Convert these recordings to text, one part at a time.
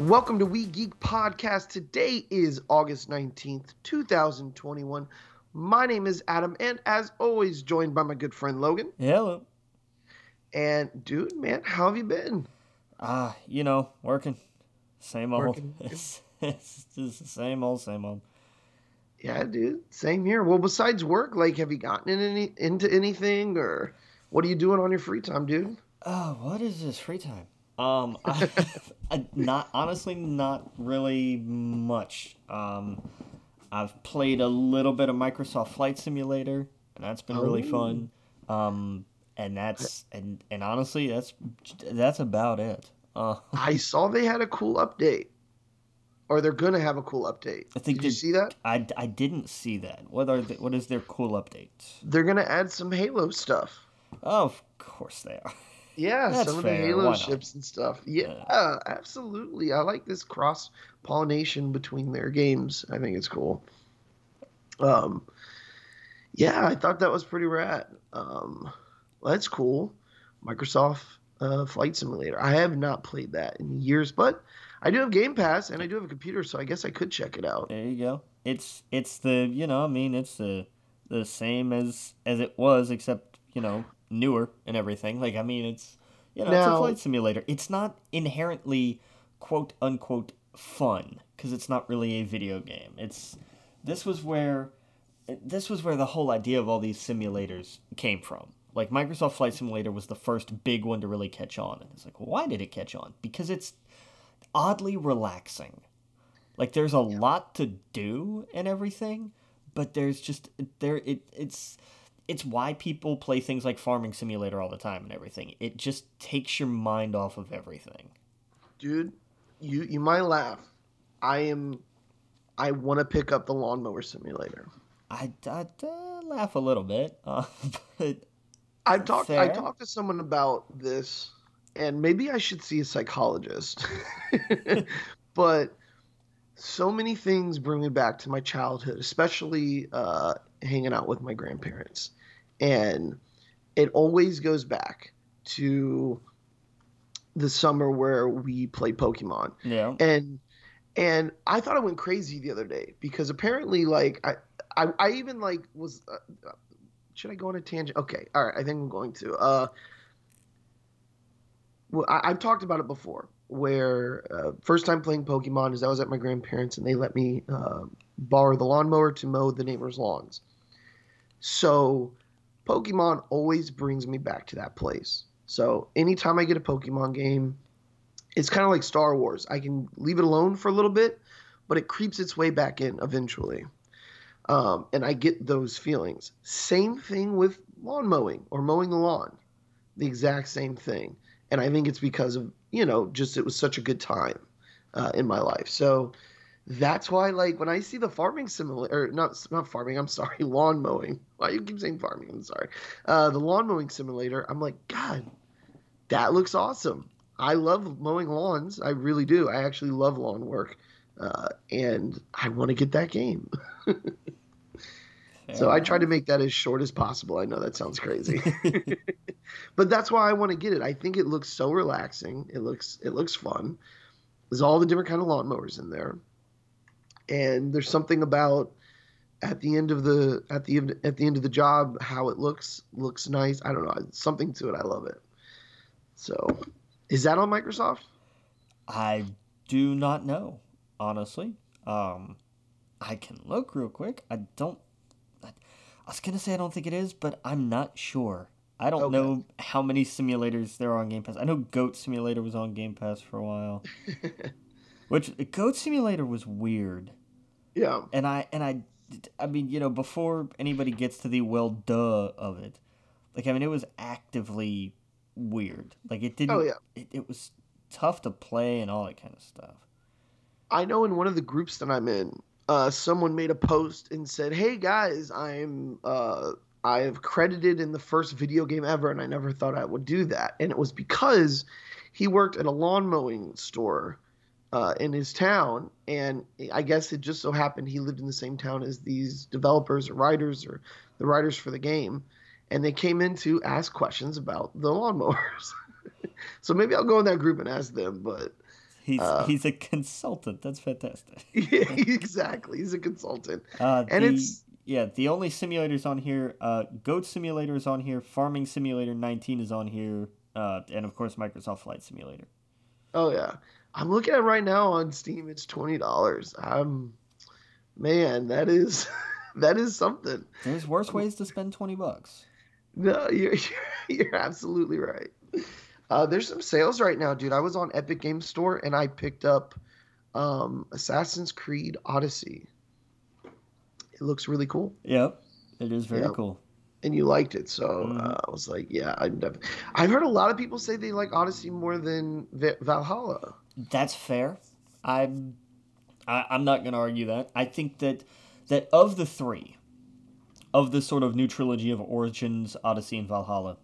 Welcome to We Geek Podcast. Today is August 19th, 2021. My name is Adam, and as always, joined by my good friend Logan. Hello. And dude, man, how have you been? Ah, you know, working. Same old. Working. It's, it's just the same old, same old. Yeah, dude, same here. Well, besides work, like, have you gotten in any into anything, or what are you doing on your free time, dude? Oh, what is this free time? Um, I, I, not honestly, not really much. Um, I've played a little bit of Microsoft Flight Simulator, and that's been really Oh. fun. Um, and that's and and honestly, that's that's about it. Uh, I saw they had a cool update, or they're gonna have a cool update. I think did you see that? I I didn't see that. What are what is their cool update? They're gonna add some Halo stuff. Oh, of course they are. Yeah, That's some of the Halo ships and stuff. Yeah, Yeah. absolutely. I like this cross pollination between their games. I think it's cool. Um, yeah, I thought that was pretty rad. Um, well, that's cool. Microsoft uh, Flight Simulator. I have not played that in years, but I do have Game Pass and I do have a computer, so I guess I could check it out. There you go. It's it's the you know I mean it's the the same as as it was except you know newer and everything. Like I mean it's you know it's a flight simulator. It's not inherently quote unquote fun because it's not really a video game. It's this was where this was where the whole idea of all these simulators came from. Like Microsoft Flight Simulator was the first big one to really catch on, and it's like, why did it catch on? Because it's oddly relaxing. Like there's a lot to do and everything, but there's just there it it's it's why people play things like Farming Simulator all the time and everything. It just takes your mind off of everything. Dude, you you might laugh. I am. I want to pick up the lawnmower simulator. I, I, uh, laugh a little bit, uh, but I talked I talked to someone about this and maybe I should see a psychologist. but so many things bring me back to my childhood, especially uh, hanging out with my grandparents. And it always goes back to the summer where we played Pokemon yeah, and and I thought I went crazy the other day because apparently like I I, I even like was uh, uh, should I go on a tangent? Okay, all right, I think I'm going to. Uh, well, I, I've talked about it before. Where uh, first time playing Pokemon is I was at my grandparents and they let me uh, borrow the lawnmower to mow the neighbors' lawns. So Pokemon always brings me back to that place. So anytime I get a Pokemon game, it's kind of like Star Wars. I can leave it alone for a little bit, but it creeps its way back in eventually. Um, and I get those feelings. Same thing with lawn mowing or mowing the lawn. The exact same thing. And I think it's because of, you know, just it was such a good time uh, in my life. So that's why, like, when I see the farming simulator, not not farming, I'm sorry, lawn mowing. Why you keep saying farming? I'm sorry. Uh, the lawn mowing simulator, I'm like, God, that looks awesome. I love mowing lawns. I really do. I actually love lawn work. Uh, and I want to get that game. So I try to make that as short as possible. I know that sounds crazy. but that's why I want to get it. I think it looks so relaxing. It looks it looks fun. There's all the different kind of lawnmowers in there. And there's something about at the end of the at the end- at the end of the job how it looks looks nice. I don't know. Something to it. I love it. So, is that on Microsoft? I do not know, honestly. Um, I can look real quick. I don't. I, I was gonna say I don't think it is, but I'm not sure. I don't Okay. know how many simulators there are on Game Pass. I know Goat Simulator was on Game Pass for a while, which Goat Simulator was weird, Yeah. and I and I, I mean you know before anybody gets to the well duh of it, like I mean it was actively weird. Like it didn't. Oh yeah. It, it was tough to play and all that kind of stuff. I know in one of the groups that I'm in, uh, someone made a post and said, "Hey guys, I'm uh, I have credited in the first video game ever, and I never thought I would do that." And it was because he worked at a lawn mowing store uh, in his town, and I guess it just so happened he lived in the same town as these developers or writers or the writers for the game, and they came in to ask questions about the lawnmowers. so maybe I'll go in that group and ask them, but He's Uh, he's a consultant. That's fantastic. yeah, exactly. He's a consultant, Uh, and the, it's yeah, the only simulators on here, uh, Goat Simulator is on here, Farming Simulator 19 is on here, uh, and of course Microsoft Flight Simulator. oh yeah. I'm looking at it right now on Steam. It's twenty dollars. Um, man, that is that is something. There's worse ways to spend 20 bucks. No, you're you're, you're absolutely right. Uh, there's some sales right now, dude. I was on Epic Games Store and I picked up um, Assassin's Creed Odyssey. It looks really cool, Yep, it is very Yep. cool. and you liked it, so Mhm. uh, I was like, yeah, I'm definitely. I've heard a lot of people say they like Odyssey more than Va- Valhalla. That's fair. I'm I, I'm not going to argue that. I think that that of the three, of the sort of new trilogy of Origins, Odyssey, and Valhalla,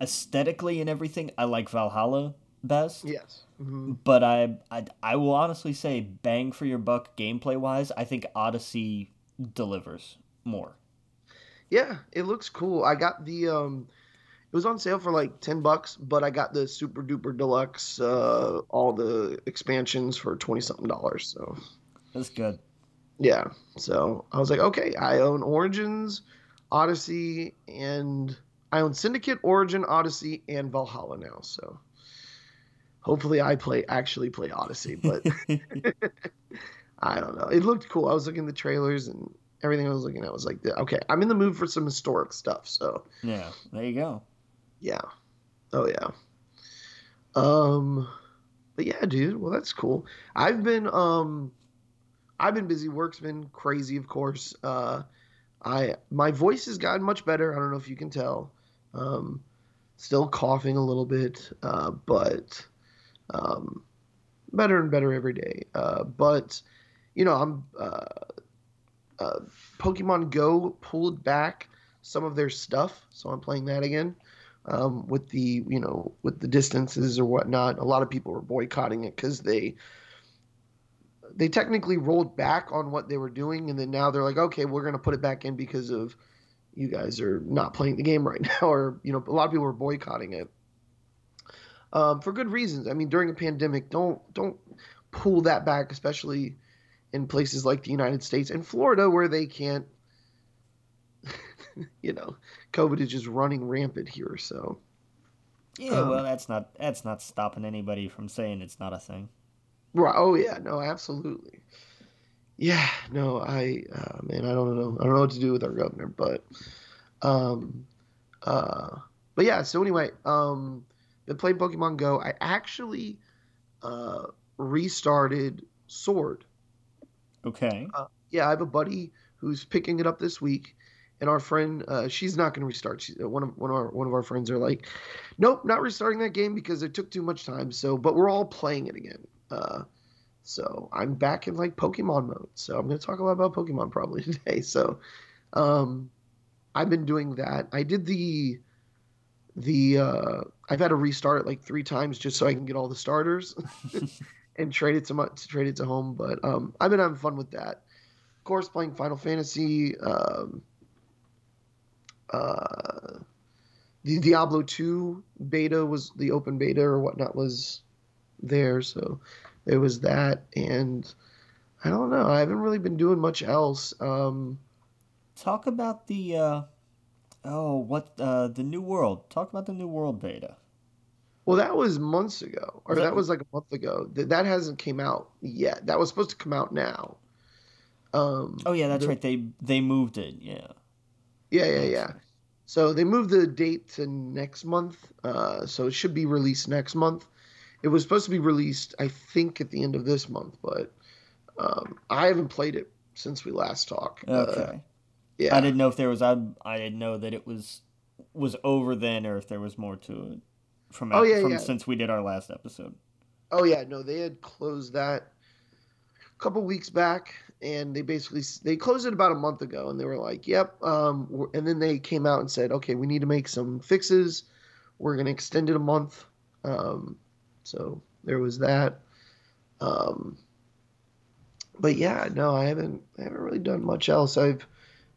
aesthetically and everything, I like Valhalla best. Yes. hmm But I, I I will honestly say, bang for your buck, gameplay wise, I think Odyssey delivers more. Yeah, it looks cool. I got the um was on sale for like 10 bucks, but I got the super duper deluxe uh all the expansions for 20 something dollars. So, That's good. yeah. So, I was like, okay, I own Origins, Odyssey, and I own Syndicate, Origin, Odyssey, and Valhalla now. So, hopefully I play actually play Odyssey, but I don't know. It looked cool. I was looking at the trailers and everything I was looking at was like, okay, I'm in the mood for some historic stuff. So, yeah, there you go. Yeah. Oh yeah. Um but yeah, dude, well that's cool. I've been um I've been busy. Work's been crazy, of course. Uh I my voice has gotten much better. I don't know if you can tell. Um still coughing a little bit, uh, but um better and better every day. Uh but you know, I'm uh uh Pokemon Go pulled back some of their stuff, so I'm playing that again um, with the you know with the distances or whatnot. A lot of people were boycotting it because they they technically rolled back on what they were doing, and then now they're like, okay, we're gonna put it back in because of you guys are not playing the game right now, or you know, a lot of people were boycotting it um, for good reasons. I mean, during a pandemic, don't don't pull that back, especially in places like the United States and Florida where they can't. you know, COVID is just running rampant here. So, Yeah, Um, well, that's not that's not stopping anybody from saying it's not a thing. right? Oh yeah, no, absolutely. Yeah, no, I uh, man, I don't know, I don't know what to do with our governor, but, um, uh, but yeah. So anyway, um, been playing Pokemon Go. I actually, uh, restarted Sword. Okay. yeah, I have a buddy who's picking it up this week, and our friend, uh, she's not going to restart. She, one of one of our one of our friends are like, nope, not restarting that game because it took too much time. So, but we're all playing it again. Uh, so I'm back in like Pokemon mode. So I'm going to talk a lot about Pokemon probably today. So, um, I've been doing that. I did the the uh, I've had to restart like three times just so I can get all the starters. and trade it to my trade it to home. But um, I've been having fun with that. Of course, playing Final Fantasy, um, uh, the Diablo two beta was the open beta or whatnot was there, so it was that, and I don't know. I haven't really been doing much else. Um, Talk about the uh oh, what uh the new world. Talk about the new world beta. well, that was months ago, or that- that was like a month ago. That that hasn't came out yet. That was supposed to come out now. Um, Oh yeah, that's the- right. They they moved it. Yeah. Yeah, yeah, yeah. So they moved the date to next month. Uh, so it should be released next month. It was supposed to be released, I think, at the end of this month, but um, I haven't played it since we last talked. Uh, Okay. yeah. I didn't know if there was I I didn't know that it was was over then or if there was more to it from Oh, yeah, from yeah. since we did our last episode. Oh yeah, no, they had closed that a couple weeks back, and they basically they closed it about a month ago, and they were like, "Yep," um, and then they came out and said, "Okay, we need to make some fixes. We're gonna extend it a month." Um, so there was that. Um, but yeah, no, I haven't I haven't really done much else. I've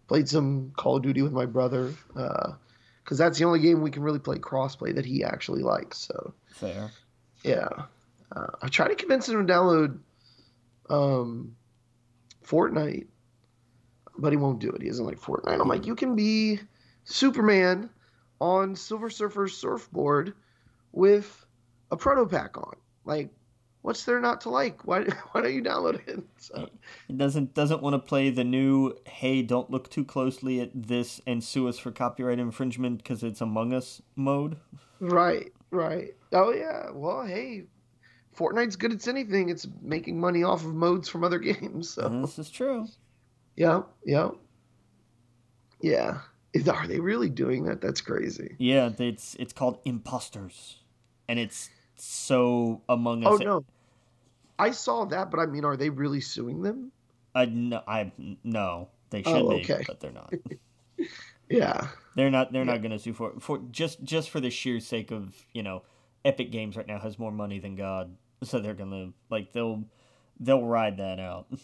played some Call of Duty with my brother because that's the only game we can really play crossplay that he actually likes. So Fair. yeah. Uh, I tried to convince him to download um, Fortnite, but he won't do it. He doesn't like Fortnite. I'm like, hmm. you can be Superman on Silver Surfer's surfboard with a proto pack on. Like, what's there not to like? Why why don't you download it? So, It doesn't doesn't want to play the new hey don't look too closely at this and sue us for copyright infringement because it's Among Us mode. right, right. Oh yeah. Well, hey, Fortnite's good at anything. It's making money off of modes from other games. So mm, This is true. yeah, yeah, yeah. Is, are they really doing that? That's crazy. Yeah, it's it's called Imposters, and it's so Among oh, Us. Oh no, I saw that, but I mean, are they really suing them? I no, I no, they should Oh, be, but they're not. Yeah, They're not. They're not going to sue for for just just for the sheer sake of you know, Epic Games right now has more money than God, so they're gonna like they'll they'll ride that out.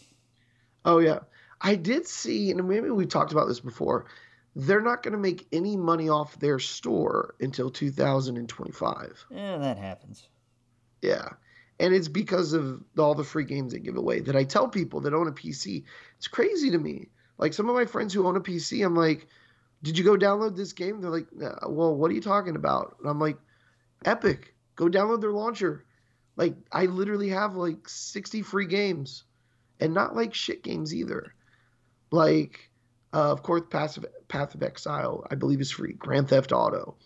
Oh yeah, I did see, and maybe we talked about this before. They're not going to make any money off their store until 2025. Yeah, that happens. Yeah, and it's because of all the free games they give away. That I tell people that own a PC, it's crazy to me. Like some of my friends who own a PC, I'm like, "Did you go download this game?" They're like, "Well, what are you talking about?" And I'm like, "Epic, go download their launcher." Like I literally have like 60 free games, and not like shit games either. Like, uh, of course, Path of, Path of Exile, I believe, is free. Grand Theft Auto,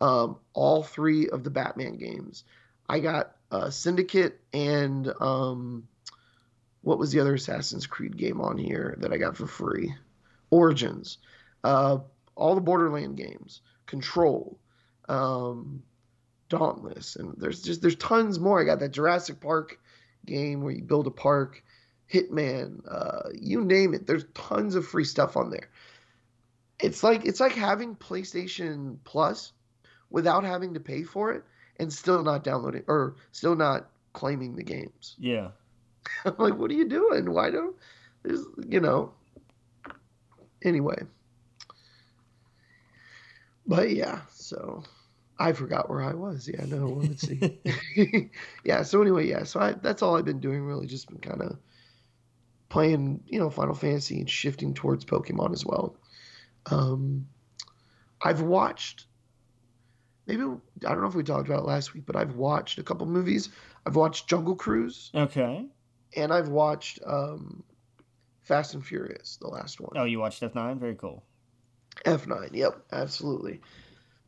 um, all three of the Batman games. I got uh, Syndicate and um, what was the other Assassin's Creed game on here that I got for free? Origins, uh, all the Borderland games, Control, um, Dauntless, and there's just there's tons more. I got that Jurassic Park game where you build a park, Hitman, uh, you name it. There's tons of free stuff on there. It's like it's like having PlayStation Plus without having to pay for it and still not downloading or still not claiming the games. Yeah. I'm like, what are you doing? Why don't there's you know anyway. But yeah, so I forgot where I was. Yeah, no, let's see. yeah, so anyway, yeah, so I that's all I've been doing really, just been kind of playing, you know, Final Fantasy and shifting towards Pokemon as well. Um I've watched maybe I don't know if we talked about it last week, but I've watched a couple movies. I've watched Jungle Cruise Okay. and I've watched um, Fast and Furious, the last one. Oh, you watched F nine? Very cool. F9. Yep, absolutely.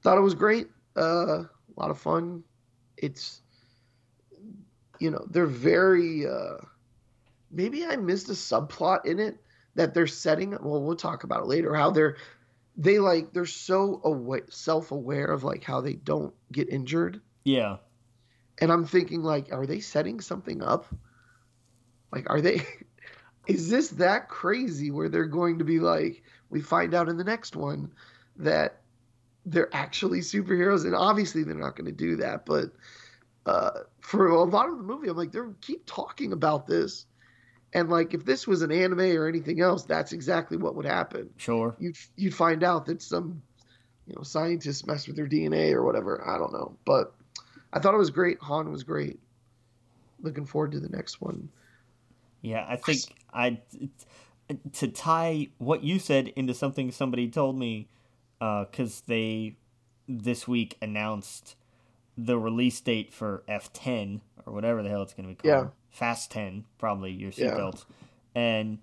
Thought it was great. Uh, a lot of fun. It's, you know, they're very. Uh, maybe I missed a subplot in it that they're setting. Well, we'll talk about it later. How they're, they like they're so aware, self-aware of like how they don't get injured. Yeah. and I'm thinking like, are they setting something up? Like, are they? Is this that crazy where they're going to be like, we find out in the next one that they're actually superheroes, and obviously they're not going to do that. But uh, for a lot of the movie, I'm like, they keep talking about this, and like, if this was an anime or anything else, that's exactly what would happen. Sure. You'd you'd find out that some, you know, scientists messed with their DNA or whatever. I don't know, but I thought it was great. Han was great. Looking forward to the next one. Yeah, I think I to tie what you said into something somebody told me because they this week announced the release date for F10 or whatever the hell it's going to be called. Yeah. Fast 10, probably your Yeah. seatbelts. And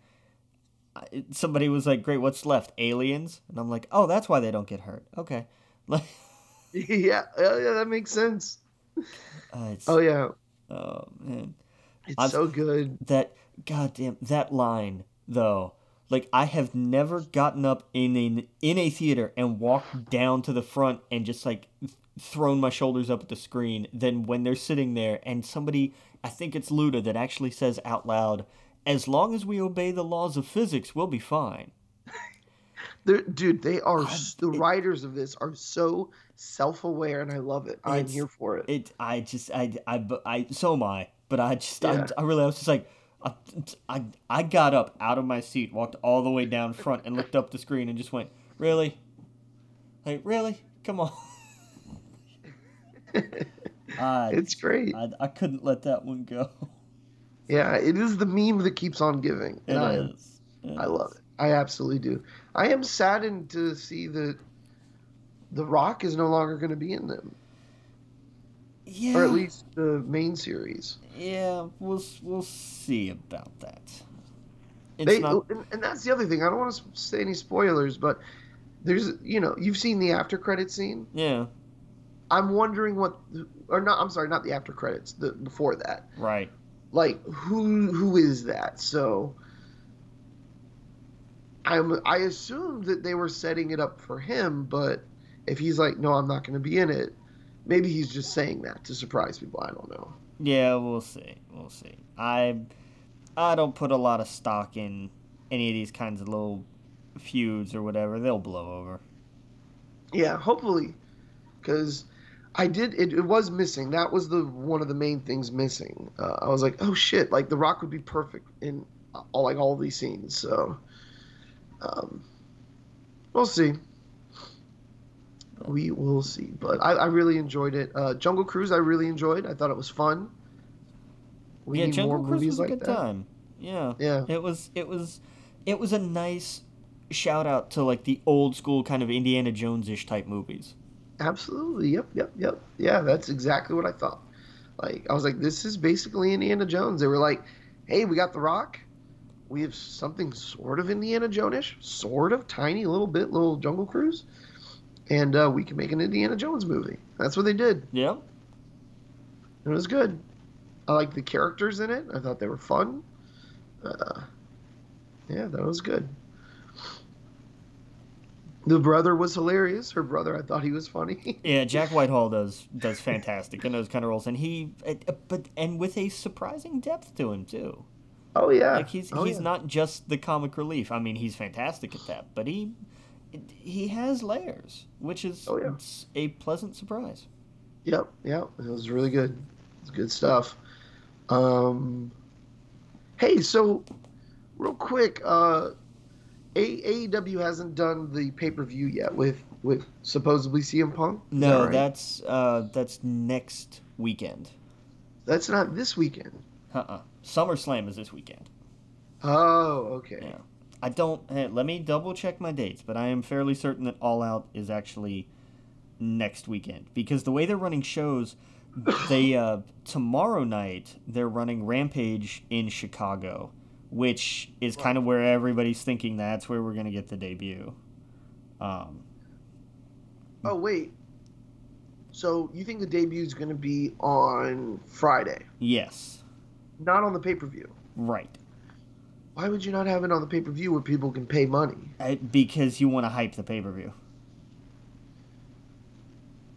somebody was like, "Great, what's left? Aliens?" And I'm like, "Oh, that's why they don't get hurt." Okay. Like, yeah, yeah, yeah, that makes sense. uh, Oh yeah, oh man. it's I'm- so good. that goddamn that line though like i have never gotten up in a in a theater and walked down to the front and just like thrown my shoulders up at the screen than when they're sitting there and somebody i think it's luda that actually says out loud as long as we obey the laws of physics we'll be fine dude, they are God, the it- writers of this are so self-aware, and I love it. I'm here for it. it i just i i, I so am i but i just I, I really i was just like I, I i got up out of my seat walked all the way down front and looked up the screen and just went really like really come on I, It's great. I, I couldn't let that one go. Yeah, it is the meme that keeps on giving. And I, is. I love it. I absolutely do. I am saddened to see that The Rock is no longer going to be in them, Yeah. or at least the main series. Yeah, we'll we'll see about that. It's They, not. Oh, and, and that's the other thing. I don't want to say any spoilers, but there's, you know, you've seen the after credit scene. Yeah. I'm wondering what, or not. I'm sorry, not the after credits. The before that, Right. like who who is that? So. I'm, I assumed that they were setting it up for him, but if he's like, no, I'm not going to be in it, maybe he's just saying that to surprise people. I don't know. Yeah, we'll see. We'll see. I I don't put a lot of stock in any of these kinds of little feuds or whatever. They'll blow over. Yeah, hopefully, because I did. It, it was missing. That was the one of the main things missing. Uh, I was like, oh shit! Like The Rock would be perfect in all like all these scenes. So, um, we'll see. We will see. But I, I really enjoyed it. Uh, Jungle Cruise, I really enjoyed. I thought it was fun. We yeah, need Jungle more Cruise movies was a like good that. time. Yeah. Yeah. It was it was it was a nice shout out to like the old school kind of Indiana Jones ish type movies. Absolutely. Yep. Yep. Yep. Yeah, that's exactly what I thought. Like I was like, this is basically Indiana Jones. They were like, hey, we got The Rock. We have something sort of Indiana Jones-ish, sort of tiny, little bit, little Jungle Cruise, and uh, we can make an Indiana Jones movie. That's what they did. Yeah. It was good. I liked the characters in it. I thought they were fun. Uh, yeah, that was good. The brother was hilarious. Her brother, I thought he was funny. Yeah, Jack Whitehall does does fantastic in those kind of roles, and he, uh, but and with a surprising depth to him too. oh yeah, Like he's oh, he's yeah. not just the comic relief. I mean, he's fantastic at that, but he he has layers, which is Oh, yeah. a pleasant surprise. Yep, yep. It was really good. It's good stuff. Um, hey, so real quick, uh, A- AEW hasn't done the pay per view yet with with supposedly CM Punk. No, that right? that's uh that's next weekend. that's not this weekend. Uh-uh. SummerSlam is this weekend. Oh, okay. Yeah. I don't. eh, let me double check my dates, but I am fairly certain that All Out is actually next weekend because the way they're running shows, they uh, tomorrow night they're running Rampage in Chicago, which is kind of where everybody's thinking that's where we're gonna get the debut. Um, Oh wait. So you think the debut is going to be on Friday, yes, not on the pay per view? right. Why would you not have it on the pay per view where people can pay money? Uh, because you want to hype the pay per view.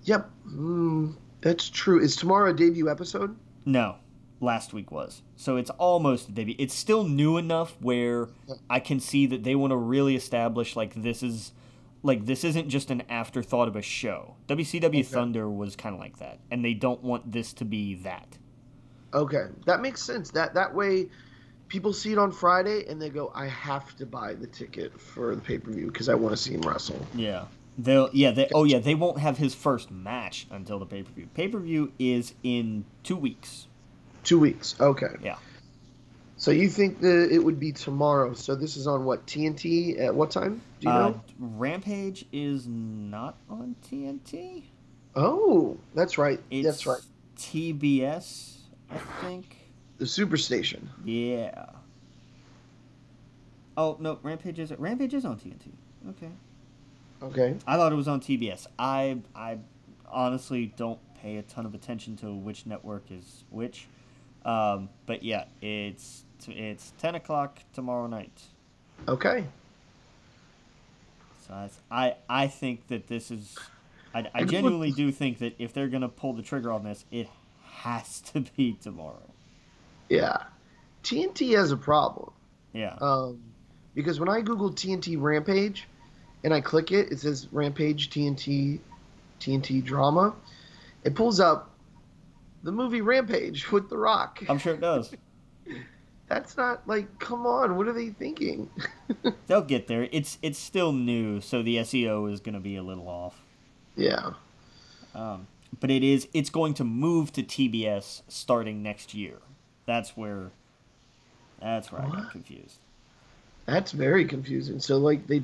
Yep, mm, that's true. Is tomorrow a debut episode? No, last week was. So it's almost a debut. It's still new enough where I can see that they want to really establish like this is like this isn't just an afterthought of a show. WCW Thunder was kind of like that, and they don't want this to be that. Okay, that makes sense. That that way, people see it on Friday and they go, "I have to buy the ticket for the pay per view because I want to see him wrestle." Yeah. They'll yeah, they oh yeah, they won't have his first match until the pay-per-view. Pay-per-view is in 2 weeks. Two weeks. Okay. Yeah. So you think that it would be tomorrow? So this is on what TNT at what time? Do you Uh, know? Rampage is not on TNT. Oh, that's right. It's that's right. TBS, I think. The Superstation. Yeah. Oh no, Rampage is Rampage is on TNT. Okay. Okay. I thought it was on TBS. I I honestly don't pay a ton of attention to which network is which, um, but yeah, it's it's ten o'clock tomorrow night. Okay. So I I, I think that this is. I, I genuinely do think that if they're gonna pull the trigger on this, it has to be tomorrow. Yeah. TNT has a problem. Yeah. Um, because when I Google TNT Rampage and I click it, it says Rampage TNT TNT drama. It pulls up the movie Rampage with The Rock. I'm sure it does. That's not like, come on, what are they thinking? They'll get there. It's it's still new, so the SEO is gonna be a little off. yeah. Um, but it is it's going to move to TBS starting next year. That's where that's where I got confused. That's very confusing. So like they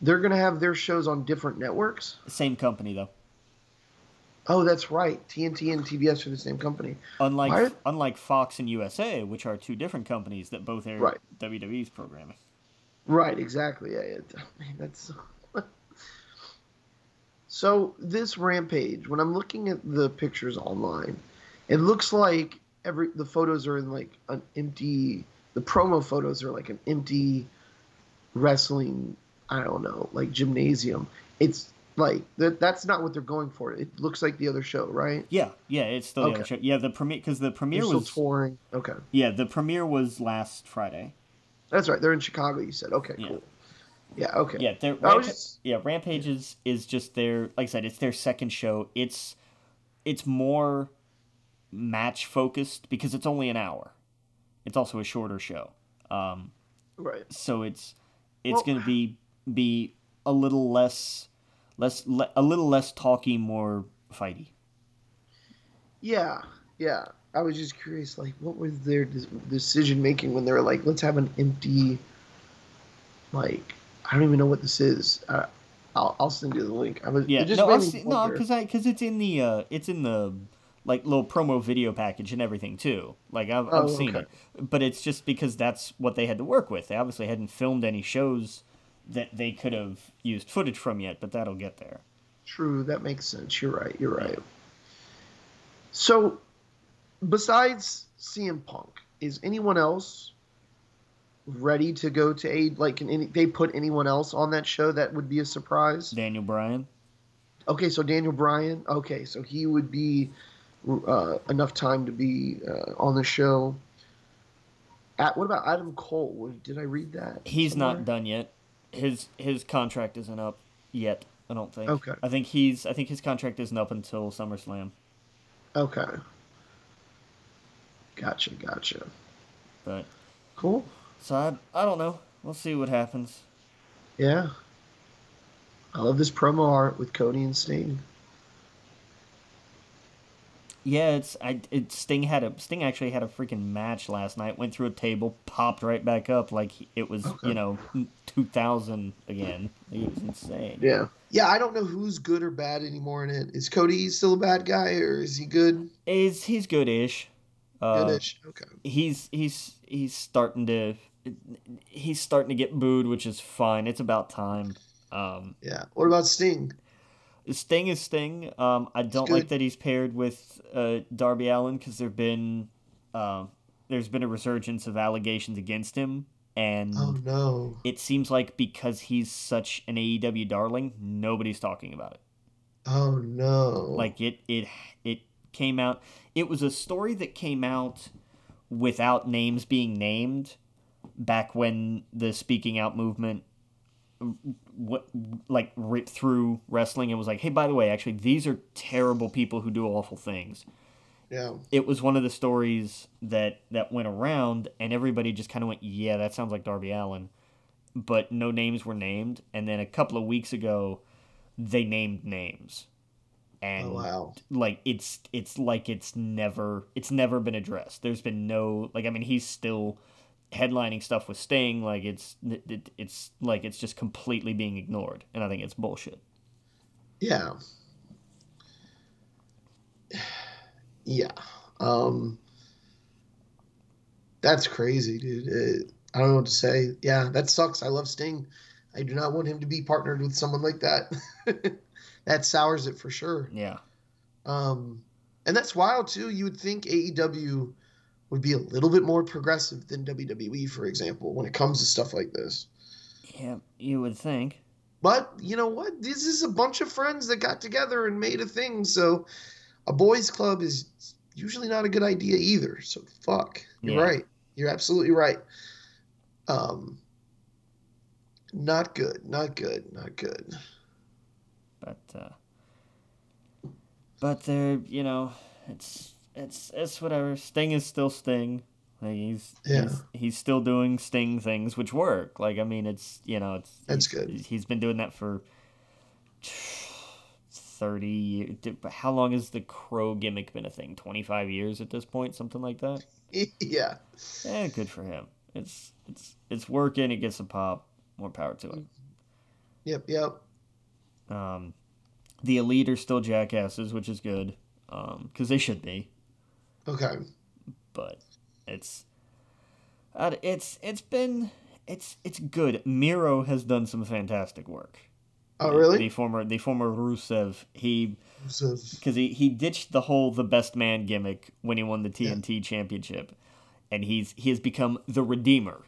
they're gonna have their shows on different networks. Same company though. Oh, that's right. TNT and TBS are the same company. Unlike are- unlike Fox and USA, which are two different companies that both air Right. WWE's programming. Right, exactly. Yeah, yeah. Man, that's so this rampage. When I'm looking at the pictures online, it looks like every the photos are in like an empty. The promo photos are like an empty wrestling. I don't know, like gymnasium. It's like that. That's not what they're going for. It looks like the other show, right? Yeah, yeah, it's still the other show. Yeah, the premiere because the They're premiere still was touring. Okay, yeah the premiere was last Friday. that's right. They're in Chicago. You said. Okay, Yeah. cool. Yeah. Okay. Yeah, Rampa- was just- yeah Rampage is, is just their like I said, it's their second show. It's it's more match focused because it's only an hour. It's also a shorter show, um, Right. so it's it's Well- gonna be be a little less less le, a little less talky, more fighty. Yeah, yeah. I was just curious, like, what was their decision making when they were like, let's have an empty, like, I don't even know what this is. Uh, I'll, I'll send you the link. I was, Yeah, it just no, made I've me seen, no, because I because it's in the uh, it's in the like little promo video package and everything too. Like I've, I've Oh, seen okay. it, but it's just because that's what they had to work with. They obviously hadn't filmed any shows that they could have used footage from yet, but that'll get there. True, that makes sense. You're right. You're right. So, besides CM Punk, is anyone else ready to go to aid? Like, can any, they put anyone else on that show that would be a surprise? Daniel Bryan, Okay, so Daniel Bryan. Okay, so he would be uh, enough time to be uh, on the show. At what about Adam Cole? Did I read that? he's somewhere? not done yet. His his contract isn't up yet. I don't think. Okay. I think he's I think his contract isn't up until SummerSlam. Okay. Gotcha, gotcha. But Cool. so I I don't know. We'll see what happens. Yeah. I love this promo art with Cody and Sting. Yeah, it's I it Sting had a Sting actually had a freaking match last night. Went through a table, popped right back up like it was Okay. you know two thousand again. It was insane. Yeah. Yeah, I don't know who's good or bad anymore in it. Is Cody still a bad guy or is he good? Is he's good-ish. Uh, Goodish. Okay. He's he's he's starting to he's starting to get booed, which is fine. It's about time. Um, Yeah. What about Sting? Sting is Sting. Um, I don't like that he's paired with uh, Darby Allin because there've been um, there's been a resurgence of allegations against him, and Oh no. it seems like because he's such an AEW darling, nobody's talking about it. Oh no. Like it it it came out. It was a story that came out without names being named back when the speaking out movement what like ripped through wrestling and was like, "Hey, by the way, actually these are terrible people who do awful things." yeah. It was one of the stories that that went around and everybody just kind of went, "Yeah, that sounds like Darby Allin." But no names were named, and then a couple of weeks ago they named names. And Oh wow. like it's it's like it's never it's never been addressed. There's been no like I mean he's still headlining stuff with Sting like it's it, it- it's like it's just completely being ignored and I think it's bullshit. Yeah. Yeah. Um That's crazy, dude. Uh, I don't know what to say. Yeah, that sucks. I love Sting. I do not want him to be partnered with someone like that. that sours it for sure. Yeah. Um, and that's wild too. You would think AEW would be a little bit more progressive than WWE, for example, when it comes to stuff like this. Yeah, you would think. But you know what? This is a bunch of friends that got together and made a thing. So a boys' club is usually not a good idea either. So fuck. You're Yeah. right. You're absolutely right. Um, not good. Not good. Not good. But uh but they're, you know, it's it's it's whatever. Sting is still Sting. Like he's, Yeah. he's he's still doing Sting things which work. Like I mean it's you know, it's That's good. He's been doing that for 30 years. How long has the crow gimmick been a thing? 25 years at this point, something like that? yeah. Yeah, good for him. It's it's it's working. It gets a pop. More power to it. Yep, yep. Um, the elite are still jackasses, which is good, um, because they should be. Okay. But it's, uh, it's it's been it's it's good. Miro has done some fantastic work. Oh, really? The former the former Rusev, he because he he ditched the whole the best man gimmick when he won the TNT championship, and he's he has become the Redeemer.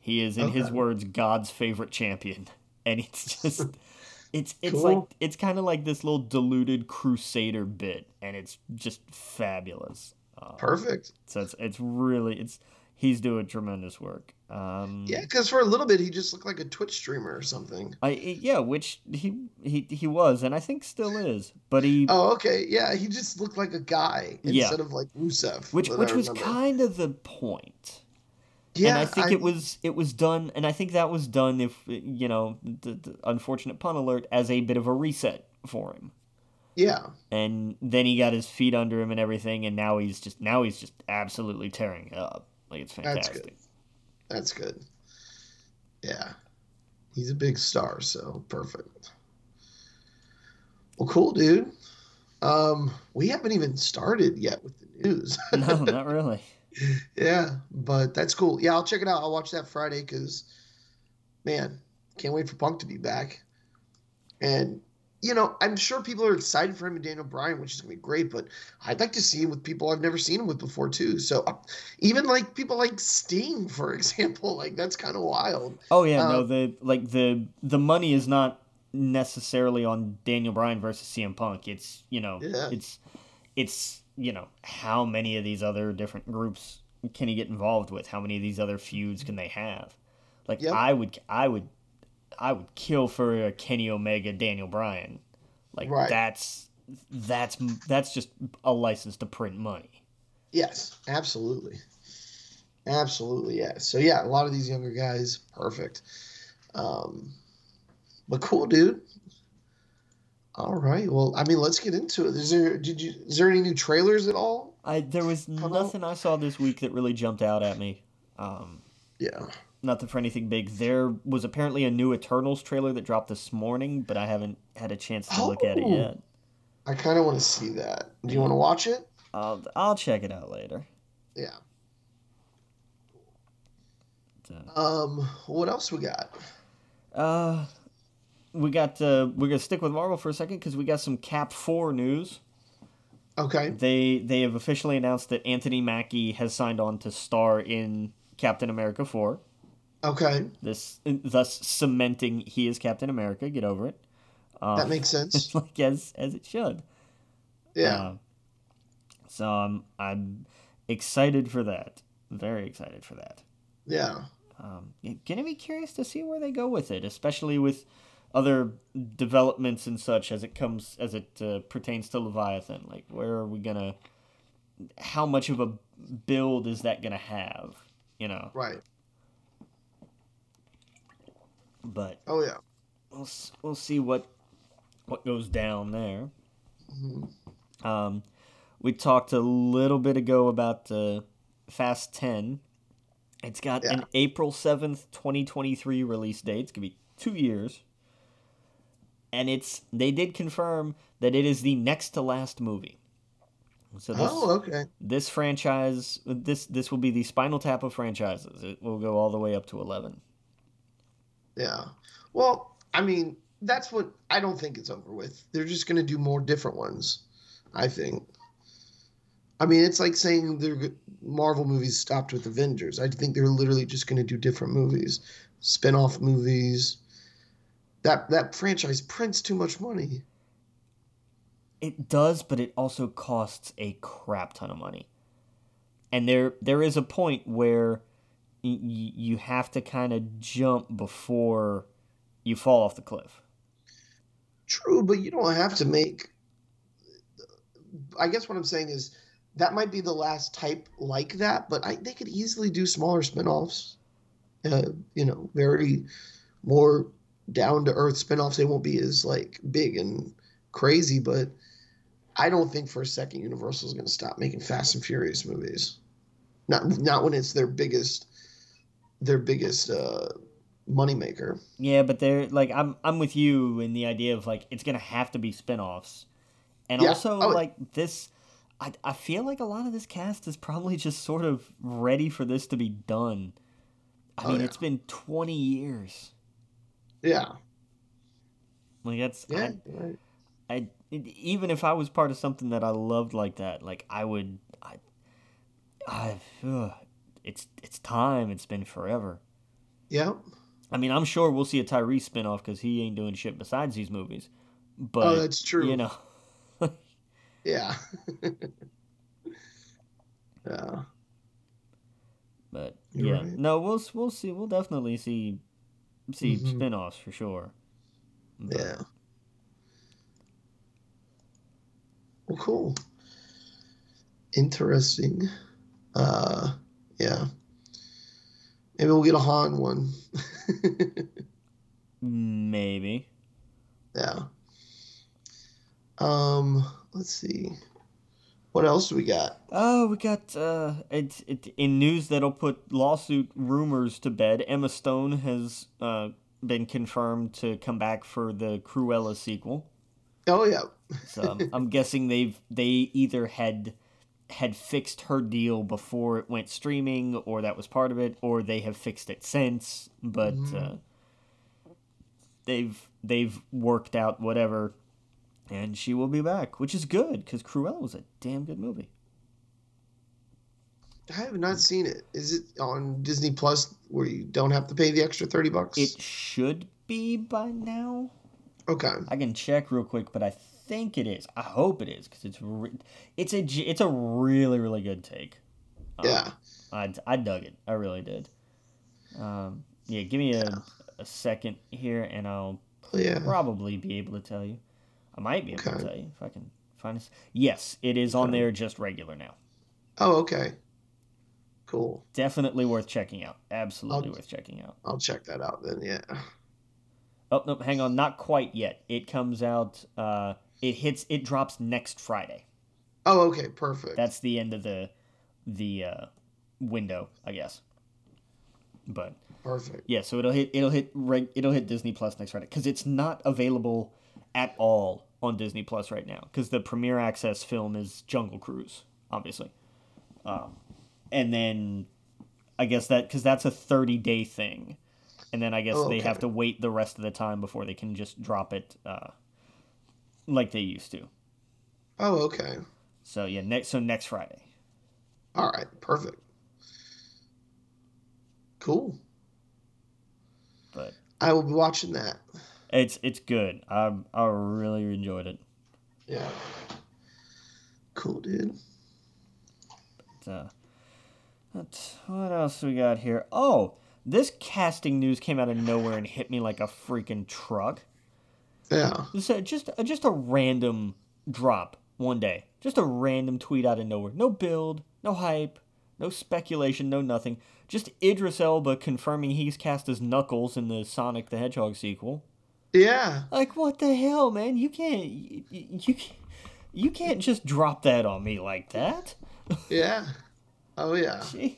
He is, in his words, God's favorite champion, and it's just it's it's Cool. like it's kind of like this little diluted Crusader bit, and it's just fabulous. Um, Perfect. so it's it's really it's he's doing tremendous work. Um, Yeah, because for a little bit he just looked like a Twitch streamer or something. I yeah, which he he he was, and I think still is, but he Oh, okay. Yeah, he just looked like a guy Yeah. instead of like Rusev. which which was kind of the point. Yeah, and I think it was it was done, and I think that was done if you know the, the unfortunate pun alert as a bit of a reset for him. Yeah, And then he got his feet under him and everything, and now he's just now he's just absolutely tearing it up. Like it's That's fantastic. good. that's good. Yeah, he's a big star, so perfect. Well, cool, dude. Um, we haven't even started yet with the news. no, not really. yeah, but that's cool. Yeah, I'll check it out. I'll watch that Friday because, man, can't wait for Punk to be back. And you know, I'm sure people are excited for him and Daniel Bryan, which is gonna be great. But I'd like to see him with people I've never seen him with before too. So uh, even like people like Sting, for example, like that's kind of wild. Oh yeah, no Um, the like the the money is not necessarily on Daniel Bryan versus CM Punk. It's you know Yeah. it's it's you know how many of these other different groups can he get involved with? How many of these other feuds can they have? Like Yep. I would I would I would kill for a Kenny Omega Daniel Bryan. Like Right. that's that's that's just a license to print money. Yes, absolutely, absolutely. Yeah. So yeah, a lot of these younger guys, perfect. Um, but cool, dude. All right. Well, I mean, let's get into it. Is there did you is there any new trailers at all? I there was nothing I saw this week that really jumped out at me. Um, Yeah. Nothing for anything big. There was apparently a new Eternals trailer that dropped this morning, but I haven't had a chance to look at it Oh. yet. I kind of want to see that. Do you want to watch it? I'll I'll check it out later. Yeah. So, Um, what else we got? uh, we got uh, we're gonna stick with Marvel for a second because we got some Cap Four news. Okay. They they have officially announced that Anthony Mackie has signed on to star in Captain America Four. Okay. This thus cementing he is Captain America. Get over it. Uh, That makes sense. like as as it should. Yeah. Uh, so I'm I'm excited for that. Very excited for that. Yeah. Um, gonna be curious to see where they go with it, especially with other developments and such as it comes as it uh, pertains to Leviathan. Like, where are we gonna? How much of a build is that gonna have? You know, Right. But Oh yeah. we'll we'll see what what goes down there. Mhm. Um, we talked a little bit ago about uh, Fast 10. It's got an April 7th, 2023 release date. It's going to be two years. And it's they did confirm that it is the next to last movie. So this, Oh, okay. this franchise this this will be the Spinal Tap of franchises. It will go all the way up to 11. Yeah. Well, I mean, that's what I don't think it's over with. They're just going to do more different ones. I think. I mean, it's like saying the Marvel movies stopped with Avengers. I think they're literally just going to do different movies, spin-off movies. That that franchise prints too much money. It does, but it also costs a crap ton of money. And there there is a point where you have to kind of jump before you fall off the cliff. True, but you don't have to make. I guess what I'm saying is that might be the last type like that, but I, they could easily do smaller spin-offs. Uh, you know, very more down to earth spin-offs. They won't be as like big and crazy, but I don't think for a second Universal is going to stop making Fast and Furious movies. Not not when it's their biggest their biggest uh, moneymaker. Yeah, but they're like I'm I'm with you in the idea of like it's gonna have to be spin-offs. And Yeah. also Oh, like this I, I feel like a lot of this cast is probably just sort of ready for this to be done. I Oh, mean, yeah. it's been 20 years. Yeah, Like that's yeah, I, right. I even if I was part of something that I loved like that, like I would, I, I, ugh, it's it's time. It's been forever. yeah. I mean, I'm sure we'll see a Tyrese spinoff because he ain't doing shit besides these movies. But oh, that's true. you know, Yeah. yeah. but You're yeah, right. no, we'll we'll see. We'll definitely see see Mhm. spinoffs for sure. But- Yeah. Well, cool. Interesting. Uh, yeah. Maybe we'll get a Han one. Maybe. yeah. Um, let's see. What else do we got? Oh, we got uh, it, it in news that'll put lawsuit rumors to bed. Emma Stone has uh, been confirmed to come back for the Cruella sequel. Oh yeah. So I'm, I'm guessing they've they either had had fixed her deal before it went streaming, or that was part of it, or they have fixed it since. But uh, they've they've worked out whatever, and she will be back, which is good because Cruella was a damn good movie. I have not seen it. Is it on Disney Plus where you don't have to pay the extra 30 bucks? It should be by now. okay. I can check real quick, but I think it is. I hope it is because it's re- it's a it's a really really good take. Um, Yeah. I, I dug it. I really did. Um, yeah, give me a, Yeah. a second here, and I'll yeah. probably be able to tell you. I might be able to tell you if I can find this. Yes, it is on there just regular now. Oh, okay. Cool. Definitely worth checking out. Absolutely I'll- worth checking out. I'll check that out then. Yeah. Oh no, hang on, not quite yet. It comes out. Uh, it hits. It drops next Friday. Oh, okay. Perfect. That's the end of the the uh, window, I guess. But Perfect. yeah, so it'll hit it'll hit reg, it'll hit Disney Plus next Friday because it's not available at all on Disney Plus right now because the premiere access film is Jungle Cruise, obviously. Um, and then I guess that because that's a thirty day thing, and then I guess Oh, they have to wait the rest of the time before they can just drop it uh, like they used to. Oh, okay. So yeah, next so next Friday. All right. Perfect. Cool. But I will be watching that. It's it's good. I I really enjoyed it. Yeah. Cool, dude. But, Uh, what else we got here? Oh, this casting news came out of nowhere and hit me like a freaking truck. Yeah. Uh, just uh, just a random drop one day. Just a random tweet out of nowhere. No build, no hype, no speculation, no nothing. Just Idris Elba confirming he's cast as Knuckles in the Sonic the Hedgehog sequel. Yeah. Like what the hell, man? You can't you, you can't you can't just drop that on me like that. Yeah. Oh, yeah. Jeez.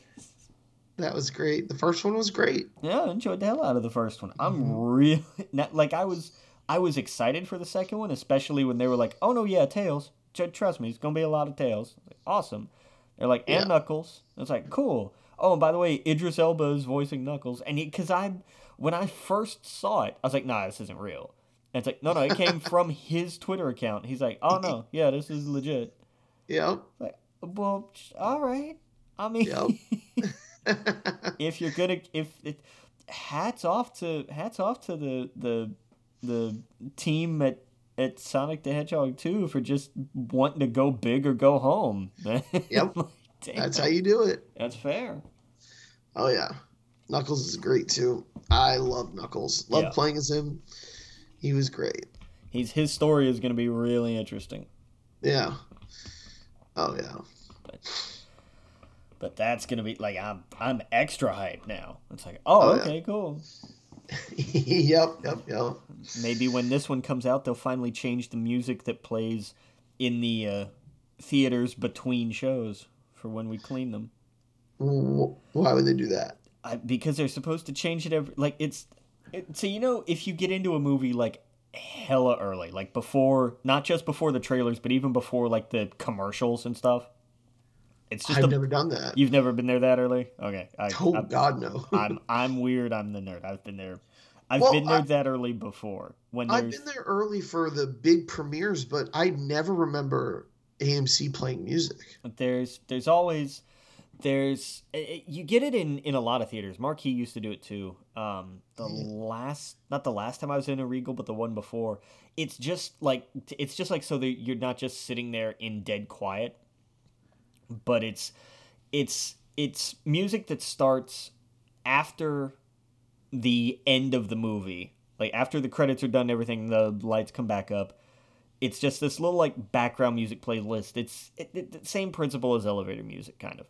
That was great. The first one was great. Yeah, I enjoyed the hell out of the first one. I'm really not, like I was I was excited for the second one, especially when they were like, "Oh no, yeah, Tails. Tr- Trust me, it's gonna be a lot of Tails." Like, awesome. They're like, and Yeah. Knuckles. It's like cool. Oh, and by the way, Idris Elba is voicing Knuckles, and because I when I first saw it, I was like, "Nah, this isn't real." And it's like, no, no, it came from his Twitter account. He's like, "Oh no, yeah, this is legit." Yep. Like, well, all right. I mean, Yep. if you're gonna if it, hats off to hats off to the the the team at at Sonic the Hedgehog 2 for just wanting to go big or go home. Yep. Like, That's how you do it. that's fair. Oh yeah, Knuckles is great too. I love Knuckles. Love Yeah. playing as him. He was great. He's his story is gonna be really interesting. Yeah. Oh yeah. But that's gonna be like I'm I'm extra hyped now. It's like, oh, Oh, yeah. okay, cool. yep. Yep. Yep. maybe when this one comes out, they'll finally change the music that plays in the uh, theaters between shows for when we clean them. Why would they do that? I, because they're supposed to change it every like it's it, so you know if you get into a movie like hella early like before not just before the trailers but even before like the commercials and stuff it's just I've a, never done that. You've never been there that early? Okay. I, oh I'm, God, no. I'm I'm weird. I'm the nerd. I've been there. I've well, been there I, that early before. When I've been there early for the big premieres, but I never remember AMC playing music. There's there's always there's it, you get it in in a lot of theaters. Marquee used to do it too. Um, the yeah. last not the last time I was in a Regal, but the one before. It's just like it's just like so that you're not just sitting there in dead quiet, but it's it's it's music that starts after the end of the movie. Like after the credits are done, everything the lights come back up it's just this little like background music playlist. It's it, it, the same principle as elevator music, kind of.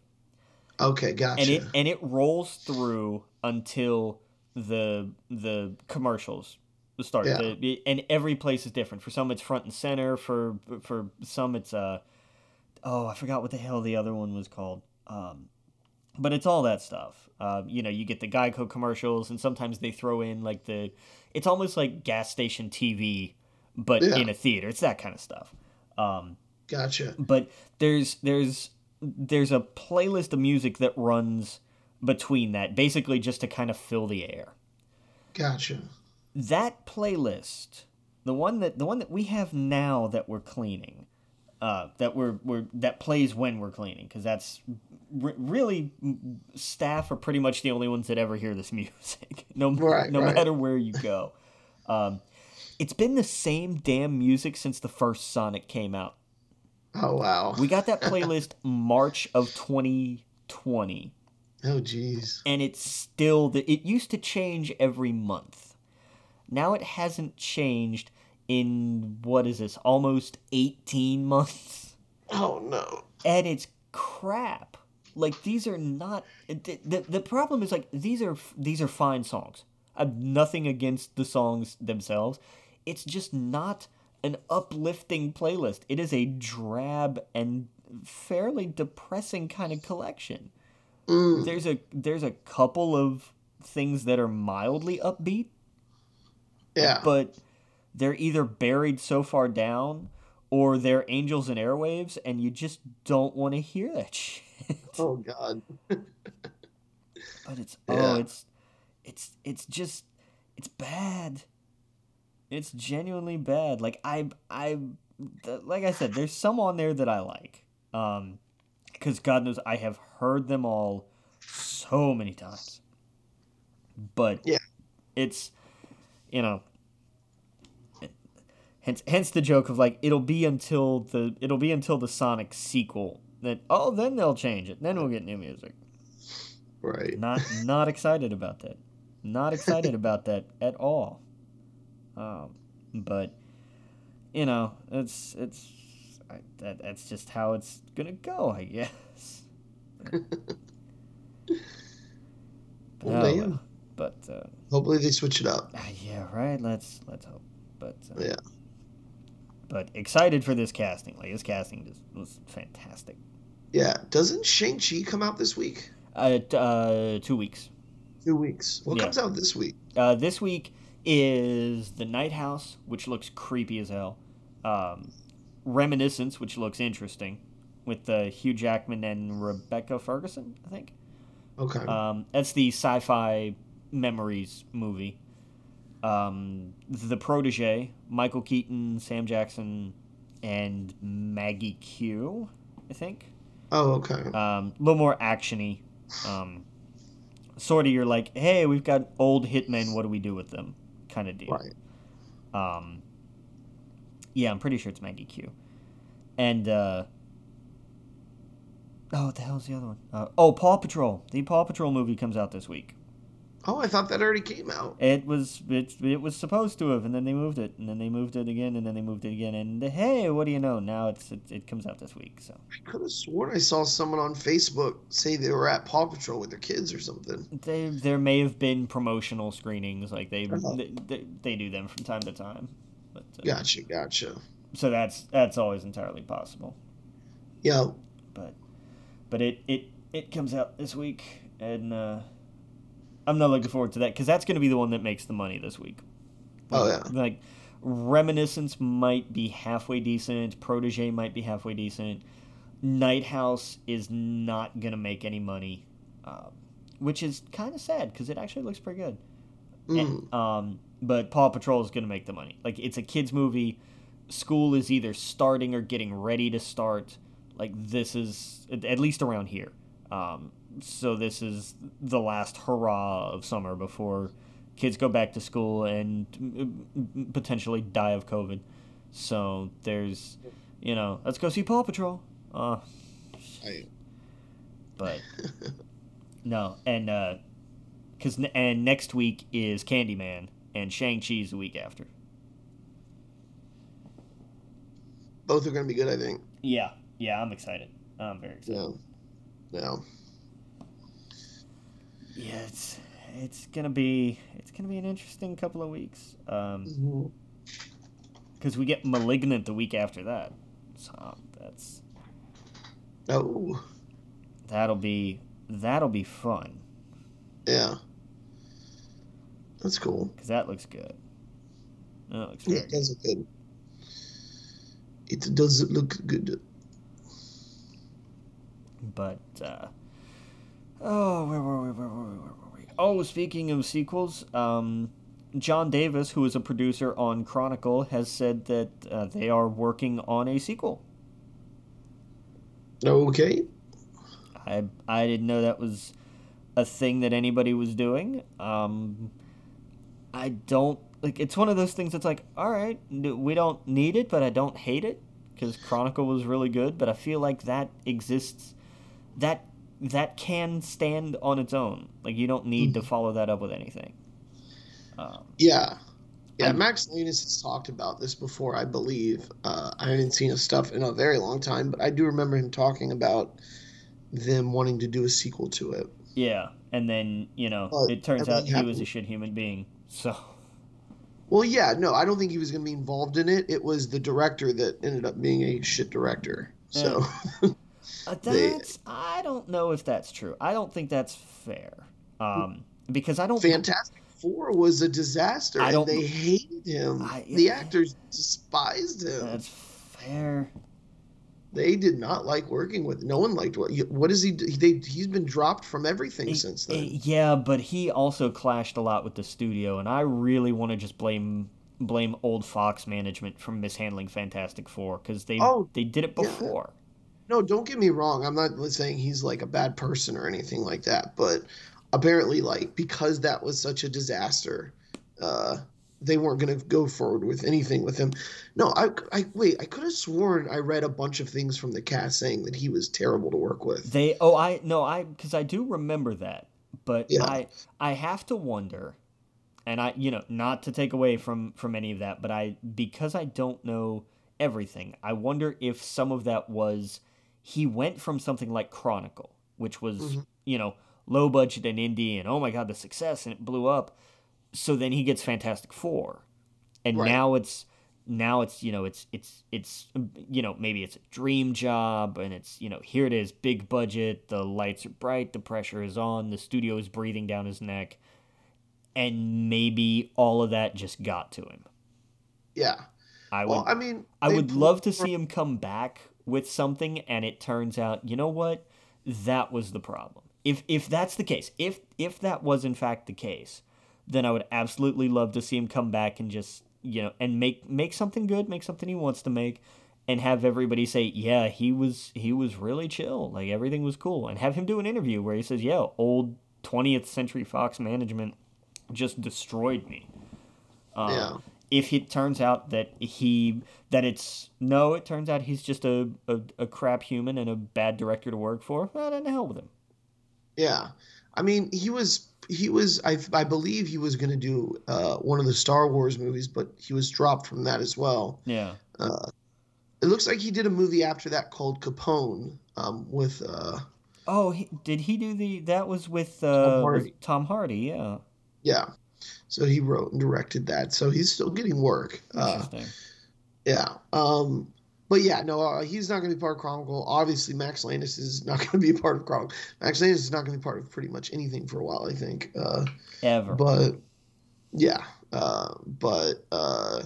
Okay, gotcha. And it and it rolls through until the the commercials start. Yeah. The, and every place is different. For some, it's front and center. For for some, it's uh oh, I forgot what the hell the other one was called. Um, but it's all that stuff. Uh, you know, you get the Geico commercials, and sometimes they throw in like the. It's almost like gas station TV but yeah. in a theater. It's that kind of stuff. Um, gotcha. But there's there's there's a playlist of music that runs between that, basically just to kind of fill the air. Gotcha. That playlist, the one that the one that we have now that we're cleaning, uh, that we're, we're that plays when we're cleaning, because that's r- really staff are pretty much the only ones that ever hear this music, no right, no right. matter where you go. Um, it's been the same damn music since the first Sonic came out. Oh wow. We got that playlist March of 2020. Oh jeez. And it's still the it used to change every month. Now it hasn't changed in what is this? Almost 18 months. Oh no. And it's crap. Like these are not the, the, the problem is like these are these are fine songs. I've nothing against the songs themselves it's just not an uplifting playlist. It is a drab and fairly depressing kind of collection. Mm. There's a there's a couple of things that are mildly upbeat. Yeah. But they're either buried so far down or they're angels and airwaves and you just don't want to hear that shit. Oh god. but it's yeah. oh it's it's it's just it's bad. It's genuinely bad. Like I I like I said, there's some on there that I like. Um because God knows I have heard them all so many times. But yeah, it's you know hence hence the joke of like it'll be until the it'll be until the Sonic sequel that oh then they'll change it. Then we'll get new music. Right. Not not excited about that. Not excited about that at all. Um, but you know, it's it's I, that that's just how it's gonna go, I guess. well, oh, damn. But uh, hopefully they switch it up. Uh, yeah, right. Let's let's hope. But uh, yeah. But excited for this casting. Like this casting just was fantastic. Yeah. Doesn't Shang Chi come out this week? Uh, uh, two weeks. Two weeks. What yeah. comes out this week? Uh, this week is the Night House, which looks creepy as hell. Um, Reminiscence, which looks interesting, with uh, Hugh Jackman and Rebecca Ferguson, I think. Okay. Um, that's the sci-fi memories movie. Um, the Protege, Michael Keaton, Sam Jackson, and Maggie Q, I think. Oh, okay. Um, a little more actiony. Um, sort of, you're like, hey, we've got old hitmen. What do we do with them? kind of deal. Right. Um, yeah, I'm pretty sure it's Maggie Q. And uh, oh, what the hell's the other one? Uh, oh, Paw Patrol. The Paw Patrol movie comes out this week. Oh, I thought that already came out. It was it, it was supposed to have, and then they moved it, and then they moved it again, and then they moved it again, and hey, what do you know? Now it's it, it comes out this week. So I could have sworn I saw someone on Facebook say they were at Paw Patrol with their kids or something. they there may have been promotional screenings, like they Uh-huh. they, they, they do them from time to time. But uh, Gotcha, gotcha. so that's that's always entirely possible. Yeah, But but it it it comes out this week, and uh, I'm not looking forward to that because that's going to be the one that makes the money this week. Oh, yeah. Like Reminiscence might be halfway decent. Protege might be halfway decent. Night House is not gonna make any money, um, which is kind of sad because it actually looks pretty good. Mm. And, um, but Paw Patrol is gonna make the money. Like it's a kids movie. School is either starting or getting ready to start. Like this is at least around here. Um, so this is the last hurrah of summer before kids go back to school and mm, potentially die of COVID. So there's, you know, let's go see Paw Patrol. Uh, I, but no, and uh, cause and next week is Candyman and Shang Chi's the week after. both are going to be good, I think. Yeah, yeah, I'm excited. I'm very excited. Yeah. Yeah. Yeah, it's it's gonna be it's gonna be an interesting couple of weeks. Um, because we get Malignant the week after that, so that's Oh, that'll be that'll be fun yeah. That's cool. because that looks good. That looks Yeah, it does look good. It does look good. But uh, oh, where were we? Where were we? Where were we? Oh, speaking of sequels, um, John Davis, who is a producer on Chronicle, has said that uh, they are working on a sequel. Okay. I I didn't know that was a thing that anybody was doing. Um, I don't like. It's one of those things that's like, all right, we don't need it, but I don't hate it because Chronicle was really good. But I feel like that exists. That that can stand on its own. Like you don't need to follow that up with anything. Um, Yeah. Yeah, I'm- Max Landis has talked about this before, I believe. Uh, I haven't seen his stuff in a very long time, but I do remember him talking about them wanting to do a sequel to it. yeah, and then you know But it turns out he was a shit human being. So Well, yeah, no, I don't think he was going to be involved in it. It was the director that ended up being a shit director. So, Uh, They- that's I don't know if that's true. I don't think that's fair. Um, because I don't. Fantastic Four was a disaster, I don't- they hated him. I- the actors despised him. That's fair. They did not like working with. No one liked what. What is he? They, he's been dropped from everything since then. Eh, Yeah, but he also clashed a lot with the studio, and I really want to just blame blame old Fox management for mishandling Fantastic Four because they Oh, they did it yeah. No, don't get me wrong. I'm not saying he's like a bad person or anything like that, but apparently, like because that was such a disaster, uh, they weren't going to go forward with anything with him. No, I, I wait. I could have sworn I read a bunch of things from the cast saying that he was terrible to work with. They oh I no I because I do remember that, but Yeah. I I have to wonder, and I you know not to take away from from any of that, but I because I don't know everything, I wonder if some of that was he went from something like Chronicle, which was Mhm. you know low budget and indie, and oh my god the success and it blew up, so then he gets Fantastic Four, and Right. now it's now it's you know it's it's it's you know maybe it's a dream job and it's you know here it is big budget the lights are bright the pressure is on the studio is breathing down his neck and maybe all of that just got to him Yeah. i would Well, I mean, i would love to see him come back with something and it turns out you know what? That was the problem. If if that's the case if if that was in fact the case then i would absolutely love to see him come back and just you know and make make something good make something he wants to make and have everybody say yeah he was he was really chill. Like everything was cool. And have him do an interview where he says yeah old 20th century fox management just destroyed me. Um, Yeah. If it turns out that he that it's no it turns out he's just a, a, a crap human and a bad director to work for well then the hell with him Yeah. I mean, he was he was I I believe he was going to do uh, one of the Star Wars movies, but he was dropped from that as well. Yeah. Uh, it looks like he did a movie after that called Capone um, with. Uh, Oh, he, did he do the? That was with uh, Hardy. with Tom Hardy. Yeah. yeah, so he wrote and directed that, so he's still getting work. Uh, yeah, um, but yeah, no, uh, he's not going to be part of Chronicle. Obviously, Max Landis is not going to be a part of Chronicle. Max Landis is not going to be part of pretty much anything for a while, I think. Uh, Ever. but yeah, uh, but uh,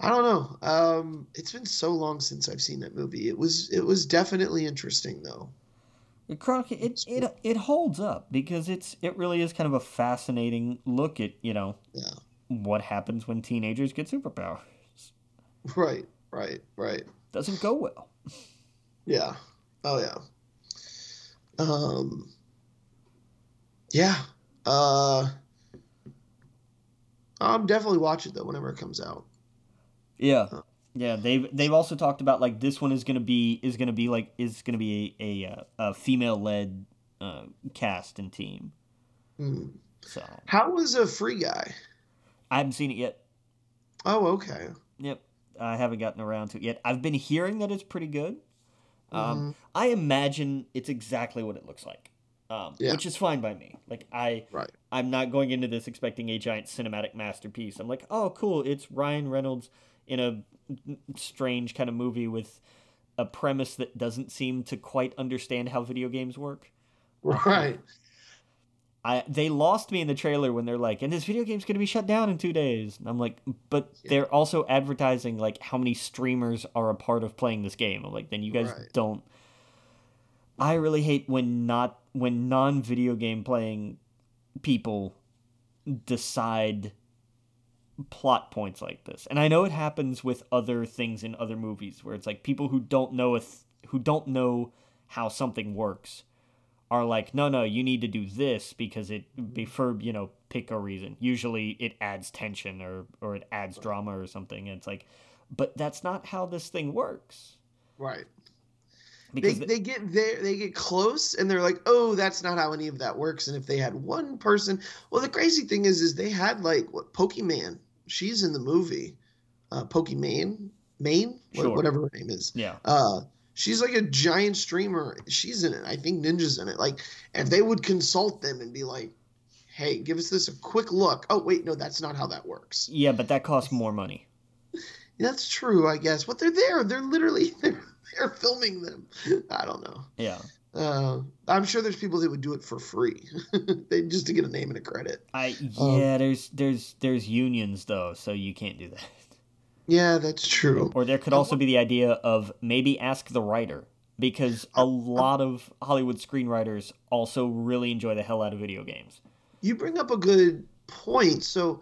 I don't know. Um, it's been so long since I've seen that movie. It was it was definitely interesting though. Chronicle it, it it holds up because it's it really is kind of a fascinating look at you know Yeah. what happens when teenagers get superpowers. Right, right, right. Doesn't go well. Yeah. Oh yeah. Um. Yeah. Uh. I'm definitely watch it though whenever it comes out. Yeah, Huh. Yeah. They've they've also talked about like this one is gonna be is gonna be like is gonna be a a, uh, a female led uh, cast and team. Hmm. So How was a free guy? I haven't seen it yet. Oh, okay. Yep, I haven't gotten around to it yet. I've been hearing that it's pretty good. Um, Mhm. I imagine it's exactly what it looks like, um, Yeah. which is fine by me. Like I, Right. I'm not going into this expecting a giant cinematic masterpiece. I'm like, oh, cool, it's Ryan Reynolds in a strange kind of movie with a premise that doesn't seem to quite understand how video games work. Right. I they lost me in the trailer when they're like, and this video game's gonna be shut down in two days. And I'm like, but Yeah. they're also advertising like how many streamers are a part of playing this game. I'm like, then you guys Right. don't. I really hate when not when non video game playing people decide plot points like this. And I know it happens with other things in other movies where it's like people who don't know if who don't know how something works are like, no, no, you need to do this because it be for you know pick a reason. Usually it adds tension or or it adds drama or something. And it's like, but that's not how this thing works. Right. They, Because the- they get there, they get close, and they're like, "Oh, that's not how any of that works." And if they had one person, well, the crazy thing is, is they had like what Pokimane. She's in the movie, uh, Pokemon, Maine, What- Sure. whatever her name is. yeah, Uh, she's like a giant streamer. She's in it. I think Ninja's in it. Like, if they would consult them and be like, "Hey, give us this a quick look." Oh, wait, no, that's not how that works. yeah, but that costs more money. That's true, I guess. But they're there. They're literally they're, they're filming them. I don't know. Yeah, Uh, I'm sure there's people that would do it for free, they just to get a name and a credit. I Um, yeah. there's there's there's unions though, so you can't do that. Yeah, that's true. Or there could also be the idea of maybe ask the writer because a lot of Hollywood screenwriters also really enjoy the hell out of video games. You bring up a good point. So,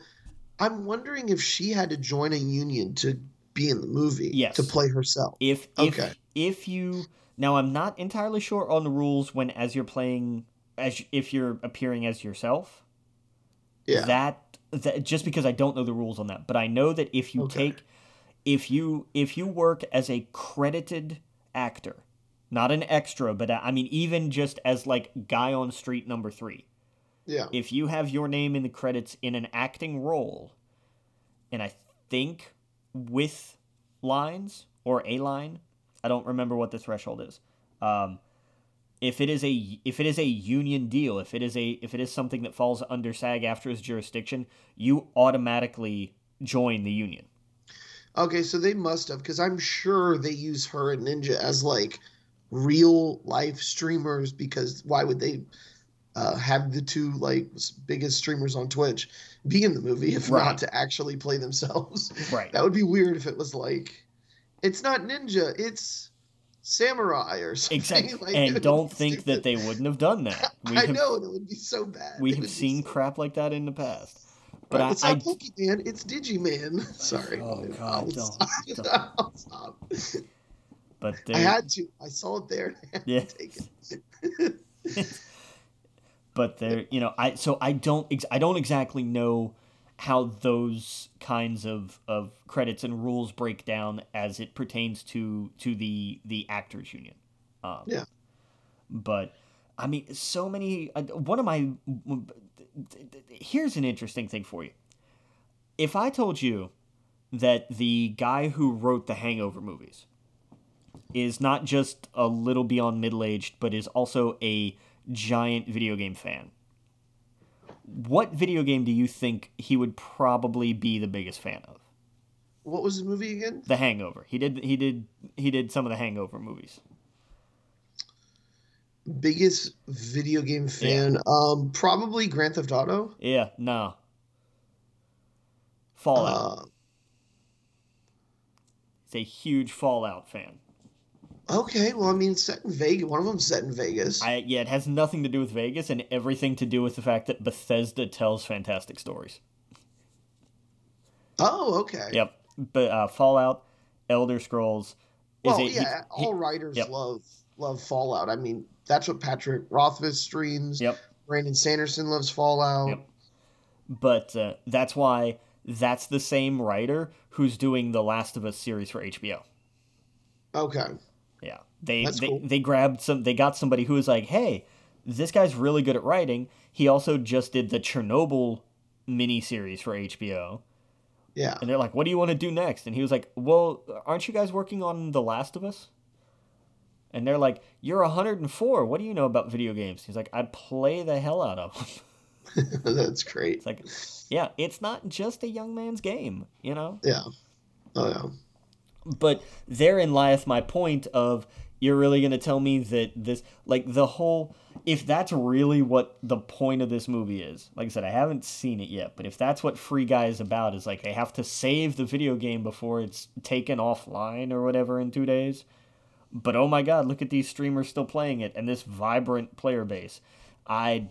I'm wondering if she had to join a union to be in the movie Yes. to play herself. If if Okay. if you now I'm not entirely sure on the rules when as you're playing as if you're appearing as yourself. Yeah. That that just because I don't know the rules on that, but I know that if you Okay. take if you if you work as a credited actor, not an extra, but uh, I mean even just as like guy on street number 3. yeah. if you have your name in the credits in an acting role, and I think with lines or a line, I don't remember what the threshold is. Um, if it is a if it is a union deal, if it is a if it is something that falls under SAG-AFTRA's jurisdiction, you automatically join the union. Okay, so they must have, because I'm sure they use her and Ninja as like real life streamers. Because why would they uh, have the two like biggest streamers on Twitch be in the movie if Right. not to actually play themselves? Right. That would be weird if it was like, it's not Ninja, it's Samurai or something. Exactly. Like, and don't think that they wouldn't have done that. We I have, know it would be so bad. we It have seen so- crap like that in the past. But Right, I, it's I not Pokemon, it's Digiman. Sorry. Oh, God, I'll don't- stop. I'll stop. but I had to. I saw it there. I had to Yeah. take it. but there you know i so i don't ex- i don't exactly know how those kinds of of credits and rules break down as it pertains to to the the actors union um, Yeah. but I mean, so many. Uh, one of my. Here's an interesting thing for you. If I told you that the guy who wrote the Hangover movies is not just a little beyond middle aged, but is also a giant video game fan, what video game do you think he would probably be the biggest fan of? What was the movie again? The Hangover. He did. He did. He did some of the Hangover movies. Biggest video game fan? Yeah. Um, probably Grand Theft Auto. Yeah. No. Fallout. Uh, He's a huge Fallout fan. Okay, well, I mean, set in Vegas. One of them's set in Vegas. I, yeah, it has nothing to do with Vegas and everything to do with the fact that Bethesda tells fantastic stories. Oh, okay. Yep, but uh, Fallout, Elder Scrolls. well, a, yeah, he, all writers yep. love love Fallout. I mean, that's what Patrick Rothfuss streams. Yep. Brandon Sanderson loves Fallout. Yep. But uh, that's why that's the same writer who's doing the Last of Us series for HBO. Okay. Yeah. They they, cool. they grabbed some they got somebody who was like, "Hey, this guy's really good at writing. He also just did the Chernobyl miniseries for HBO." Yeah. And they're like, "What do you want to do next?" And he was like, "Well, aren't you guys working on The Last of Us?" And they're like, "You're 104. What do you know about video games?" He's like, "I play the hell out of them." That's great. It's like, yeah, it's not just a young man's game, you know? Yeah. Oh yeah. But therein lieth my point of you're really going to tell me that this like the whole if that's really what the point of this movie is like i said i haven't seen it yet but if that's what free guy is about is like they have to save the video game before it's taken offline or whatever in two days. But oh my god look at these streamers still playing it and this vibrant player base. I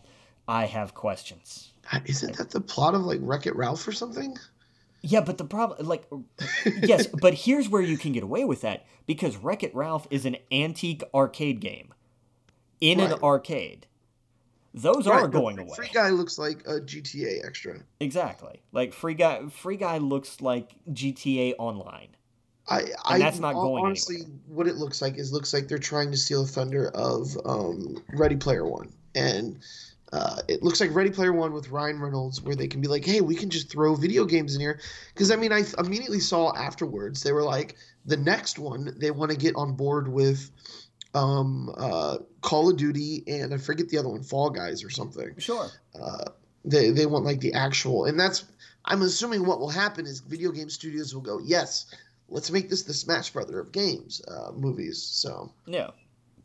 i have questions. Isn't that the plot of like wreck it ralph or something yeah, but the problem, like, yes, but here's where you can get away with that because Wreck It Ralph is an antique arcade game in right. an arcade. Those right, are going away. Free Guy looks like a GTA extra. Exactly, like Free Guy. Free Guy looks like GTA Online. I, I that's not going honestly. Anywhere. What it looks like is looks like they're trying to steal the thunder of um, Ready Player One, and uh, it looks like Ready Player One with Ryan Reynolds, where they can be like, "Hey, we can just throw video games in here." Because I mean, I immediately saw afterwards they were like, the next one they want to get on board with um, uh, Call of Duty and I forget the other one, Fall Guys or something. Sure. Uh, they they want like the actual, and that's I'm assuming what will happen is video game studios will go, yes, let's make this the Smash Brother of games uh, movies. So yeah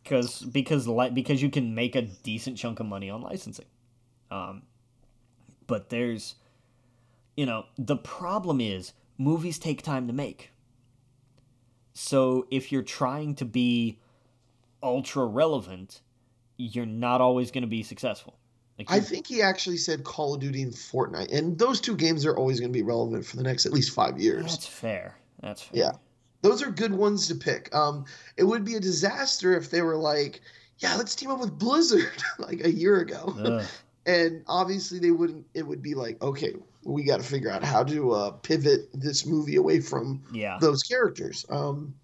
because because because you can make a decent chunk of money on licensing. Um, but there's, you know, the problem is movies take time to make. So if you're trying to be ultra relevant, you're not always going to be successful. Like I think he actually said Call of Duty and Fortnite, and those two games are always going to be relevant for the next at least five years. That's fair. That's fair. Yeah those are good ones to pick. Um, it would be a disaster if they were like, yeah, let's team up with Blizzard like a year ago. and obviously they wouldn't it would be like, okay, we got to figure out how to uh, pivot this movie away from yeah. those characters. Um,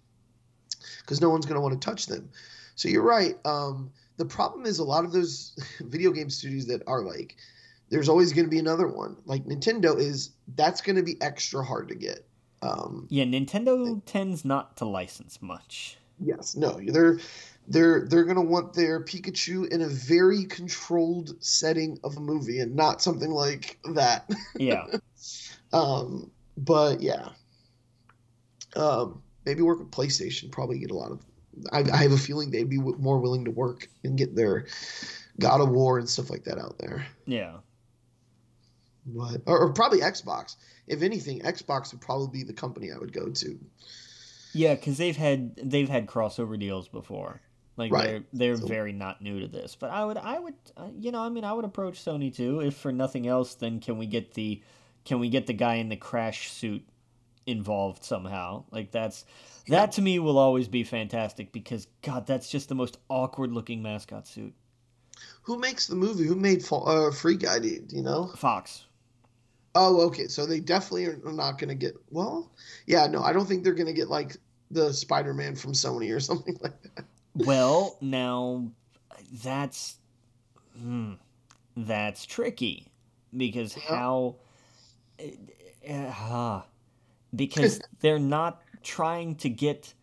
cuz no one's going to want to touch them. So you're right. Um, the problem is a lot of those video game studios that are like there's always going to be another one. Like Nintendo is that's going to be extra hard to get. Um, yeah, Nintendo tends not to license much. Yes, no, they're they're they're gonna want their Pikachu in a very controlled setting of a movie and not something like that. Yeah. um, but yeah. Um, maybe work with PlayStation. Probably get a lot of. I, I have a feeling they'd be more willing to work and get their God of War and stuff like that out there. Yeah. But or, or probably Xbox if anything, Xbox would probably be the company I would go to. Yeah, because they've had they've had crossover deals before. Like right. they're they're so, very not new to this. But I would I would uh, you know I mean I would approach Sony too. If for nothing else, then can we get the can we get the guy in the crash suit involved somehow? Like that's that to me will always be fantastic because God, that's just the most awkward looking mascot suit. Who makes the movie? Who made uh, Free Guy? Do you know? Fox. Oh, okay. So they definitely are not going to get. Well, yeah, no, I don't think they're going to get like the Spider-Man from Sony or something like that. Well, now that's Hmm, that's tricky because Yeah. how. Uh, because they're not trying to get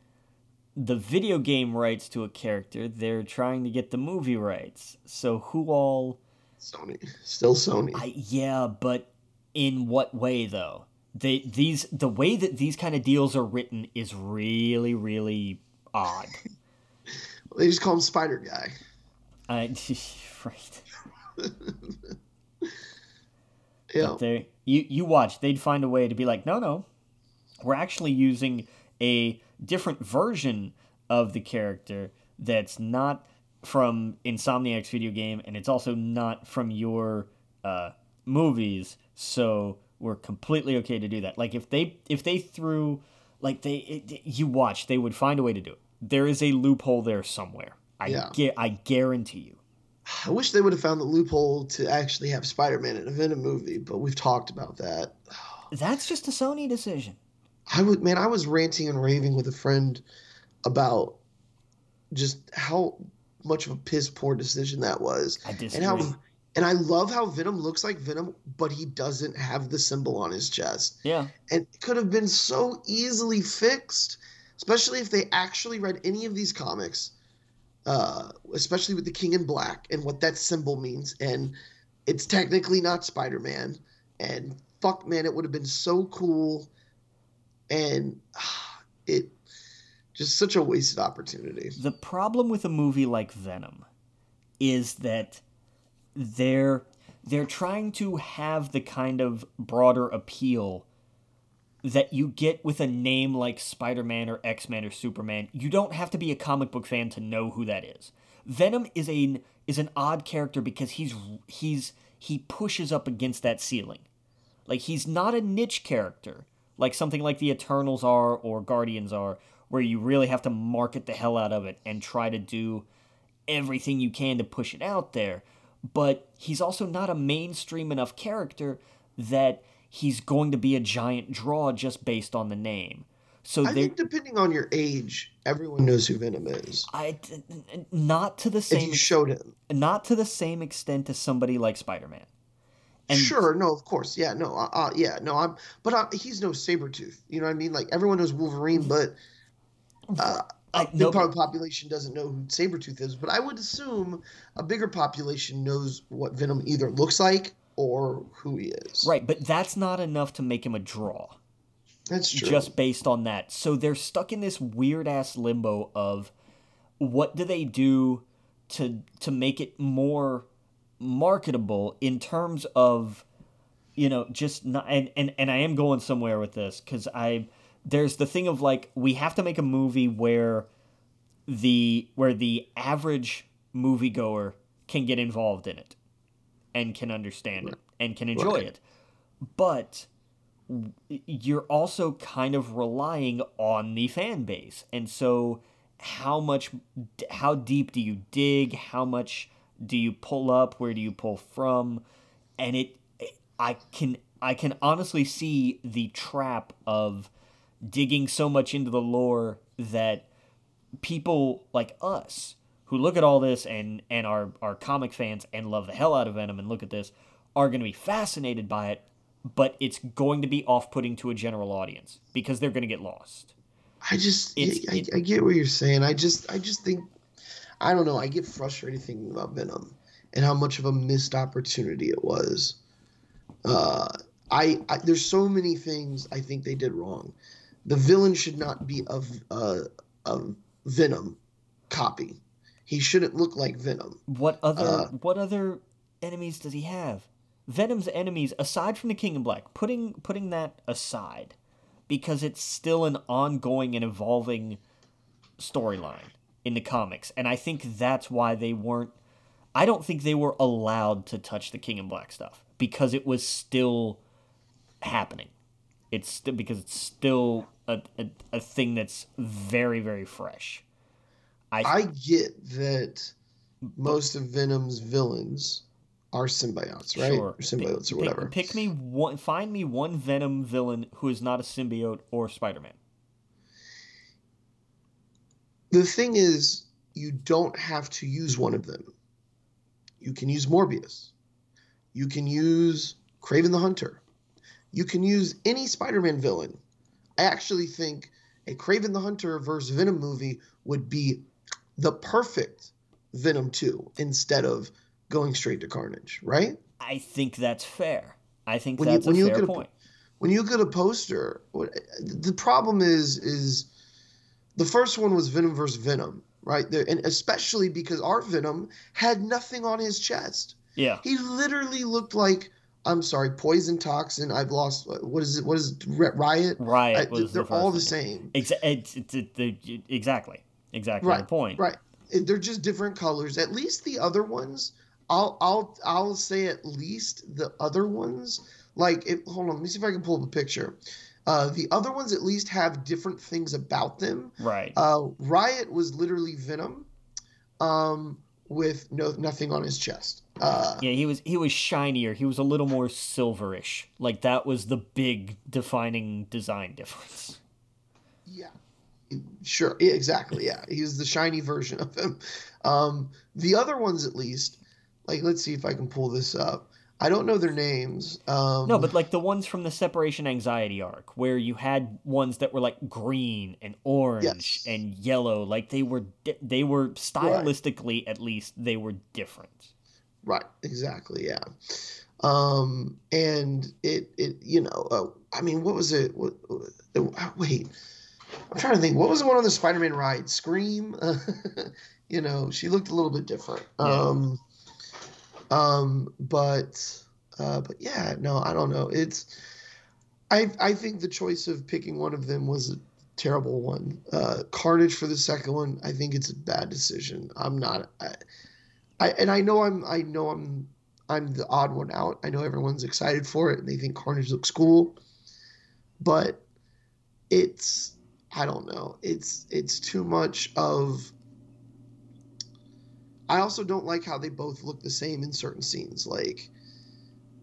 the video game rights to a character, they're trying to get the movie rights. So who all. Sony, still Sony. I, yeah, but in what way though? They these the way that these kind of deals are written is really really odd. they just call him Spider Guy. I right. Yeah, they you you watch, they'd find a way to be like, no, no, we're actually using a different version of the character that's not from Insomniac's video game, and it's also not from your uh, movies. So we're completely okay to do that. Like if they if they threw like they it, you watch, they would find a way to do it. There is a loophole there somewhere. I Yeah. get I guarantee you. I wish they would have found the loophole to actually have Spider Man in a Venom movie, but we've talked about that. That's just a Sony decision. I would, man, I was ranting and raving with a friend about just how much of a piss poor decision that was, I disagree. and how, and I love how Venom looks like Venom, but he doesn't have the symbol on his chest, yeah. and it could have been so easily fixed, especially if they actually read any of these comics, uh, especially with the King in Black and what that symbol means, and it's technically not Spider Man, and fuck, man, it would have been so cool and ah, it just such a wasted opportunity. The problem with a movie like Venom is that they're they're trying to have the kind of broader appeal that you get with a name like Spider-Man or X-Men or Superman. You don't have to be a comic book fan to know who that is. Venom is a is an odd character because he's he's he pushes up against that ceiling. Like he's not a niche character like something like the Eternals are or Guardians are, where you really have to market the hell out of it and try to do everything you can to push it out there. But he's also not a mainstream enough character that he's going to be a giant draw just based on the name. So I think depending on your age, everyone knows who Venom is. I not to the same. If you showed him, not to the same extent as somebody like Spider-Man. And sure, no, of course, yeah, no, uh, uh, yeah, no, I'm, but uh, he's no Sabretooth. You know what I mean? Like everyone knows Wolverine, but uh, I- a big no, part of the population doesn't know who Sabretooth is. But I would assume a bigger population knows what Venom either looks like or who he is. right, but that's not enough to make him a draw. That's true. just based on that. So they're stuck in this weird ass limbo of what do they do to to make it more marketable in terms of you know just not and and, and I am going somewhere with this cuz I there's the thing of like we have to make a movie where the where the average moviegoer can get involved in it and can understand it and can enjoy Right. it. But you're also kind of relying on the fan base. And so how much how deep do you dig? How much do you pull up? Where do you pull from? And it I can I can honestly see the trap of digging so much into the lore that people like us who look at all this and and are are comic fans and love the hell out of Venom and look at this are going to be fascinated by it, but it's going to be off-putting to a general audience because they're going to get lost. I just, It's- I, it- I get what you're saying. I just, I just think, I don't know. I get frustrated thinking about Venom and how much of a missed opportunity it was. Uh, I, I there's so many things I think they did wrong. The villain should not be a, a, a Venom copy. He shouldn't look like Venom. What other Uh, what other enemies does he have? Venom's enemies aside from the King in Black, putting putting that aside because it's still an ongoing and evolving storyline in the comics and I think that's why they weren't I don't think they were allowed to touch the King in Black stuff because it was still happening. It's still because it's still a, a, a thing that's very very fresh. I, I get that most of Venom's villains are symbiotes, right? Sure. Or symbiotes or whatever. Pick, me one. Find me one Venom villain who is not a symbiote or Spider-Man. the thing is you don't have to use one of them You can use Morbius. You can use Kraven the Hunter. You can use any Spider Man villain. I actually think a Kraven the Hunter versus Venom movie would be the perfect Venom 2 instead of going straight to Carnage, right? I think that's fair. I think When that's you- when a you fair look at a- point. when you look at a poster, what, the problem is is the first one was Venom versus Venom, right? There, and especially because our Venom had nothing on his chest. Yeah. He literally looked like I'm sorry, poison toxin. I've lost what is it? What is it? Riot? Riot I- was they're the all the same. Exa- it's, it's, it- the- exactly. Exactly Right, the point. Right. They're just different colors. At least the other ones, I'll I'll I'll say at least the other ones. Like, it, hold on, let me see if I can pull up a picture. Uh, the other ones at least have different things about them. Right. Uh, Riot was literally Venom, um, with no nothing on his chest. Uh, yeah, he was he was shinier. He was a little more silverish. Like that was the big defining design difference. Yeah. Sure. Exactly. Yeah. he's the shiny version of him. Um, the other ones, at least, like, let's see if I can pull this up. I don't know their names. Um, No, but like the ones from the separation anxiety arc, where you had ones that were like green and orange Yes. and yellow, like they were di- they were stylistically at least they were different. right. Exactly. Yeah. Um, and it, it, you know, uh, I mean, what was it? What, uh, wait, I'm trying to think. What was the one on the Spider-Man ride? Scream. you know, she looked a little bit different. Yeah. Um, um, but, uh, but yeah, no, I don't know. It's, I, I think the choice of picking one of them was a terrible one. Uh, Carnage for the second one, I think it's a bad decision. I'm not, I, I and I know I'm, I know I'm, I'm the odd one out. I know everyone's excited for it and they think Carnage looks cool, but it's, I don't know. It's, it's too much of. I also don't like how they both look the same in certain scenes. Like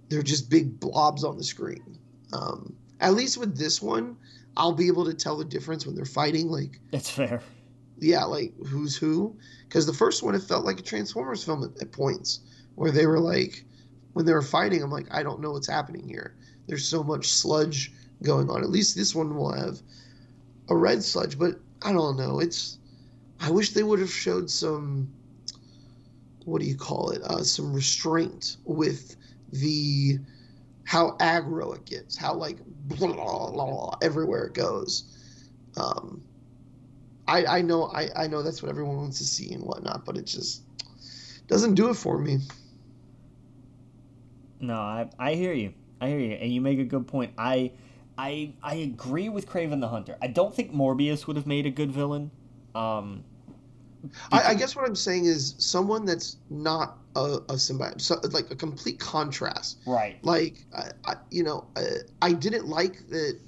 they're just big blobs on the screen. Um, at least with this one, I'll be able to tell the difference when they're fighting. Like, That's fair. yeah, like who's who. Because the first one, it felt like a Transformers film at, at points where they were like, when they were fighting, I'm like, I don't know what's happening here. There's so much sludge going on. At least this one will have a red sludge, but I don't know. It's. I wish they would have showed some. What do you call it? Uh, some restraint with the how aggro it gets, how like blah, blah, blah, everywhere it goes. Um, I I know I I know that's what everyone wants to see and whatnot, but it just doesn't do it for me. No, I I hear you. I hear you, and you make a good point. I I I agree with Kraven the Hunter. I don't think Morbius would have made a good villain. Um, I, I guess what I'm saying is someone that's not a, a symbiote, so, like a complete contrast. right. Like, I, I, you know, I, I didn't like that.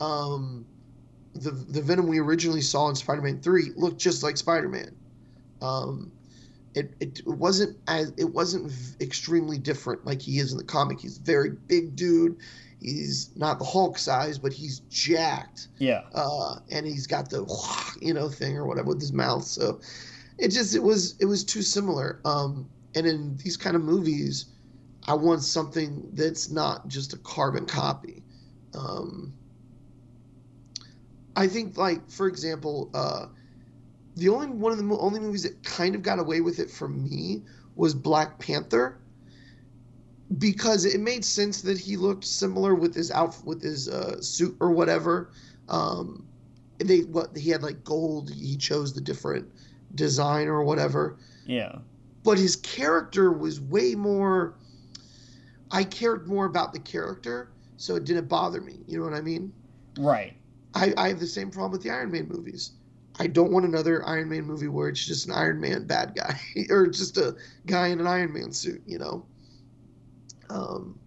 Um, the the Venom we originally saw in Spider-Man Three looked just like Spider-Man. Um, it, it wasn't as it wasn't v- extremely different like he is in the comic. He's a very big dude. He's not the Hulk size, but he's jacked Yeah. uh, and he's got the you know thing or whatever with his mouth. So it just it was it was too similar. Um, and in these kind of movies, I want something that's not just a carbon copy. Um, I think like for example, uh, the only one of the mo- only movies that kind of got away with it for me was Black Panther because it made sense that he looked similar with his outfit with his uh, suit or whatever. Um they what he had like gold. He chose the different design or whatever. Yeah. but his character was way more i cared more about the character so it didn't bother me. You know what i mean? Right. i, I have the same problem with the iron man movies. I don't want another iron man movie where it's just an iron man bad guy or just a guy in an iron man suit you know um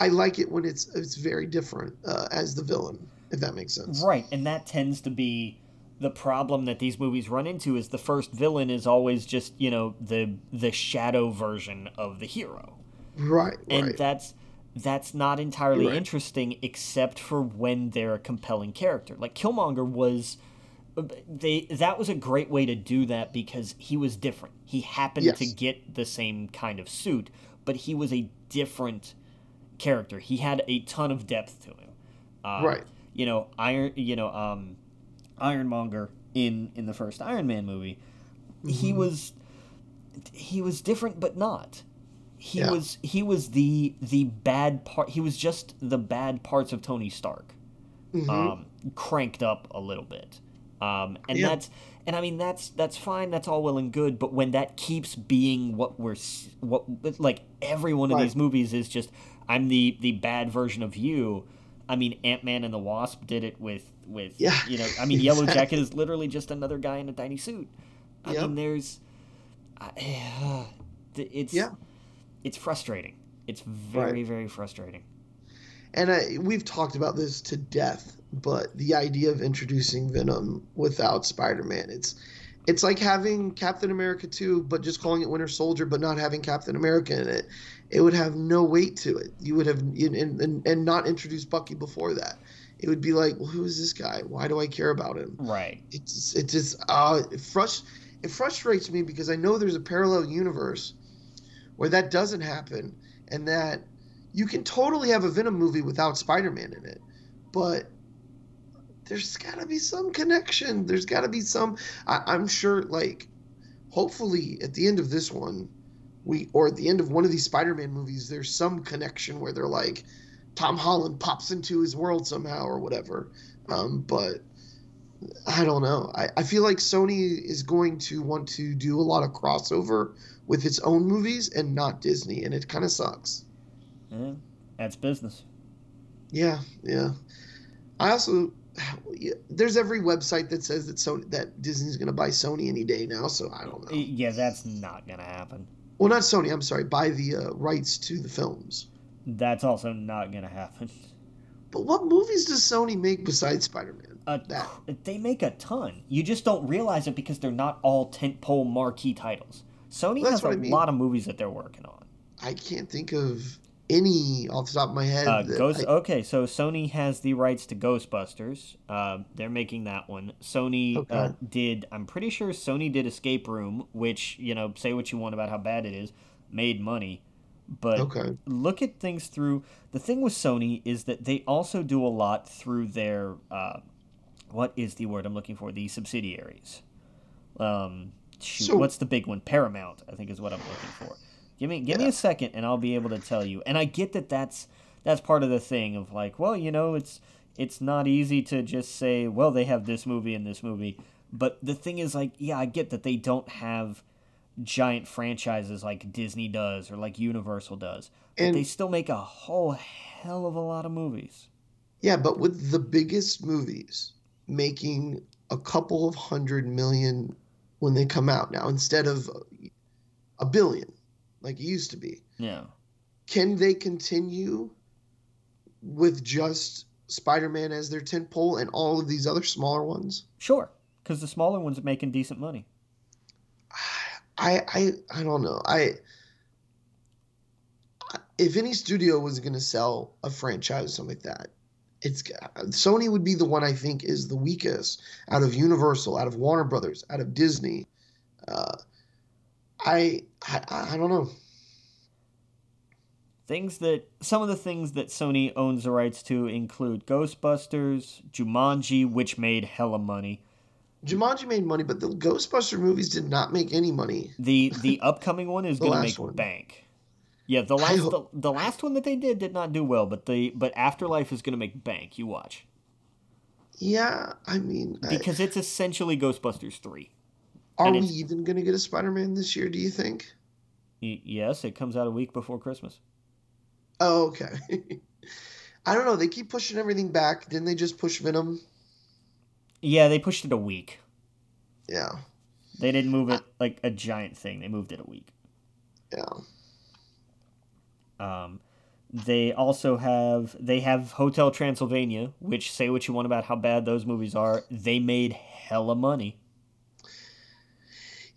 i like it when it's it's very different uh, as the villain if that makes sense Right, and that tends to be the problem that these movies run into is the first villain is always just, you know, the the shadow version of the hero. right And right that's that's not entirely right. interesting except for when they're a compelling character. Like Killmonger was they that was a great way to do that because he was different. He happened Yes. to get the same kind of suit, but he was a different character. He had a ton of depth to him. Um, Right. You know, Iron. You know, um, Ironmonger in in the first Iron Man movie, he Mm-hmm. was he was different, but not. He Yeah. was he was the the bad part. He was just the bad parts of Tony Stark Mhm. um, cranked up a little bit. Um, and Yeah. that's and I mean that's that's fine. That's all well and good. But when that keeps being what we're what like every one of Right. these movies is just I'm the the bad version of you. I mean Ant Man and the Wasp did it with with Yeah, you know I mean Yellow exactly. Jacket is literally just another guy in a tiny suit. I Yep. mean there's I, it's Yeah. it's frustrating. It's very very frustrating. And I, we've talked about this to death, but the idea of introducing Venom without Spider-Man, it's it's like having Captain America 2, but just calling it Winter Soldier, but not having Captain America in it. It would have no weight to it. You would have and, and, and not introduce Bucky before that. It would be like, well, who is this guy? Why do I care about him? Right. It's it just uh, it, frust- it frustrates me because I know there's a parallel universe where that doesn't happen, and that you can totally have a Venom movie without Spider-Man in it, but there's got to be some connection. There's got to be some. I, I'm sure, like, hopefully at the end of this one, we or at the end of one of these Spider-Man movies, there's some connection where they're like, Tom Holland pops into his world somehow or whatever. Um, but I don't know. I, I feel like Sony is going to want to do a lot of crossover with its own movies and not Disney, and it kind of sucks. Yeah, that's business. Yeah, yeah. I also there's every website that says that Sony that Disney's going to buy Sony any day now, so I don't know. Yeah, that's not gonna happen. Well, not Sony. I'm sorry. Buy the uh, rights to the films. That's also not gonna happen. But what movies does Sony make besides Spider-Man? Uh, That. They make a ton. You just don't realize it because they're not all tentpole marquee titles. Sony That's has a mean. lot of movies that they're working on. I can't think of any off the top of my head. Uh, Ghost. I- okay, so Sony has the rights to Ghostbusters. Uh, they're making that one. Sony uh, did. I'm pretty sure Sony did Escape Room, which you know, say what you want about how bad it is, made money. But okay. look at things through the thing with Sony is that they also do a lot through their uh, what is the word I'm looking for? The subsidiaries. Um, shoot, So- what's the big one? Paramount, I think is what I'm looking for. Give me give me a second, and I'll be able to tell you. And I get that that's that's part of the thing of like, well, you know, it's it's not easy to just say, well, they have this movie and this movie. But the thing is, like, yeah, I get that they don't have giant franchises like Disney does or like Universal does. But And- they still make a whole hell of a lot of movies. Yeah, but with the biggest movies making a couple of hundred million when they come out now instead of a billion like it used to be, Yeah. can they continue with just Spider-Man as their tentpole and all of these other smaller ones? Sure. Because the smaller ones are making decent money. I I I don't know. I if any studio was going to sell a franchise something like that, it's Sony would be the one I think is the weakest out of Universal, out of Warner Brothers, out of Disney. Uh, I, I I don't know. Things that some of the things that Sony owns the rights to include Ghostbusters, Jumanji, which made hella money. Jumanji made money, but the Ghostbuster movies did not make any money. The the upcoming one is going to make one. bank. Yeah, the last the, the last one that they did did not do well, but the but Afterlife is going to make bank. You watch Yeah, I mean, I- because it's essentially Ghostbusters three. Are we even going to get a Spider-Man this year? Do you think? Y- yes, it comes out a week before Christmas. Oh, okay. I don't know. They keep pushing everything back. Didn't they just push Venom? Yeah, they pushed it a week. Yeah, They didn't move it like a giant thing. They moved it a week. yeah. Um, they also have they have Hotel Transylvania, which say what you want about how bad those movies are. They made hella money.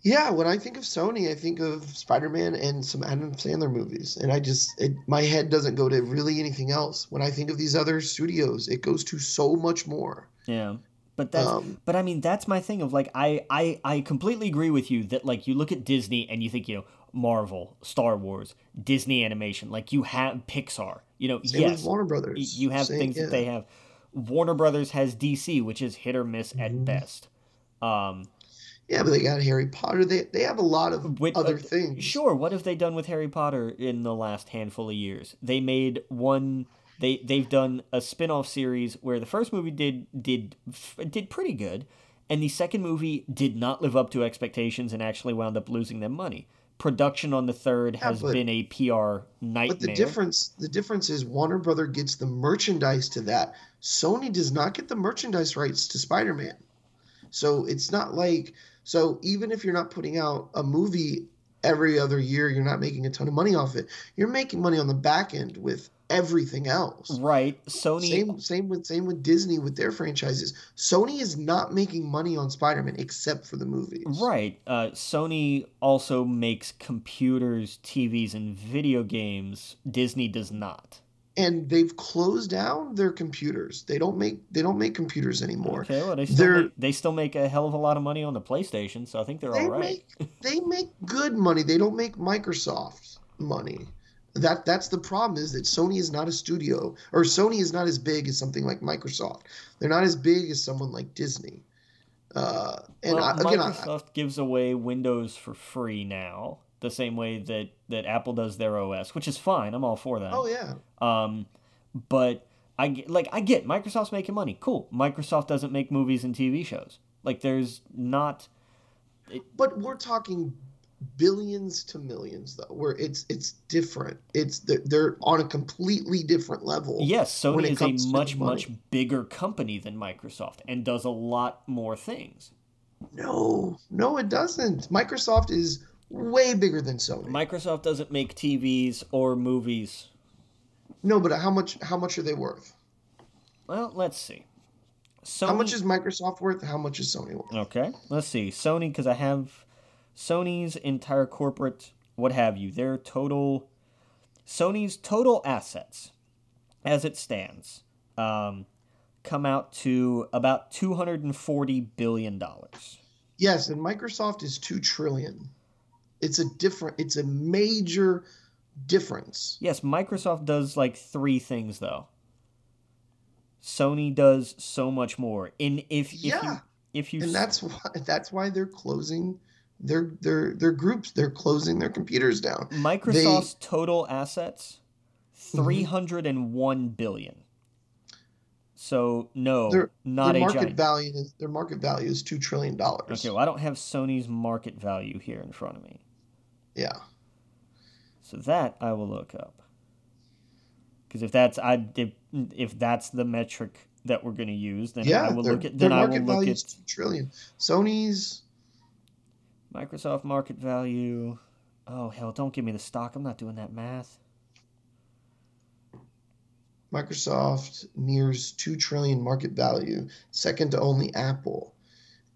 Yeah, when I think of Sony, I think of Spider-Man and some Adam Sandler movies, and I just it, my head doesn't go to really anything else. When I think of these other studios, it goes to so much more. Yeah, But that's Um, but I mean that's my thing of like I, I I completely agree with you that like you look at Disney and you think you know Marvel, Star Wars, Disney animation, like you have Pixar. You know, yes, Warner Brothers. you have Same- things yeah. that they have. Warner Brothers has DC, which is hit or miss Mm-hmm. at best. Um, Yeah, but they got Harry Potter. They they have a lot of with, other uh, things. Sure. What have they done with Harry Potter in the last handful of years? They made one. They they've done a spin-off series where the first movie did did did pretty good, and the second movie did not live up to expectations and actually wound up losing them money. Production on the third Yeah, has but- been a PR nightmare. But the difference the difference is Warner Brother gets the merchandise to that. Sony does not get the merchandise rights to Spider-Man. So it's not like so even if you're not putting out a movie every other year, you're not making a ton of money off it. You're making money on the back end with everything else. right? Sony Same same with same with Disney with their franchises. Sony is not making money on Spider-Man except for the movies. Right. Uh, Sony also makes computers, TVs, and video games. Disney does not. And they've closed down their computers. They don't make they don't make computers anymore. Okay, well they still make, they still make a hell of a lot of money on the PlayStation, so I think they're They all right. make they make good money. They don't make Microsoft money. That that's the problem is that Sony is not a studio or Sony is not as big as something like Microsoft. They're not as big as someone like Disney. Uh, and well, I, again, I, Microsoft gives away Windows for free now, the same way that that Apple does their OS, which is fine. I'm all for that. oh yeah, Um, but I get, like I get Microsoft's making money. Cool. Microsoft doesn't make movies and TV shows. Like there's not. but we're talking billions to millions though. Where it's it's different. It's they're, they're on a completely different level. Yes, Sony is a much much bigger company than Microsoft and does a lot more things. No, no, it doesn't. Microsoft is way bigger than Sony. Microsoft doesn't make TVs or movies. No, but how much how much are they worth? Well, let's see. Sony, How much is Microsoft worth? How much is Sony worth? Okay, let's see. Sony, because I have Sony's entire corporate, what have you, their total, Sony's total assets, as it stands, um, come out to about two hundred and forty billion dollars. Yes, and Microsoft is two trillion. It's a different. It's a major difference. Yes, Microsoft does like three things though. Sony does so much more. In if if you Yeah. if you and that's why that's why they're closing their their their groups. They're closing their computers down. Microsoft's total assets Mm-hmm. three hundred and one billion. So no, Their not their a market giant. value is their market value is two trillion dollars. Okay, well I don't have Sony's market value here in front of me, Yeah. So that I will look up. Because if that's I if, if that's the metric that we're going to use, then Yeah. I will look at then I will look at trillion. Sony's Microsoft market value. Oh hell, don't give me the stock. I'm not doing that math. Microsoft nears two trillion market value, second to only Apple.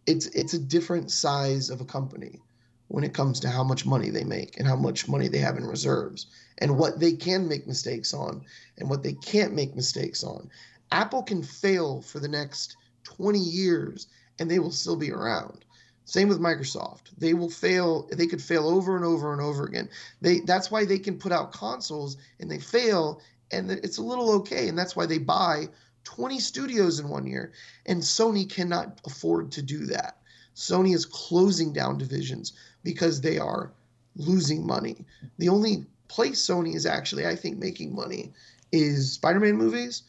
It's it's a different size of a company when it comes to how much money they make and how much money they have in reserves and what they can make mistakes on and what they can't make mistakes on. Apple can fail for the next 20 years and they will still be around. Same with Microsoft. They will fail. They could fail over and over and over again. They that's why they can put out consoles and they fail and it's a little okay and that's why they buy 20 studios in one year and Sony cannot afford to do that. Sony is closing down divisions because they are losing money. The only place Sony is actually I think making money is Spider-Man movies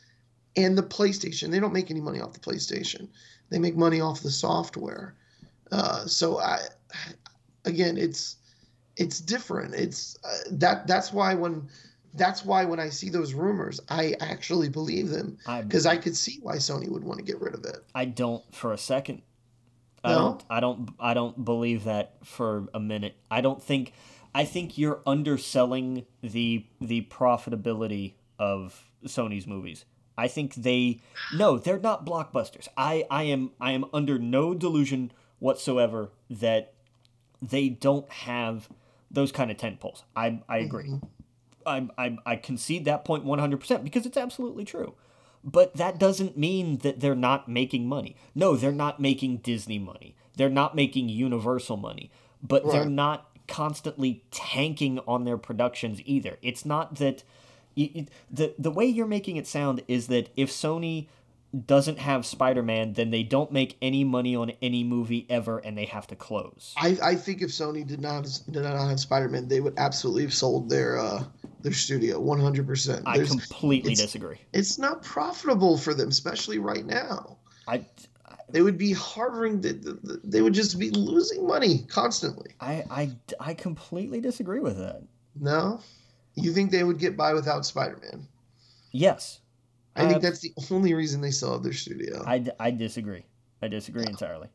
and the PlayStation. They don't make any money off the PlayStation. They make money off the software. Uh, so I again it's it's different. It's uh, that that's why when that's why when I see those rumors, I actually believe them I because I could see why Sony would want to get rid of it. I don't for a second. I don't I don't I don't believe that for a minute. I don't think I think you're underselling the the profitability of Sony's movies. I think they no, they're not blockbusters. I I am I am under no delusion whatsoever that they don't have those kind of tent poles. I I agree. Mm-hmm. I, I I concede that point 100% because it's absolutely true. But that doesn't mean that they're not making money. No, they're not making Disney money. They're not making Universal money. But they're not constantly tanking on their productions either. It's not that the the way you're making it sound is that if Sony doesn't have Spider-Man, then they don't make any money on any movie ever and they have to close. I, I think if Sony did not did not have Spider Man, they would absolutely have sold their uh, their studio one hundred percent. I completely it's- disagree. It's not profitable for them, especially right now. I They would be harboring. The, the, the- they would just be losing money constantly. I I I completely disagree with that. No, you think they would get by without Spider Man? Yes. I think Uh, that's the only reason they still have their studio. I, I disagree. I disagree entirely.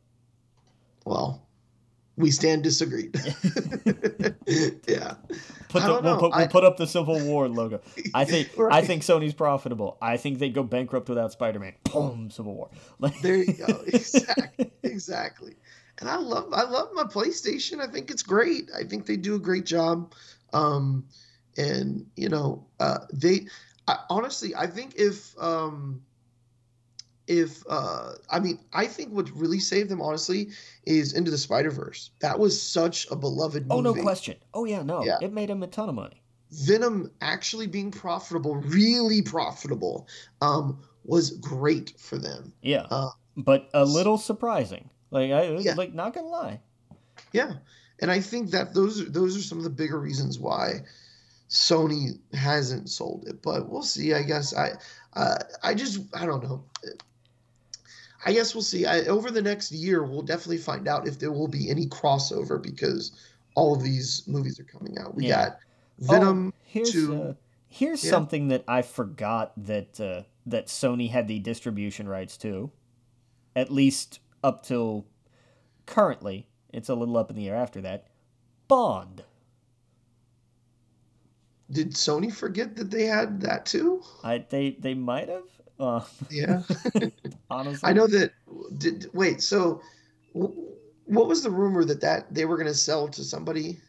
well, we stand disagreed. yeah. Put I the, we'll, put, we'll I- put up the Civil War logo. I think I think Sony's profitable. I think they'd go bankrupt without Spider-Man. Boom, Civil War. Like, There you go. Exactly. exactly. And I love I love my PlayStation. I think it's great. I think they do a great job. Um and you know, uh they I, honestly, I think if um if uh I mean, I think what really saved them honestly is Into the Spider-Verse. That was such a beloved movie. oh no question. Oh yeah, no. Yeah. It made him a ton of money. Venom actually being profitable, really profitable, um, was great for them. Yeah. Uh, but a little surprising. Like I Yeah. like not gonna lie. Yeah, and I think that those are those are some of the bigger reasons why Sony hasn't sold it. But we'll see. I guess I uh, I just I don't know. I guess we'll see. I, over the next year, we'll definitely find out if there will be any crossover because all of these movies are coming out. We Yeah. got Venom. Oh, here's to- uh, here's yeah. something that I forgot that uh, that Sony had the distribution rights to, at least up till currently. It's a little up in the air after that. Bond. Did Sony forget that they had that too? I they they might have. Uh, Yeah. honestly, I know that. Did wait? So, wh- what was the rumor that that they were going to sell to somebody?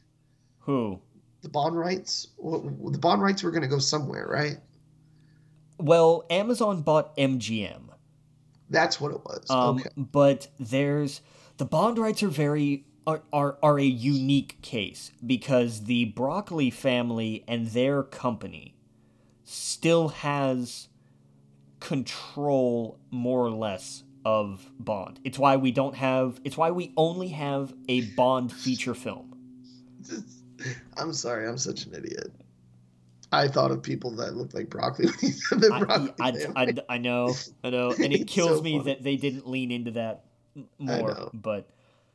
who. The bond rights. What, the bond rights were going to go somewhere, right? Well, Amazon bought MGM. That's what it was. Um, okay. But there's the bond rights are very are, are are a unique case because the Broccoli family and their company still has control more or less of Bond. It's why we don't have. It's why we only have a Bond feature film. I'm sorry. I'm such an idiot. I thought of people that looked like broccoli. when you said I, broccoli I, family. I, I know, I know, and it kills so me that they didn't lean into that I more. But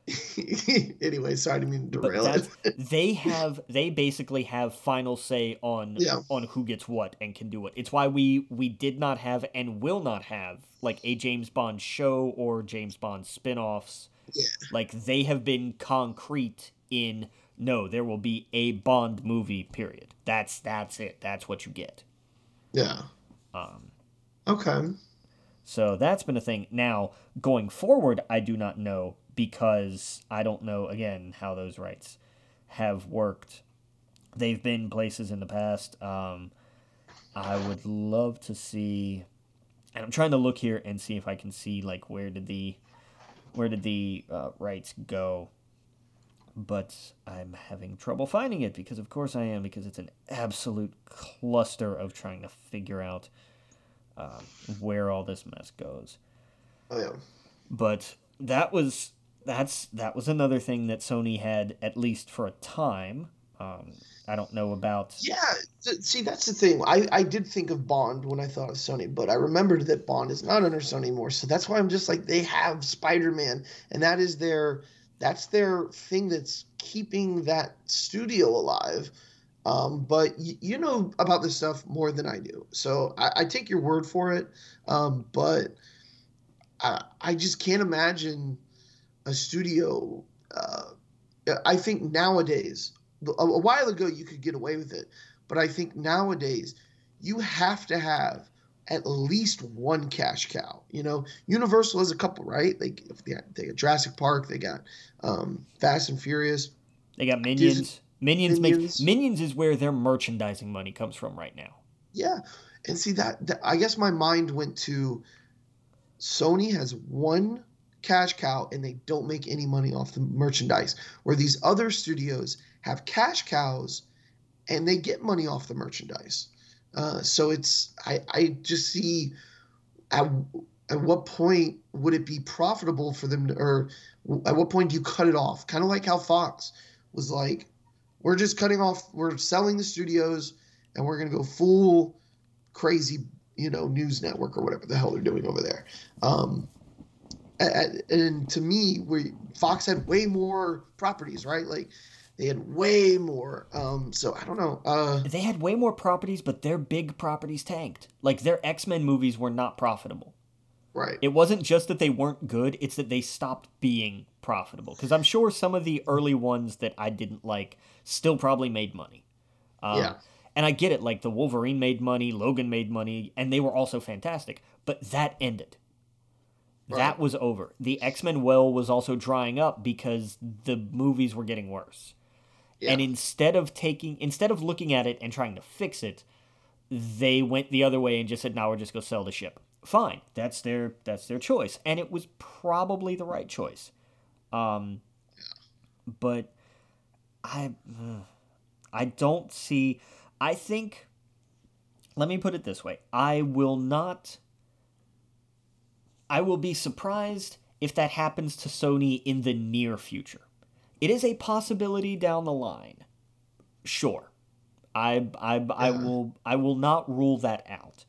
anyway, sorry to mean to derail it. they have they basically have final say on Yeah. on who gets what and can do what. It's why we we did not have and will not have like a James Bond show or James Bond spin-offs. Yeah. Like they have been concrete in no, there will be a Bond movie period. That's that's it. That's what you get. Yeah. Um Okay. so that's been a thing. Now, going forward, I do not know because I don't know, again, how those rights have worked. They've been places in the past. Um, I would love to see, and I'm trying to look here and see if I can see, like, where did the, where did the uh, rights go? But I'm having trouble finding it because, of course, I am because it's an absolute cluster of trying to figure out uh, where all this mess goes. Oh yeah. But that was that's that was another thing that Sony had at least for a time. Um, I don't know about Yeah, th- see, that's the thing. I, I did think of Bond when I thought of Sony, but I remembered that Bond is not under Sony anymore. So that's why I'm just like, they have Spider Man, and that is their that's their thing that's keeping that studio alive. Um, but y- you know about this stuff more than I do, so I, I take your word for it. Um, but I, I just can't imagine a studio. Uh, I think nowadays a, a while ago you could get away with it, but I think nowadays you have to have at least one cash cow. You know, Universal has a couple, right? They they got, they got Jurassic Park, they got um, Fast and Furious. they got Minions. Minions, Minions. Make, Minions is where their merchandising money comes from right now. Yeah, and see that, that I guess my mind went to Sony has one cash cow and they don't make any money off the merchandise, where these other studios have cash cows and they get money off the merchandise. Uh, so it's I, I just see at, at what point would it be profitable for them to, or at what point do you cut it off? Kind of like how Fox was like, we're just cutting off, we're selling the studios and we're going to go full crazy, you know, news network or whatever the hell they're doing over there. Um, and, and to me, we Fox had way more properties, right? Like they had way more. Um, so I don't know. Uh, they had way more properties, but their big properties tanked. Like their X Men movies were not profitable. Right. It wasn't just that they weren't good; it's that they stopped being profitable. Because I'm sure some of the early ones that I didn't like still probably made money. Um, yeah. And I get it. Like the Wolverine made money, Logan made money, and they were also fantastic. But that ended. Right. That was over. The X Men well was also drying up because the movies were getting worse. Yeah. And instead of taking, instead of looking at it and trying to fix it, they went the other way and just said, "Now we're just go sell the ship." Fine, that's their that's their choice, and it was probably the right choice. Um, but I, I don't see. I think. Let me put it this way: I will not. I will be surprised if that happens to Sony in the near future. It is a possibility down the line. Sure. I, I. I will I will not rule that out.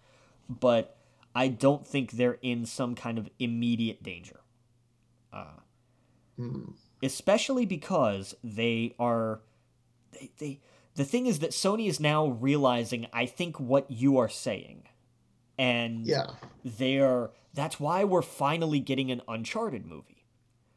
But I don't think they're in some kind of immediate danger. Uh, mm. Especially because they are they, they the thing is that Sony is now realizing I think what you are saying. And yeah. they're that's why we're finally getting an Uncharted movie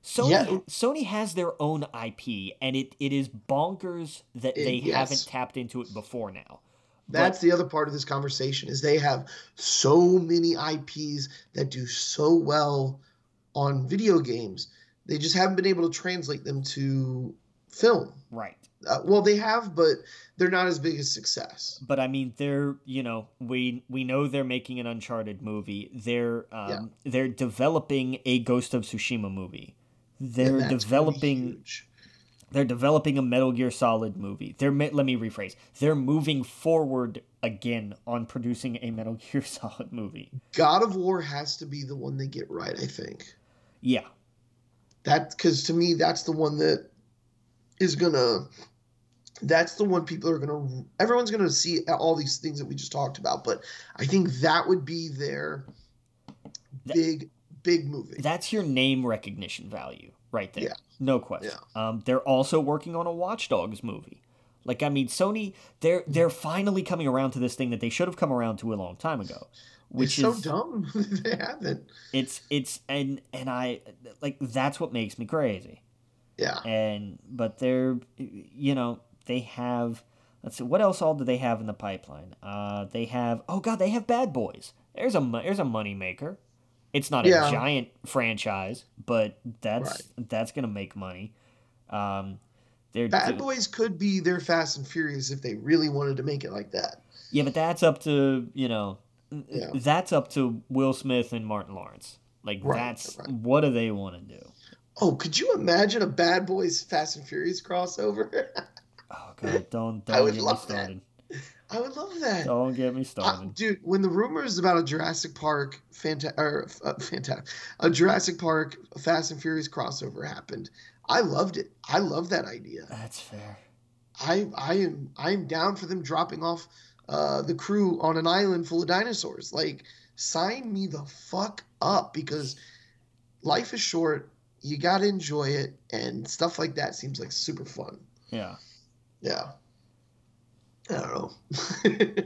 Sony yeah. Sony has their own IP, and it, it is bonkers that it, they yes. haven't tapped into it before now. That's but, the other part of this conversation is they have so many IPs that do so well on video games. They just haven't been able to translate them to film. Right. Uh, well, they have, but they're not as big a success. But I mean, they're you know we we know they're making an Uncharted movie. They're um, yeah. they're developing a Ghost of Tsushima movie. They're developing. They're developing a Metal Gear Solid movie. They're let me rephrase. They're moving forward again on producing a Metal Gear Solid movie. God of War has to be the one they get right, I think. Yeah. That because to me that's the one that is gonna. That's the one people are gonna. Everyone's gonna see all these things that we just talked about, but I think that would be their that, big big movie. That's your name recognition value right there. Yeah. No question. Yeah. Um, they're also working on a watchdogs movie. Like I mean, Sony, they're they're finally coming around to this thing that they should have come around to a long time ago. Which it's is so dumb they haven't. It's it's and and I like that's what makes me crazy. Yeah. And but they're you know they have let's see what else all do they have in the pipeline? Uh, they have oh god they have Bad Boys. There's a there's a money maker. It's not a giant franchise, but that's right. that's gonna make money. Um, Bad Boys could be their Fast and Furious if they really wanted to make it like that. Yeah, but that's up to you know, yeah. that's up to Will Smith and Martin Lawrence. Like right, that's right. what do they want to do? Oh, could you imagine a Bad Boys Fast and Furious crossover? oh god, don't don't I would get love me started. That. I would love that. Don't get me started, uh, dude. When the rumors about a Jurassic Park fanta- or uh, fantastic, a Jurassic Park Fast and Furious crossover happened, I loved it. I love that idea. That's fair. I I am I am down for them dropping off uh, the crew on an island full of dinosaurs. Like, sign me the fuck up because life is short. You gotta enjoy it, and stuff like that seems like super fun. Yeah. Yeah. I don't know.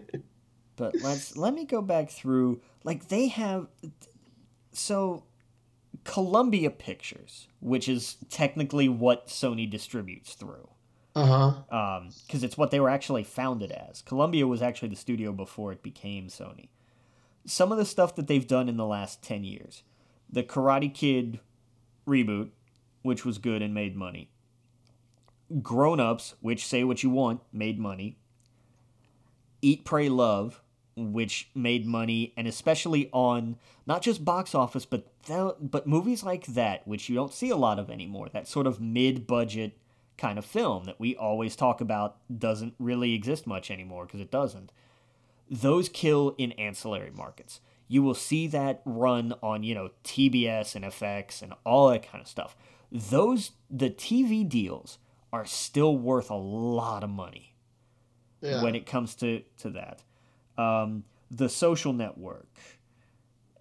but let's let me go back through. Like they have, so Columbia Pictures, which is technically what Sony distributes through. Uh huh. Um, because it's what they were actually founded as. Columbia was actually the studio before it became Sony. Some of the stuff that they've done in the last ten years, the Karate Kid reboot, which was good and made money. Grown Ups, which say what you want, made money. Eat, Pray, Love, which made money, and especially on not just box office, but th- but movies like that, which you don't see a lot of anymore. That sort of mid-budget kind of film that we always talk about doesn't really exist much anymore because it doesn't. Those kill in ancillary markets. You will see that run on you know TBS and FX and all that kind of stuff. Those the TV deals are still worth a lot of money Yeah. when it comes to to that. Um, the social network.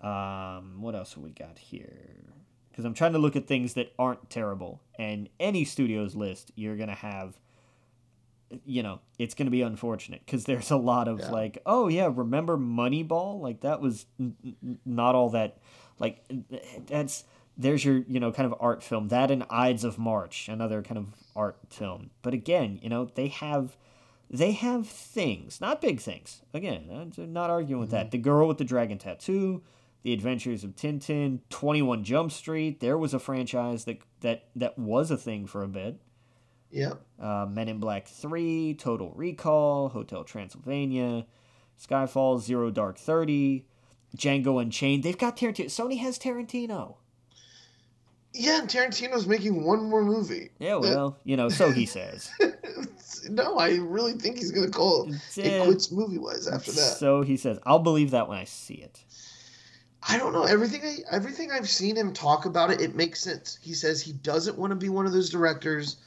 Um, what else have we got here? Because I'm trying to look at things that aren't terrible, and any studio's list, you're gonna have. You know, it's gonna be unfortunate because there's a lot of Yeah. like, oh yeah, remember Moneyball? Like that was n- n- not all that. Like that's there's your you know kind of art film that and Ides of March, another kind of art film. But again, you know they have they have things, not big things. Again, I'm not arguing with that. The girl with the dragon tattoo, The Adventures of Tintin, 21 Jump Street. There was a franchise that that that was a thing for a bit. Yep. Uh, Men in Black 3, Total Recall, Hotel Transylvania, Skyfall, Zero Dark 30, Django Unchained. They've got Tarantino. Sony has Tarantino. Yeah, and Tarantino's making one more movie. Yeah, well, you know, so he says. no, I really think he's gonna call It's, it uh, quits movie wise after that. So he says. I'll believe that when I see it. I don't know everything. I, everything I've seen him talk about it, it makes sense. He says he doesn't want to be one of those directors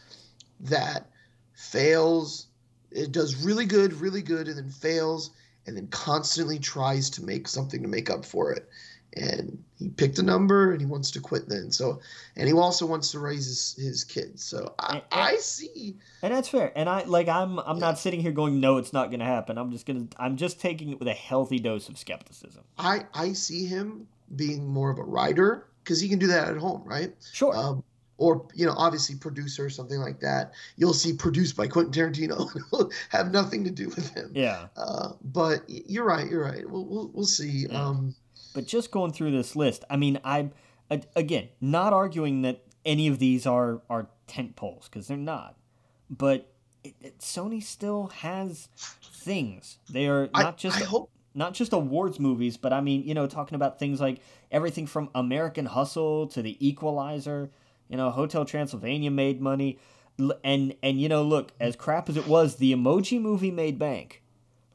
that fails. It does really good, really good, and then fails, and then constantly tries to make something to make up for it. And he picked a number, and he wants to quit then. So, and he also wants to raise his, his kids. So I, And- I see. And that's fair. And I like I'm I'm Yeah. not sitting here going no it's not going to happen. I'm just going to I'm just taking it with a healthy dose of skepticism. I I see him being more of a writer because he can do that at home, right? Sure. um, or you know, obviously producer or something like that. You'll see produced by Quentin Tarantino. Have nothing to do with him. yeah. Uh, but you're right. You're right. We'll we'll, we'll see. Yeah. Um, But just going through this list, I mean, I again, not arguing that any of these are are tent poles because they're not. But it, it, Sony still has things. They are I, not just I hope. not just awards movies, but I mean, you know, talking about things like everything from American Hustle to The Equalizer. You know, Hotel Transylvania made money, and and you know, look, as crap as it was, the Emoji Movie made bank.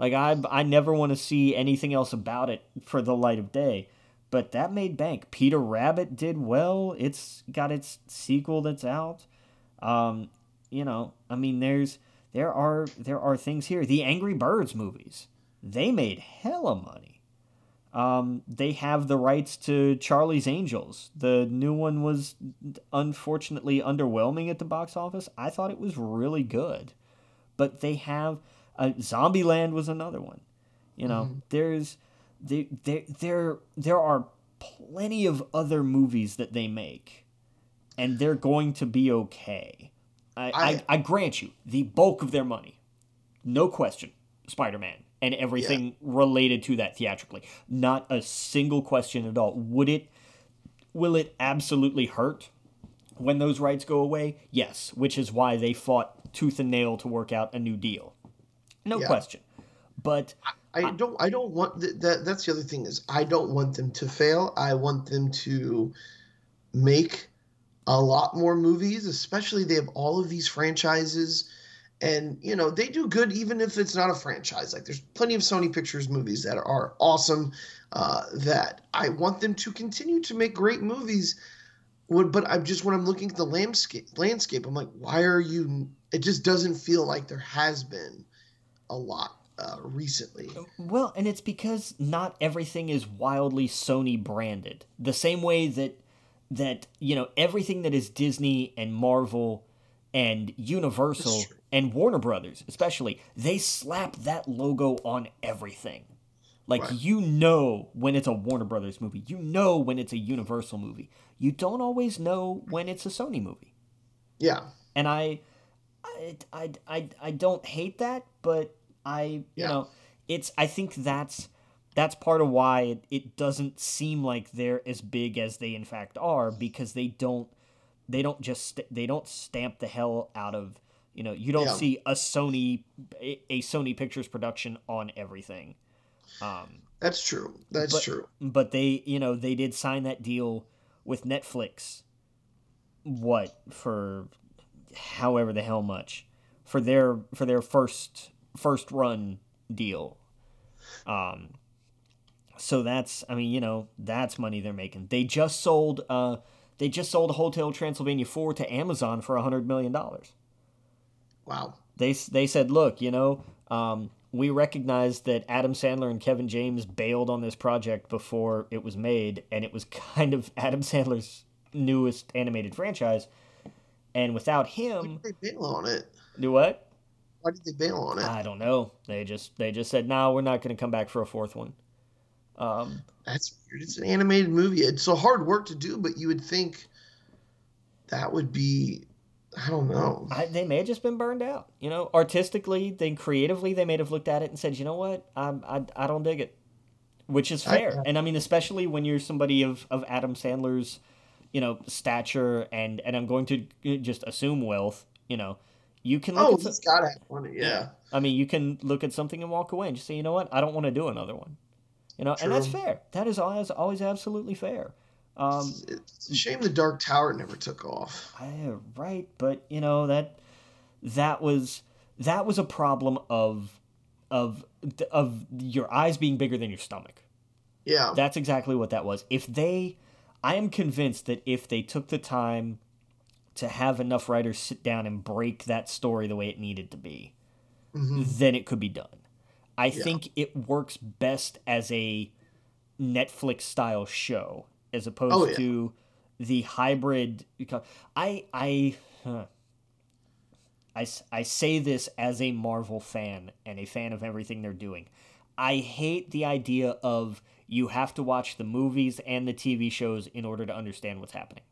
Like I, I never want to see anything else about it for the light of day, but that made bank. Peter Rabbit did well. It's got its sequel that's out. Um, you know, I mean, there's there are there are things here. The Angry Birds movies, they made hella money. Um, they have the rights to Charlie's Angels. The new one was unfortunately underwhelming at the box office. I thought it was really good, but they have uh, Zombieland was another one. You know, there's there there there there are plenty of other movies that they make, and they're going to be okay. I, I, I- I grant you the bulk of their money, no question, Spider Man and everything related to that theatrically. Not a single question at all. Would it? Will it absolutely hurt when those rights go away? Yes, which is why they fought tooth and nail to work out a new deal. No Yeah. question. But I don't. I don't want th- that. That's the other thing is I don't want them to fail. I want them to make a lot more movies. Especially they have all of these franchises, and you know they do good even if it's not a franchise. Like there's plenty of Sony Pictures movies that are awesome. Uh, that I want them to continue to make great movies. But I'm just when I'm looking at the landscape landscape, I'm like, why are you? It just doesn't feel like there has been a lot uh, recently. Well, and it's because not everything is wildly Sony branded. The same way that that you know everything that is Disney and Marvel and Universal and Warner Brothers, especially, they slap that logo on everything. Like Right. you know when it's a Warner Brothers movie, you know when it's a Universal movie. You don't always know when it's a Sony movie Yeah. and I, I, I, I, I don't hate that, but I, you Yeah. know, it's. I think that's that's part of why it, it doesn't seem like they're as big as they in fact are because they don't they don't just st- they don't stamp the hell out of you know you don't Yeah. see a Sony a, a Sony Pictures production on everything. Um, That's true. That's but, true. But they, you know, they did sign that deal with Netflix. What for? However the hell much for their for their first first run deal. Um. So that's, I mean, you know, that's money they're making. They just sold, uh, they just sold Hotel Transylvania four to Amazon for a hundred million dollars. Wow. They they said, look, you know, um, we recognize that Adam Sandler and Kevin James bailed on this project before it was made, and it was kind of Adam Sandler's newest animated franchise. And without him, they bail on it. Do what? Why did they bail on it? I don't know. They just they just said, no, we're not going to come back for a fourth one. Um, That's weird. It's an animated movie. It's a hard work to do, but you would think that would be I don't know. I, they may have just been burned out. You know, artistically, then creatively, they may have looked at it and said, "You know what? I I, I don't dig it," which is fair. I, and I mean, especially when you're somebody of, of Adam Sandler's, you know, stature and and I'm going to just assume wealth. You know, you can look oh, at he's got to have money. Yeah. I mean, you can look at something and walk away and just say, "You know what? I don't want to do another one." You know, True. and that's fair. That is always always absolutely fair. Um, it's a shame the Dark Tower never took off. I, right, but you know that that was that was a problem of of of your eyes being bigger than your stomach. Yeah, that's exactly what that was. If they, I am convinced that if they took the time to have enough writers sit down and break that story the way it needed to be, mm-hmm. then it could be done. I yeah. think it works best as a Netflix style show as opposed oh, yeah. to the hybrid. I I. Huh. I, I say this as a Marvel fan and a fan of everything they're doing. I hate the idea of you have to watch the movies and the TV shows in order to understand what's happening.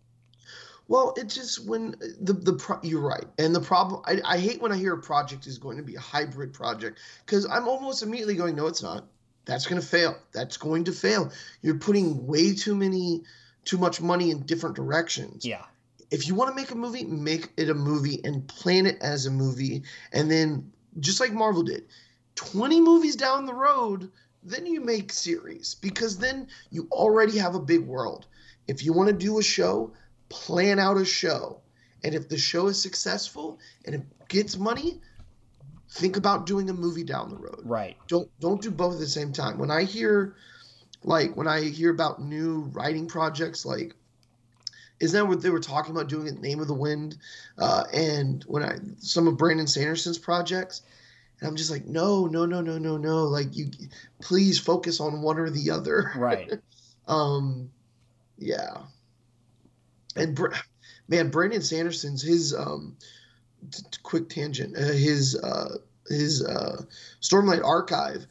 Well, it's just when uh, the the pro- you're right, and the problem I, I hate when I hear a project is going to be a hybrid project because I'm almost immediately going, no, it's not. That's going to fail. That's going to fail. You're putting way too many, too much money in different directions. Yeah. If you want to make a movie, make it a movie and plan it as a movie, and then just like Marvel did, 20 movies down the road, then you make series because then you already have a big world. If you want to do a show, plan out a show. And if the show is successful and it gets money, think about doing a movie down the road. Right. Don't don't do both at the same time. When I hear like when I hear about new writing projects like is that what they were talking about doing at Name of the Wind? Uh, and when I some of Brandon Sanderson's projects, and I'm just like, no, no, no, no, no, no. Like you, please focus on one or the other. Right. um, yeah and man, Brandon Sanderson's his um, t- t- quick tangent, uh, his uh, his uh, Stormlight archive,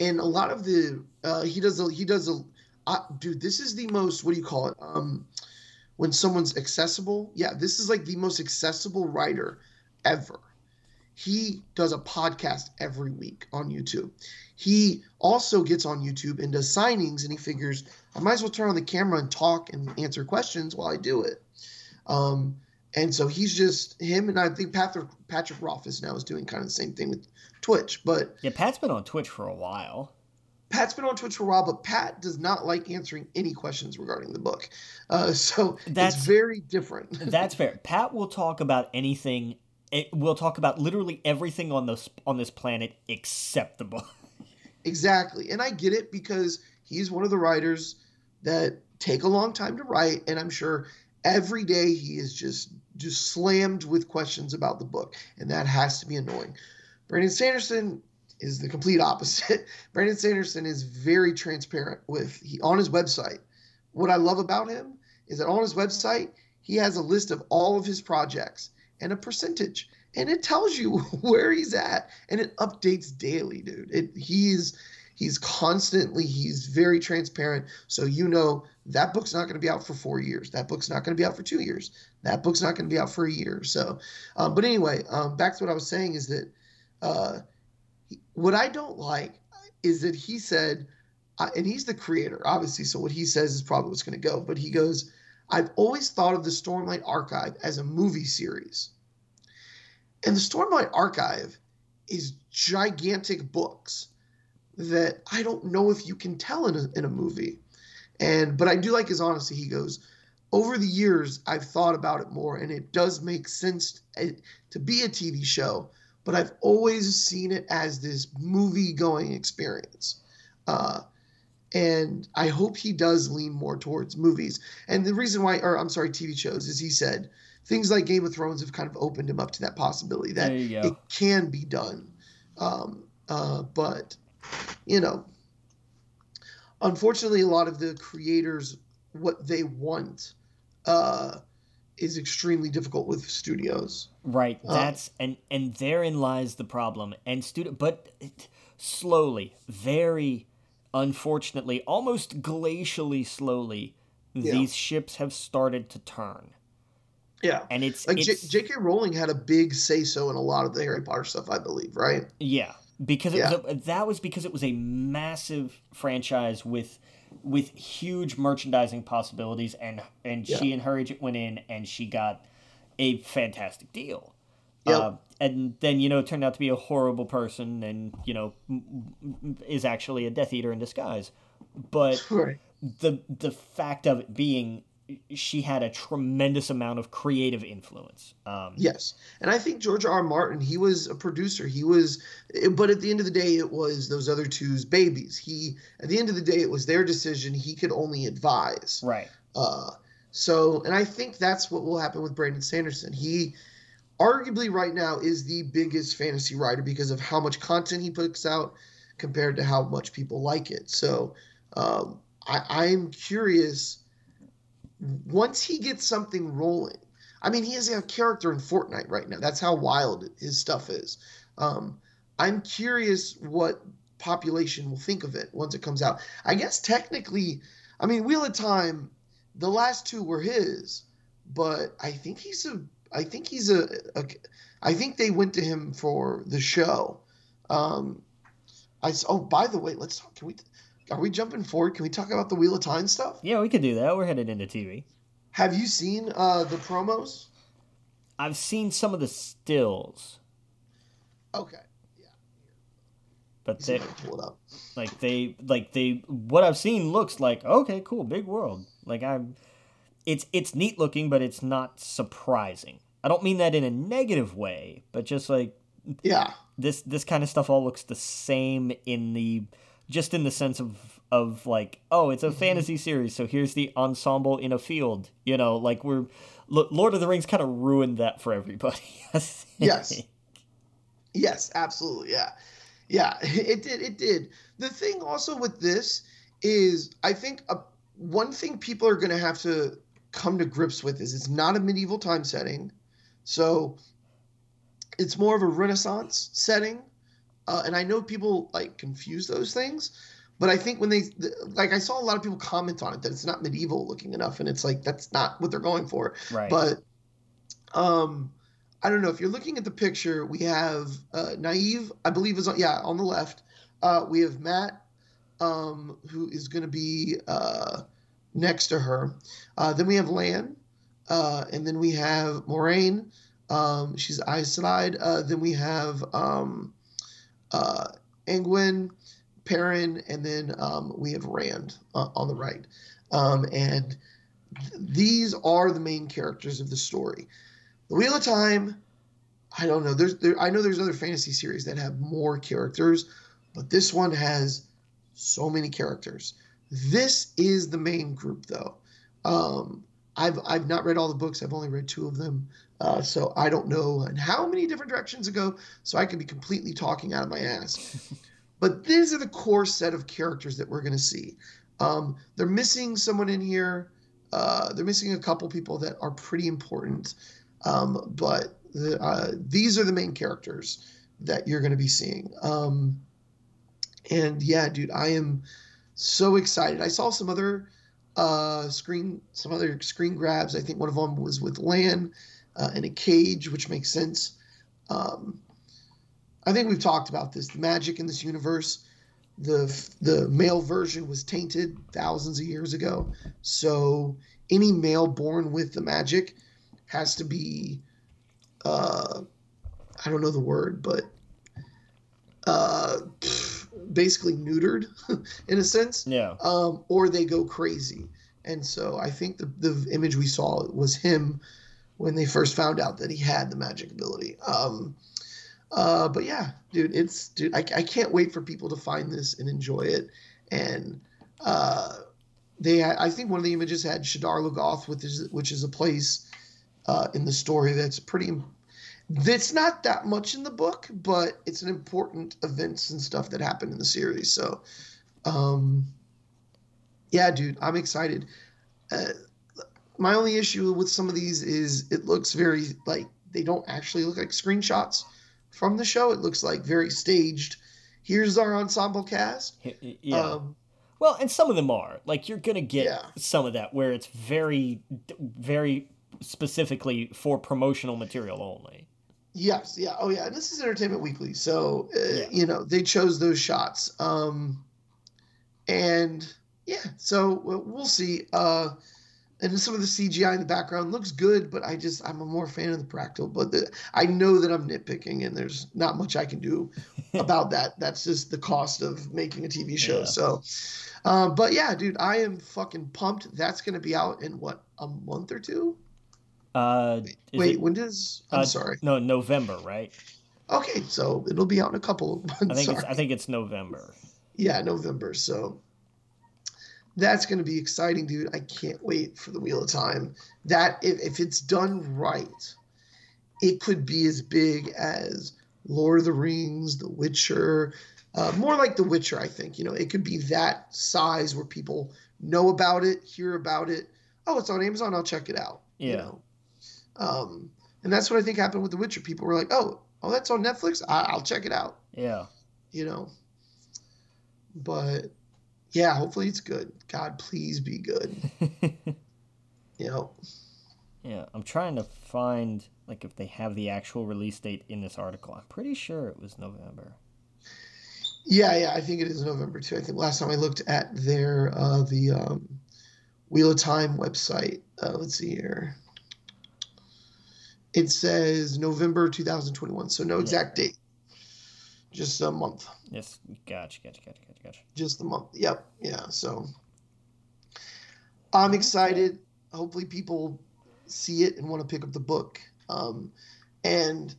and a lot of the uh, he does a, he does a uh, dude. This is the most what do you call it? Um, when someone's accessible, yeah, this is like the most accessible writer ever. He does a podcast every week on YouTube. He also gets on YouTube and does signings, and he figures I might as well turn on the camera and talk and answer questions while I do it. Um, and so he's just him, and I think Patrick Patrick Rothfuss now is doing kind of the same thing with Twitch. But yeah, Pat's been on Twitch for a while. Pat's been on Twitch for a while, but Pat does not like answering any questions regarding the book. Uh, so that's, it's very different. that's fair. Pat will talk about anything. It, we'll talk about literally everything on this on this planet except the book. Exactly, and I get it because he's one of the writers that take a long time to write, and I'm sure every day he is just just slammed with questions about the book, and that has to be annoying. Brandon Sanderson is the complete opposite. Brandon Sanderson is very transparent with he on his website. What I love about him is that on his website he has a list of all of his projects and a percentage and it tells you where he's at and it updates daily dude it he's He's constantly, he's very transparent. So you know that book's not going to be out for four years. That book's not going to be out for two years. That book's not going to be out for a year. So, um, but anyway, um, back to what I was saying is that uh, what I don't like is that he said, uh, and he's the creator, obviously. So what he says is probably what's going to go. But he goes, I've always thought of the Stormlight Archive as a movie series. And the Stormlight Archive is gigantic books that I don't know if you can tell in a, in a movie. And but I do like his honesty. He goes, over the years, I've thought about it more, and it does make sense to be a TV show. But I've always seen it as this movie going experience. Uh, and I hope he does lean more towards movies. And the reason why, or I'm sorry, TV shows, is he said things like Game of Thrones have kind of opened him up to that possibility that it can be done. Um, uh, but you know, unfortunately, a lot of the creators what they want uh, is extremely difficult with studios. Right. Uh, That's uh, and and therein lies the problem. And studio, but slowly, very unfortunately, almost glacially slowly, yeah. these ships have started to turn. Yeah, and it's like it's, J.K. Rowling had a big say so in a lot of the Harry Potter stuff, I believe, right? Yeah, because yeah. Was a, that was because it was a massive franchise with with huge merchandising possibilities, and and yeah. she and her agent went in and she got a fantastic deal. Yep. Uh, and then you know it turned out to be a horrible person, and you know is actually a Death Eater in disguise. But right. the the fact of it being she had a tremendous amount of creative influence. Um, yes, and I think George R. R. Martin, he was a producer. He was, but at the end of the day, it was those other two's babies. He, at the end of the day, it was their decision. He could only advise. Right. Uh, so, and I think that's what will happen with Brandon Sanderson. He, arguably, right now, is the biggest fantasy writer because of how much content he puts out compared to how much people like it. So, um, I, I'm curious once he gets something rolling, I mean, he is a character in Fortnite right now. That's how wild his stuff is. Um, I'm curious what population will think of it once it comes out. I guess technically, I mean, Wheel of Time, the last two were his, but I think he's a, I think he's a, a I think they went to him for the show. Um, I oh, by the way, let's talk. Can we? Are we jumping forward? Can we talk about the Wheel of Time stuff? Yeah, we could do that. We're headed into TV. Have you seen uh, the promos? I've seen some of the stills. Okay. Yeah. But they pull it up. Like they like they what I've seen looks like okay, cool, big world. Like I'm it's it's neat looking, but it's not surprising. I don't mean that in a negative way, but just like yeah. This this kind of stuff all looks the same in the just in the sense of of like oh it's a mm-hmm. fantasy series so here's the ensemble in a field you know like we're lord of the rings kind of ruined that for everybody yes. Yes absolutely yeah. Yeah it did it did. The thing also with this is i think a, one thing people are going to have to come to grips with is it's not a medieval time setting so it's more of a renaissance setting uh, and I know people like confuse those things, but I think when they like, I saw a lot of people comment on it that it's not medieval looking enough, and it's like that's not what they're going for. Right. But um, I don't know if you're looking at the picture. We have uh, Nynaeve, I believe is on yeah on the left. Uh, we have Mat, um, who is going to be uh, next to her. Uh, then we have Lan, uh, and then we have Moiraine. Um, she's Sedai. Uh, then we have um, uh, Perrin, and then um, we have Rand uh, on the right. Um, and th- these are the main characters of the story. The Wheel of Time, I don't know. There's there, I know there's other fantasy series that have more characters, but this one has so many characters. This is the main group, though. Um, I've I've not read all the books. I've only read two of them. Uh, so I don't know in how many different directions to go. So I could be completely talking out of my ass. but these are the core set of characters that we're going to see. Um, they're missing someone in here. Uh, they're missing a couple people that are pretty important. Um, but the, uh, these are the main characters that you're going to be seeing. Um, and yeah, dude, I am so excited. I saw some other uh, screen, some other screen grabs. I think one of them was with Lan uh, in a cage, which makes sense. Um, I think we've talked about this. The magic in this universe, the the male version was tainted thousands of years ago. So any male born with the magic has to be, uh, I don't know the word, but uh, basically neutered in a sense. Yeah. Um, or they go crazy. And so I think the the image we saw was him when they first found out that he had the magic ability. Um, uh, but yeah, dude, it's dude, I, I can't wait for people to find this and enjoy it. And uh, they, I think one of the images had Shadar Logoth, which is which is a place uh, in the story that's pretty. That's not that much in the book, but it's an important events and stuff that happened in the series. So, um, yeah, dude, I'm excited. Uh, my only issue with some of these is it looks very like they don't actually look like screenshots from the show. It looks like very staged. Here's our ensemble cast. Yeah. Um, well, and some of them are like you're gonna get yeah. some of that where it's very, very specifically for promotional material only. Yes, yeah, oh yeah. And this is Entertainment Weekly, so uh, yeah. you know they chose those shots. Um, and yeah, so we'll see. Uh, and some of the CGI in the background looks good, but I just I'm a more fan of the practical. But the, I know that I'm nitpicking, and there's not much I can do about that. That's just the cost of making a TV show. Yeah. So, um, but yeah, dude, I am fucking pumped. That's gonna be out in what a month or two. Uh, wait, wait it, when does? I'm uh, sorry. No, November, right? Okay, so it'll be out in a couple. Months. I think it's, I think it's November. Yeah, November. So that's going to be exciting, dude. I can't wait for the Wheel of Time. That if, if it's done right, it could be as big as Lord of the Rings, The Witcher, uh, more like The Witcher. I think you know it could be that size where people know about it, hear about it. Oh, it's on Amazon. I'll check it out. Yeah. You know? Um, and that's what I think happened with The Witcher. People were like, "Oh, oh, that's on Netflix. I- I'll check it out." Yeah. You know. But yeah, hopefully it's good. God, please be good. you know. Yeah, I'm trying to find like if they have the actual release date in this article. I'm pretty sure it was November. Yeah, yeah, I think it is November too. I think last time I looked at their uh, the um, Wheel of Time website. Uh, let's see here. It says November 2021, so no exact yeah. date just a month. Yes, gotcha, gotcha, gotcha, gotcha, gotcha. Just a month. Yep. Yeah. So I'm excited. Hopefully, people see it and want to pick up the book. Um, and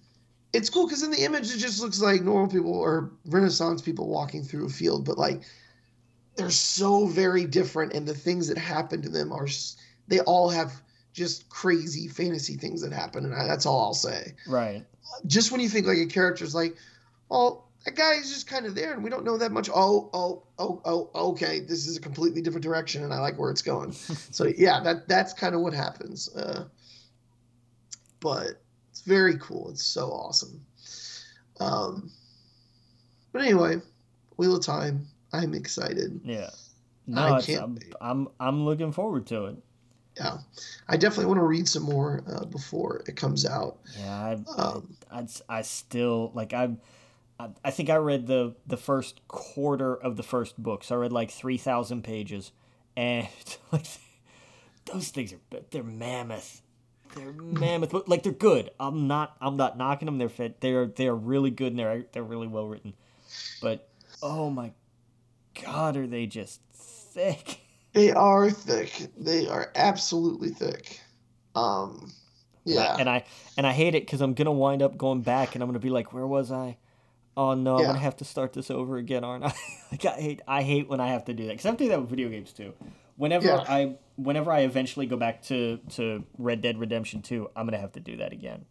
it's cool because in the image it just looks like normal people or Renaissance people walking through a field, but like they're so very different, and the things that happen to them are they all have just crazy fantasy things that happen, and I, that's all I'll say. Right. Just when you think like a character's like, well, that guy is just kind of there and we don't know that much. Oh, oh, oh, oh, okay. This is a completely different direction and I like where it's going. so yeah, that that's kind of what happens. Uh, but it's very cool. It's so awesome. Um, but anyway, Wheel of Time. I'm excited. Yeah. No, I can't I'm, I'm, I'm looking forward to it. Yeah, I definitely want to read some more uh, before it comes out. Yeah, I, um, I, I, I still like I'm I think I read the the first quarter of the first book, so I read like three thousand pages, and like those things are they're mammoth. They're mammoth, but like they're good. I'm not I'm not knocking them. They're fit. They're they're really good and they're they're really well written. But oh my god, are they just thick? They are thick. They are absolutely thick. Um, yeah. And I and I hate it because I'm gonna wind up going back and I'm gonna be like, where was I? Oh no, yeah. I'm gonna have to start this over again, aren't I? like I hate I hate when I have to do that because I have to do that with video games too. Whenever yeah. I whenever I eventually go back to to Red Dead Redemption Two, I'm gonna have to do that again.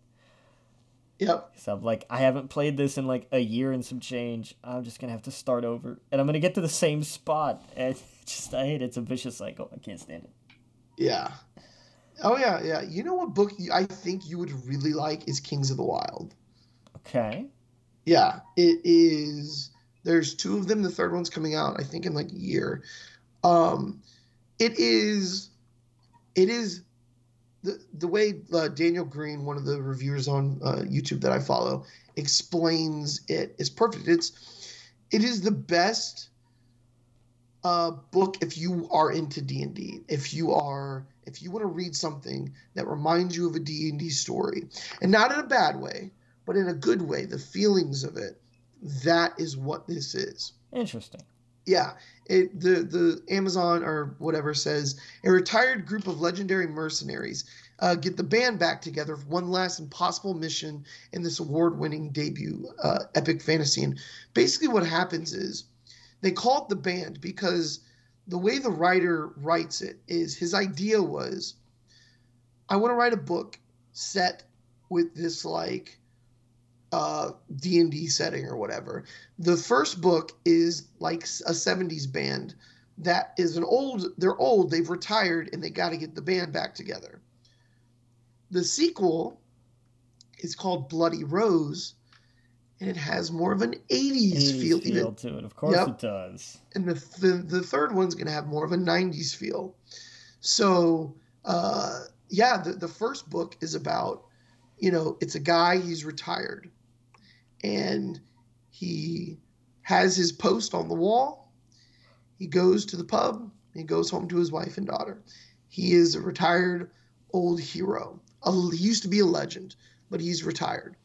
Yep. So I'm like, I haven't played this in like a year and some change. I'm just gonna have to start over, and I'm gonna get to the same spot. And just I hate it. It's a vicious cycle. I can't stand it. Yeah. Oh yeah, yeah. You know what book I think you would really like is Kings of the Wyld. Okay. Yeah, it is. There's two of them. The third one's coming out, I think, in like a year. Um, it is. It is the the way uh, Daniel Greene, one of the reviewers on uh, YouTube that I follow, explains it is perfect. It's it is the best uh, book if you are into D and D. If you are if you want to read something that reminds you of a D and D story, and not in a bad way, but in a good way, the feelings of it. That is what this is. Interesting. Yeah, it the the Amazon or whatever says a retired group of legendary mercenaries uh, get the band back together for one last impossible mission in this award-winning debut uh, epic fantasy. And basically, what happens is they call it the band because the way the writer writes it is his idea was, I want to write a book set with this like uh, D&D setting or whatever. The first book is like a 70s band that is an old they're old, they've retired and they got to get the band back together. The sequel is called Bloody Rose and it has more of an 80s, 80s feel, feel even. to it. Of course Yep. it does. and the, the the third one's going to have more of a 90s feel. So, uh yeah, the the first book is about you know, it's a guy he's retired and he has his post on the wall. He goes to the pub. He goes home to his wife and daughter. He is a retired old hero. He used to be a legend, but he's retired.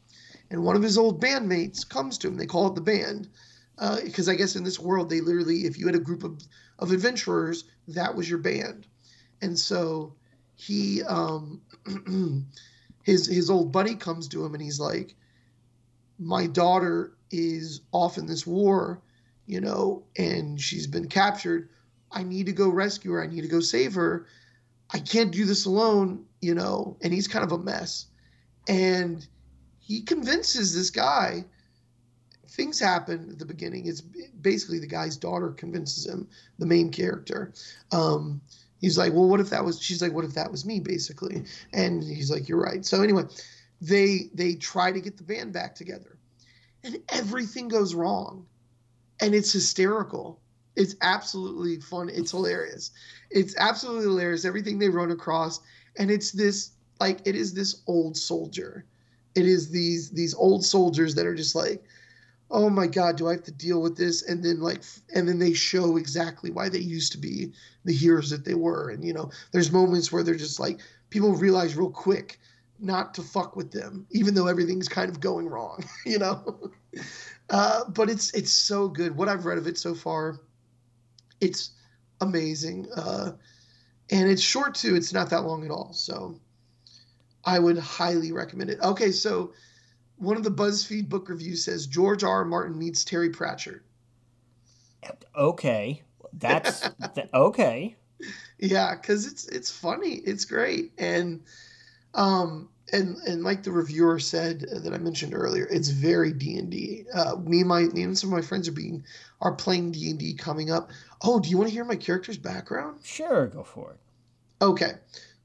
And one of his old bandmates comes to him. They call it the band because I guess in this world they literally, if you had a group of, of adventurers, that was your band. And so he, um, his his old buddy comes to him and he's like, my daughter is off in this war, you know, and she's been captured. I need to go rescue her. I need to go save her. I can't do this alone, you know, and he's kind of a mess. And he convinces this guy. Things happen at the beginning. It's basically the guy's daughter convinces him, the main character. Um, he's like, "Well, what if that was?" She's like, "What if that was me?" Basically, and he's like, "You're right." So anyway, they they try to get the band back together. And everything goes wrong. And it's hysterical. It's absolutely fun. It's hilarious. It's absolutely hilarious everything they run across. And it's this like it is this old soldier. It is these these old soldiers that are just like oh my god do i have to deal with this? And then like and then they show exactly why they used to be the heroes that they were. And you know there's moments where they're just like people realize real quick not to fuck with them, even though everything's kind of going wrong, you know. Uh, but it's it's so good. What I've read of it so far, it's amazing, uh, and it's short too. It's not that long at all, so I would highly recommend it. Okay, so one of the BuzzFeed book reviews says George R. R. Martin meets Terry Pratchett. Okay. That's th- okay. Yeah, because it's it's funny, it's great, and um and and like the reviewer said uh, that I mentioned earlier, it's very D and D. Uh, me and my me and some of my friends are being are playing D and D coming up. Oh, do you want to hear my character's background? Sure, go for it. Okay,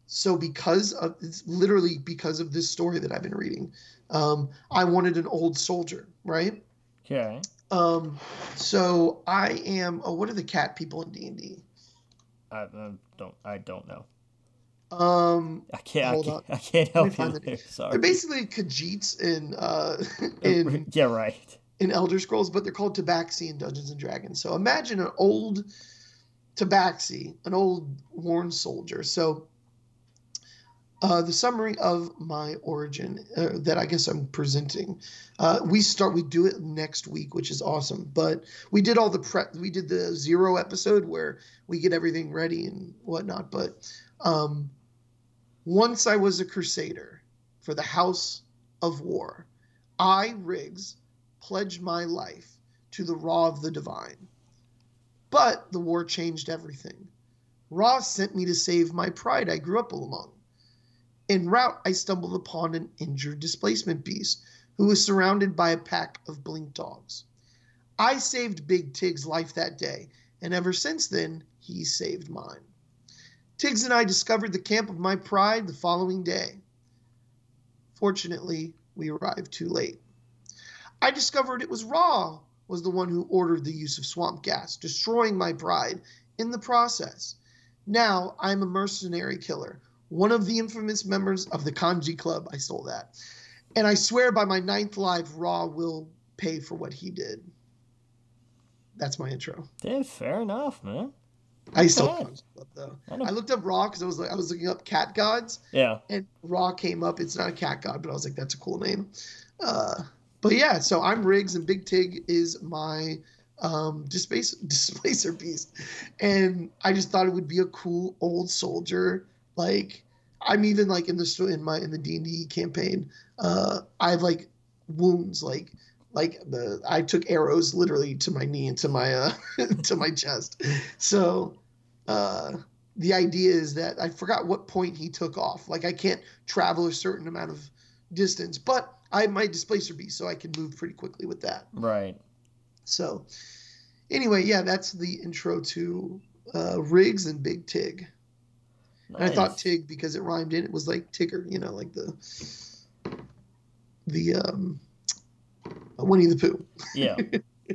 so because of it's literally because of this story that I've been reading, um, I wanted an old soldier, right? Okay. Um, so I am. Oh, what are the cat people in D and D? I, I don't. I don't know. Um, I can't. I can't. I can't help you there. Sorry. they're basically Khajiits in uh, in yeah. Right. in Elder Scrolls, but they're called Tabaxi in Dungeons and Dragons. So imagine an old Tabaxi, an old worn soldier. So uh, the summary of my origin uh, that I guess I'm presenting, uh, we start we do it next week, which is awesome. But we did all the prep. We did the zero episode where we get everything ready and whatnot. But um, once I was a crusader for the House of War, I Riggs pledged my life to the Ra of the Divine. But the war changed everything. Ra sent me to save my pride I grew up among. En route, I stumbled upon an injured displacement beast who was surrounded by a pack of blink dogs. I saved Big Tig's life that day, and ever since then, he saved mine. Tiggs and I discovered the camp of my pride the following day. Fortunately, we arrived too late. I discovered it was Ra was the one who ordered the use of swamp gas, destroying my pride in the process. Now I'm a mercenary killer, one of the infamous members of the Kanjiklub. I stole that. And I swear by my ninth life, Ra will pay for what he did. That's my intro. Yeah, fair enough, man. I still. Kanji Club though. I. I looked up Ra because I was like I was looking up cat gods, Yeah. and Ra came up. It's not a cat god, but I was like, that's a cool name. Uh, but yeah, so I'm Riggs, and Big Tig is my um, displacer, displacer beast, and I just thought it would be a cool old soldier. Like I'm even like in the in my in the D and D campaign, uh, I have like wounds like like the I took arrows literally to my knee and to my uh to my chest. So uh the idea is that I forgot what point he took off. Like I can't travel a certain amount of distance, but I have my displacer beast, so I can move pretty quickly with that. Right. So anyway, yeah, that's the intro to uh, Riggs and Big Tig. Nice. And I thought Tig because it rhymed in it was like Tigger, you know, like the the um Winnie the Pooh. Yeah.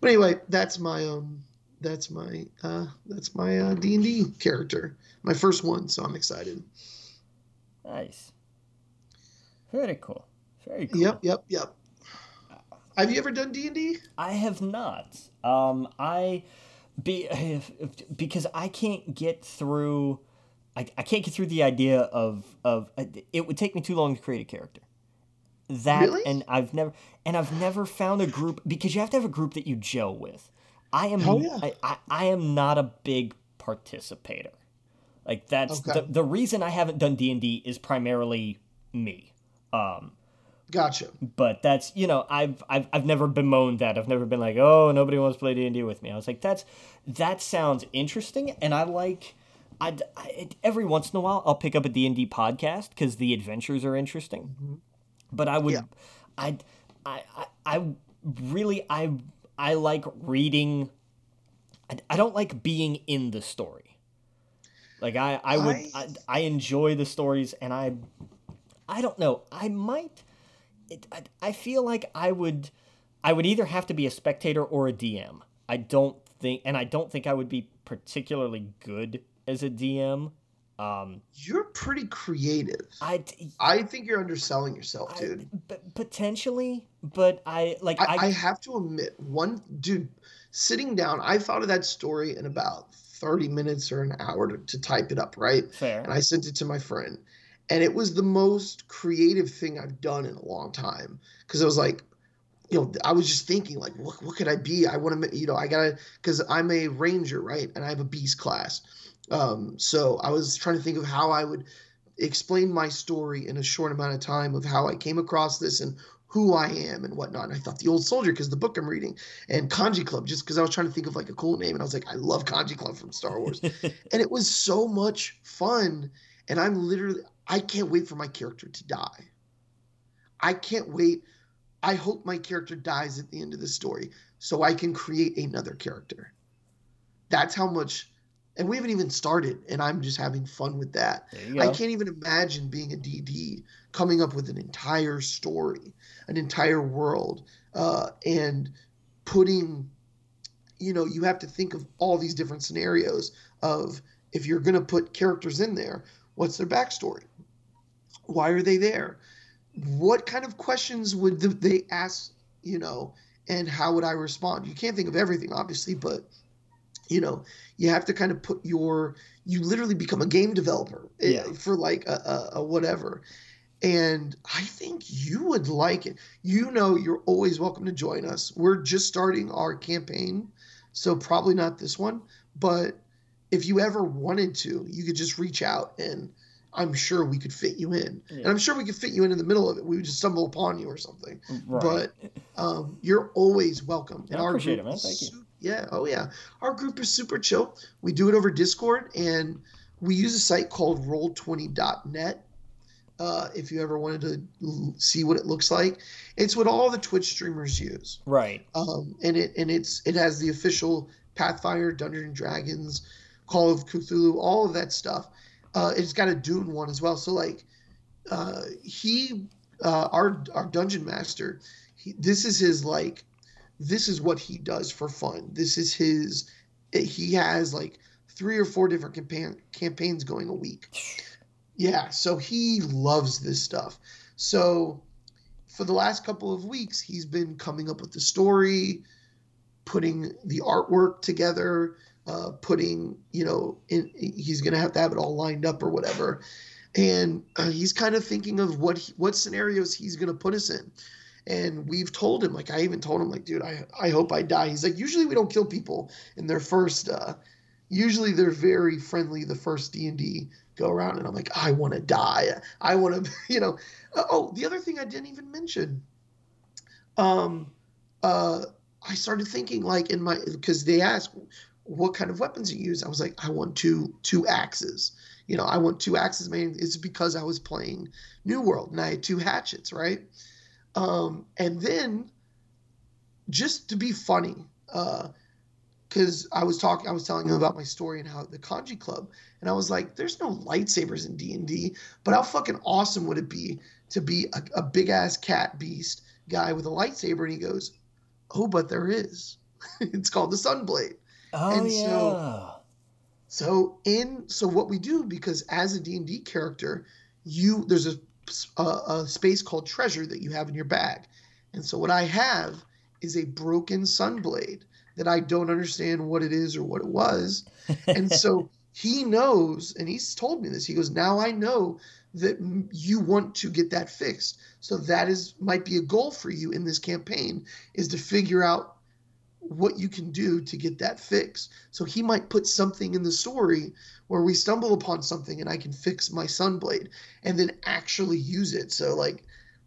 but anyway, that's my um that's my uh that's my uh D&D character. My first one, so I'm excited. Nice. Very cool. Very cool. Yep, yep, yep. Have you ever done D&D? I have not. Um I be because I can't get through I, I can't get through the idea of of it would take me too long to create a character that really? and I've never and I've never found a group because you have to have a group that you gel with. I am oh, yeah. I, I, I, am not a big participator. Like that's okay. the the reason I haven't done D and D is primarily me. Um, gotcha. But that's you know I've I've I've never bemoaned that. I've never been like oh nobody wants to play D and D with me. I was like that's that sounds interesting and I like. I, every once in a while I'll pick up a D and D podcast because the adventures are interesting. But I would, yeah. I, I, I, really, I, I like reading. I, I don't like being in the story. Like I, I would, I, I, I enjoy the stories, and I, I don't know. I might. It, I, I feel like I would, I would either have to be a spectator or a DM. I don't think, and I don't think I would be particularly good as a DM. Um, you're pretty creative. I, I think you're underselling yourself, dude. Potentially, but I like. I, I, I have to admit, one dude sitting down. I thought of that story in about thirty minutes or an hour to, to type it up, right? Fair. And I sent it to my friend, and it was the most creative thing I've done in a long time because I was like, you know, I was just thinking like, what what could I be? I want to, you know, I gotta because I'm a ranger, right? And I have a beast class. Um, so I was trying to think of how I would explain my story in a short amount of time of how I came across this and who I am and whatnot. And I thought the old soldier because the book I'm reading and Kanjiklub just because I was trying to think of like a cool name and I was like I love Kanjiklub from Star Wars and it was so much fun and I'm literally I can't wait for my character to die. I can't wait. I hope my character dies at the end of the story so I can create another character. That's how much and we haven't even started and i'm just having fun with that. I can't even imagine being a dd coming up with an entire story an entire world uh, and putting you know you have to think of all these different scenarios of if you're going to put characters in there what's their backstory? Why are they there? What kind of questions would they ask you know and how would i respond? You can't think of everything obviously but you know you have to kind of put your you literally become a game developer eh, yeah. for like a, a, a, whatever. And i think you would like it. You know you're always welcome to join us. We're just starting our campaign so probably not this one but if you ever wanted to you could just reach out and i'm sure we could fit you in. Yeah. and i'm sure we could fit you in in the middle of it. We would just stumble upon you or something. Right. but um, you're always welcome. I appreciate it man. Thank you yeah. Oh, yeah. Our group is super chill. We do it over Discord, and we use a site called Roll20.net. Uh, if you ever wanted to see what it looks like, it's what all the Twitch streamers use. Right. Um, and it and it's it has the official Pathfinder, Dungeons and Dragons, Call of Cthulhu, all of that stuff. Uh, it's got a Dune one as well. So like, uh, he, uh, our our dungeon master, he, this is his like this is what he does for fun. This is his. He has like three or four different campaign, campaigns going a week. Yeah, so he loves this stuff. So for the last couple of weeks, he's been coming up with the story, putting the artwork together, uh, putting, you know, in, he's going to have to have it all lined up or whatever. And uh, he's kind of thinking of what he, what scenarios he's going to put us in and we've told him like I even told him like, dude, I I hope I die. He's like, usually we don't kill people in their first. uh Usually they're very friendly the first D and D go around, and I'm like, I want to die. I want to, you know. Uh, oh, the other thing I didn't even mention. Um, uh, I started thinking like in my because they asked what kind of weapons you use. I was like, I want two two axes. You know, I want two axes. Man, it's because I was playing New World and I had two hatchets, right? Um, and then just to be funny, because uh, I was talking, I was telling him about my story and how the Kanjiklub, and I was like, "There's no lightsabers in D and D, but how fucking awesome would it be to be a, a big ass cat beast guy with a lightsaber?" And he goes, "Oh, but there is. it's called the Sunblade." Oh and yeah. So, so in so what we do because as a D&D character, you there's a, a, a space called treasure that you have in your bag. And so what I have is a broken sunblade that I don't understand what it is or what it was. And so he knows and he's told me this. He goes, "Now I know that you want to get that fixed. So that is might be a goal for you in this campaign is to figure out what you can do to get that fix. So he might put something in the story where we stumble upon something and I can fix my sunblade and then actually use it. So like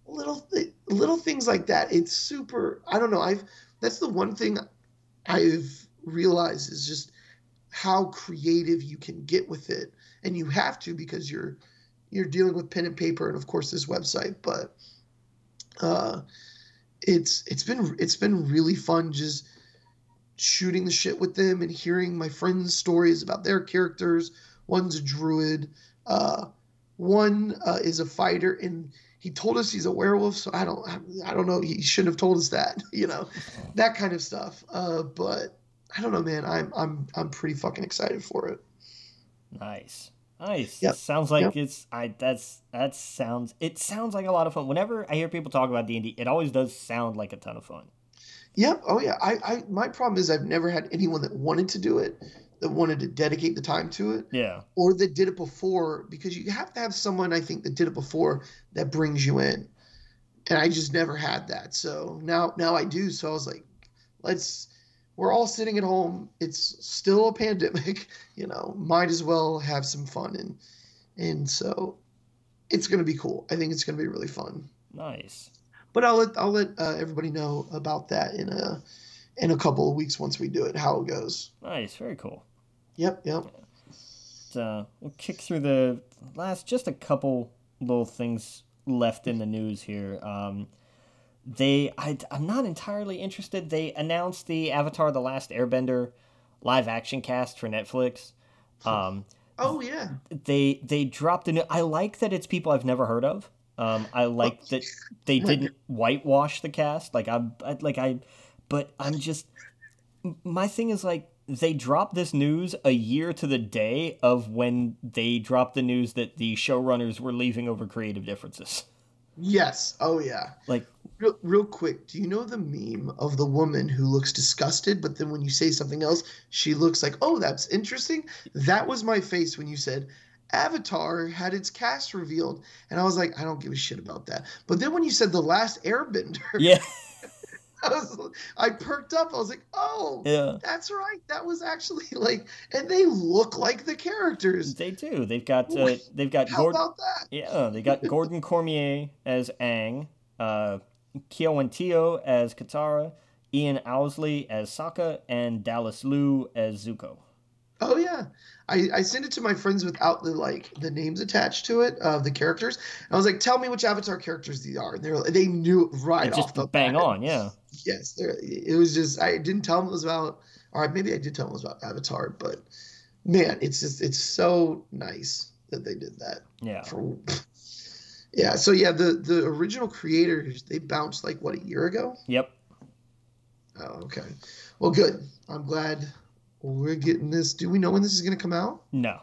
little little things like that. It's super. I don't know. I've that's the one thing I've realized is just how creative you can get with it, and you have to because you're you're dealing with pen and paper and of course this website, but. Uh, it's it's been it's been really fun just shooting the shit with them and hearing my friends' stories about their characters. One's a druid. Uh, one uh, is a fighter, and he told us he's a werewolf. So I don't, I don't know. He shouldn't have told us that, you know, that kind of stuff. Uh, but I don't know, man. I'm, I'm, I'm pretty fucking excited for it. Nice. Nice. Yep. Sounds like yep. it's I that's that sounds it sounds like a lot of fun. Whenever I hear people talk about D and D, it always does sound like a ton of fun. Yep. Oh yeah. I, I my problem is I've never had anyone that wanted to do it, that wanted to dedicate the time to it. Yeah. Or that did it before because you have to have someone I think that did it before that brings you in. And I just never had that. So now now I do. So I was like, let's we're all sitting at home. It's still a pandemic, you know, might as well have some fun and and so it's going to be cool. I think it's going to be really fun. Nice but I'll let I'll let uh, everybody know about that in a in a couple of weeks once we do it, how it goes. Nice, very cool. Yep, yep. Uh, we'll kick through the last just a couple little things left in the news here. Um, they I, I'm not entirely interested. They announced the Avatar: The Last Airbender live action cast for Netflix. Um, oh yeah. They they dropped a new. I like that it's people I've never heard of. Um, I like that they didn't whitewash the cast. Like I'm, like I, but I'm just. My thing is like they dropped this news a year to the day of when they dropped the news that the showrunners were leaving over creative differences. Yes. Oh yeah. Like real, real quick, do you know the meme of the woman who looks disgusted, but then when you say something else, she looks like, "Oh, that's interesting." That was my face when you said, Avatar had its cast revealed, and I was like, I don't give a shit about that. But then when you said the last Airbender, yeah, I was, I perked up. I was like, oh, yeah, that's right. That was actually like, and they look like the characters. They do. They've got uh, they've got How Gordon, about that? Yeah, they got Gordon Cormier as Aang, uh, Kyo as Katara, Ian Ousley as Sokka, and Dallas Liu as Zuko. Oh yeah, I, I sent it to my friends without the like the names attached to it of the characters. And I was like, "Tell me which Avatar characters these are." And they were, they knew it right it off the bang on, yeah. Yes, it was just I didn't tell them it was about, or maybe I did tell them it was about Avatar, but man, it's just it's so nice that they did that. Yeah. For, yeah. So yeah, the the original creators they bounced like what a year ago. Yep. Oh, okay. Well, good. I'm glad we're getting this. Do we know when this is going to come out? No,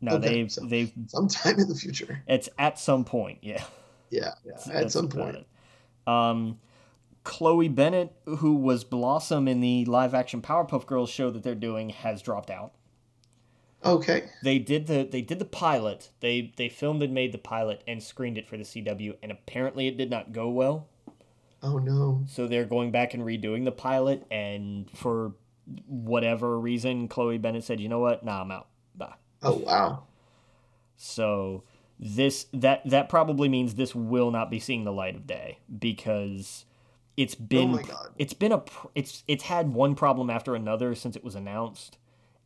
no. Okay, they've so they've sometime in the future. It's at some point. Yeah. Yeah, yeah at some point. Um, Chloe Bennet, who was Blossom in the live action Powerpuff Girls show that they're doing, has dropped out. Okay. They did the they did the pilot. They they filmed and made the pilot and screened it for the CW, and apparently it did not go well. Oh no. So they're going back and redoing the pilot, and for whatever reason, Chloe Bennet said, "You know what? Nah, I'm out. Bye." Oh wow. So this that that probably means this will not be seeing the light of day because it's been Oh my God. it's been a it's it's had one problem after another since it was announced,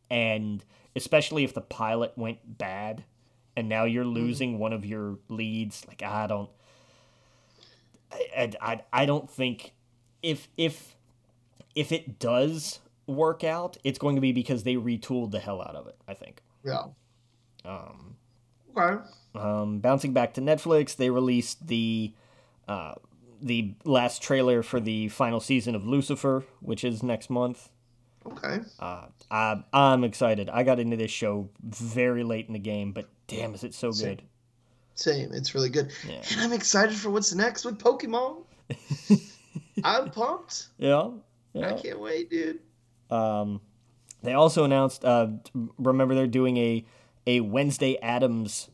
and especially if the pilot went bad, and now you're Mm-hmm. losing one of your leads. Like I don't, I, I, I don't think if if if it does work out, it's going to be because they retooled the hell out of it. I think. Yeah. Um, Okay. um, bouncing back to Netflix, they released the uh, the last trailer for the final season of Lucifer, which is next month. Okay. Uh, I, I'm excited. I got into this show very late in the game, but damn, is it so Same. good? Same. It's really good. Yeah. And I'm excited for what's next with Pokemon. I'm pumped. Yeah, I can't wait, dude. Um, they also announced. Uh, remember, they're doing a a Wednesday Addams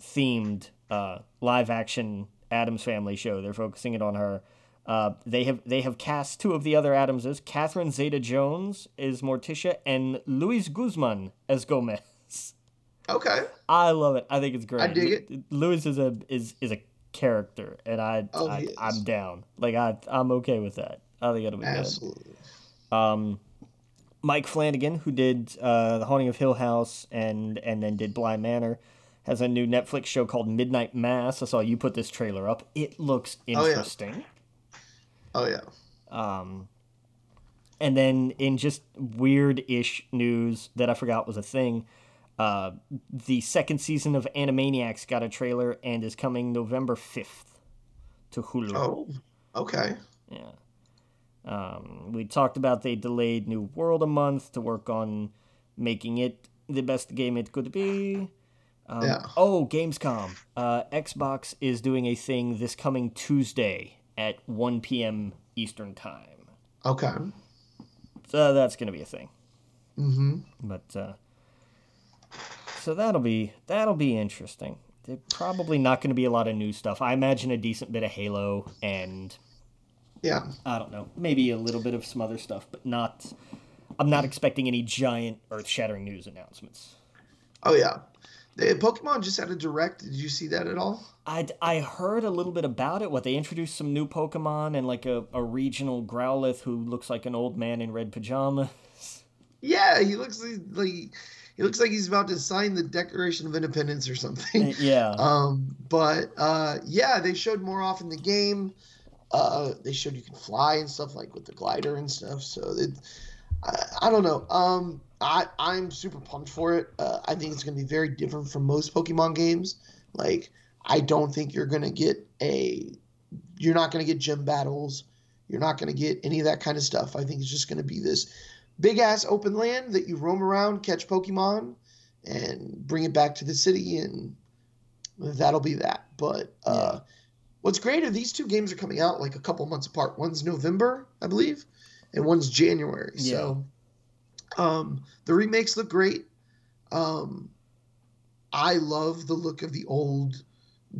themed uh, live action Addams Family show. They're focusing it on her. Uh, they have they have cast two of the other Addamses. Catherine Zeta Jones is Morticia, and Luis Guzman as Gomez. Okay. I love it. I think it's great. I dig it. Luis is a is is a character, and I, Oh, I. I'm down. Like I I'm okay with that. I think it'll be good. Absolutely. Um, Mike Flanagan, who did uh, The Haunting of Hill House and and then did Bly Manor, has a new Netflix show called Midnight Mass. I saw you put this trailer up. It looks interesting. Oh yeah. Oh yeah. Um, and then in just weird-ish news that I forgot was a thing, uh, the second season of Animaniacs got a trailer and is coming November fifth to Hulu. Oh. Okay. Yeah. Um, we talked about they delayed New World a month to work on making it the best game it could be. Um, Yeah. Oh, Gamescom. Uh, Xbox is doing a thing this coming Tuesday at 1 p.m. Eastern Time. Okay. So that's going to be a thing. Mm-hmm. But uh, so that'll be that'll be interesting. There's probably not going to be a lot of new stuff. I imagine a decent bit of Halo and Yeah. I don't know, maybe a little bit of some other stuff, but not. I'm not expecting any giant earth-shattering news announcements. Oh yeah. They, Pokemon just had a direct. Did you see that at all? I I heard a little bit about it. What they introduced some new Pokemon and like a, a regional Growlithe who looks like an old man in red pajamas. Yeah, he looks like, like he looks like he's about to sign the Declaration of Independence or something. yeah, Um, but uh, yeah, they showed more off in the game. Uh, they showed you can fly and stuff like with the glider and stuff. So it, I, I don't know. Um, I I'm super pumped for it. Uh, I think it's gonna be very different from most Pokemon games. Like I don't think you're gonna get a, you're not gonna get gym battles. You're not gonna get any of that kind of stuff. I think it's just gonna be this big ass open land that you roam around, catch Pokemon, and bring it back to the city and that'll be that. But uh, Yeah. What's great are these two games are coming out like a couple months apart. One's November, I believe, and one's January. So um, the remakes look great. Um, I love the look of the old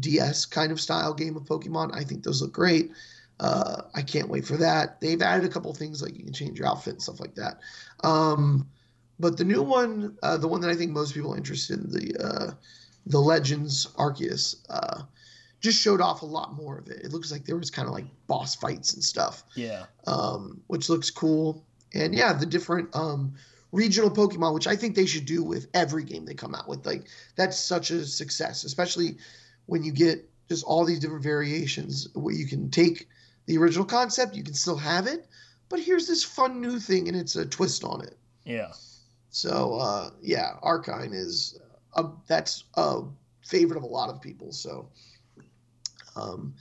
DS kind of style game of Pokemon. I think those look great. Uh, I can't wait for that. They've added a couple things like you can change your outfit and stuff like that. Um, but the new one, uh, the one that I think most people are interested in, the uh, the Legends Arceus, uh, just showed off a lot more of it. It looks like there was kind of like boss fights and stuff, yeah, um, which looks cool. And yeah, the different um, regional Pokemon, which I think they should do with every game they come out with. Like that's such a success, especially when you get just all these different variations where you can take the original concept, you can still have it, but here's this fun new thing and it's a twist on it. yeah. So uh, yeah, Arcanine is a, that's a favorite of a lot of people. So um,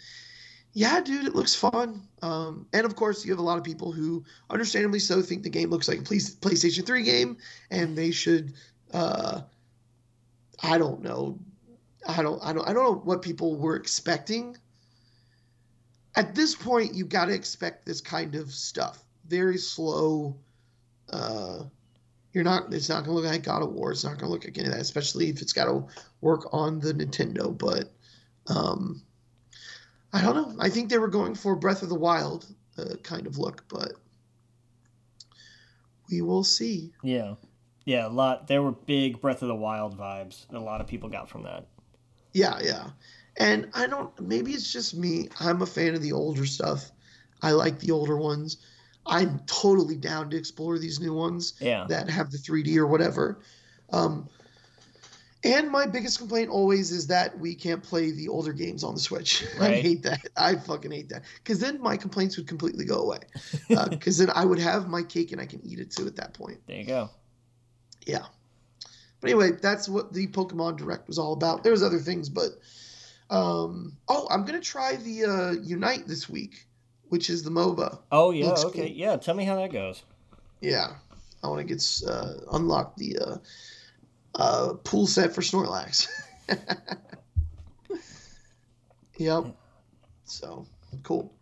yeah, dude, it looks fun. Um, and of course, you have a lot of people who, understandably so, think the game looks like a PlayStation 3 game, and they should. Uh, I don't know. I don't. I don't. I don't know what people were expecting. At this point, you've got to expect this kind of stuff. Very slow. Uh, you're not. It's not going to look like God of War. It's not going to look like any of that, especially if it's got to work on the Nintendo. But um, I don't know. I think they were going for Breath of the Wild uh, kind of look, but we will see. Yeah, yeah. A lot. There were big Breath of the Wild vibes. that A lot of people got from that. Yeah, yeah. And I don't. Maybe it's just me. I'm a fan of the older stuff. I like the older ones. I'm totally down to explore these new ones Yeah. that have the 3D or whatever. Um, and my biggest complaint always is that we can't play the older games on the Switch. I hate that. I fucking hate that. Because then my complaints would completely go away. Because then I would have my cake and I can eat it too at that point. There you go. Yeah. But anyway, that's what the Pokemon Direct was all about. There was other things, but um, oh, I'm gonna try the uh, Unite this week, which is the MOBA. Oh yeah. Looks okay. cool. Yeah. Tell me how that goes. Yeah, I want to get uh, unlock the uh, uh, pool set for Snorlax. yep. So cool.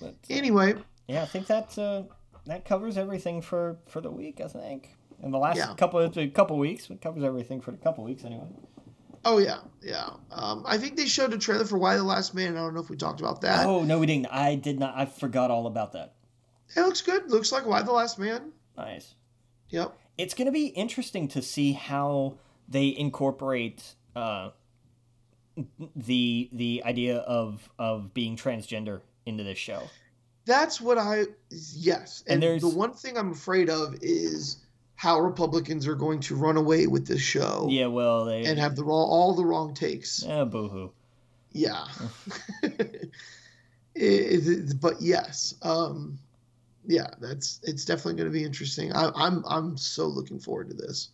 But, Anyway, yeah, I think that uh, that covers everything for for the week. I think. In the last Yeah. couple of couple weeks, it covers everything for the couple weeks anyway. oh yeah, yeah. Um, I think they showed a trailer for Y: The Last Man. I don't know if we talked about that. Oh no, we didn't. I did not. I forgot all about that. It looks good. Looks like Y: The Last Man. Nice. Yep. It's going to be interesting to see how they incorporate uh, the the idea of of being transgender into this show. That's what I yes. And And, the one thing I'm afraid of is how Republicans are going to run away with this show Yeah, well, they and have the wrong all the wrong takes. yeah, boohoo. Yeah. It- it- but yes, um, yeah, that's it's definitely going to be interesting. I, I'm I'm so looking forward to this.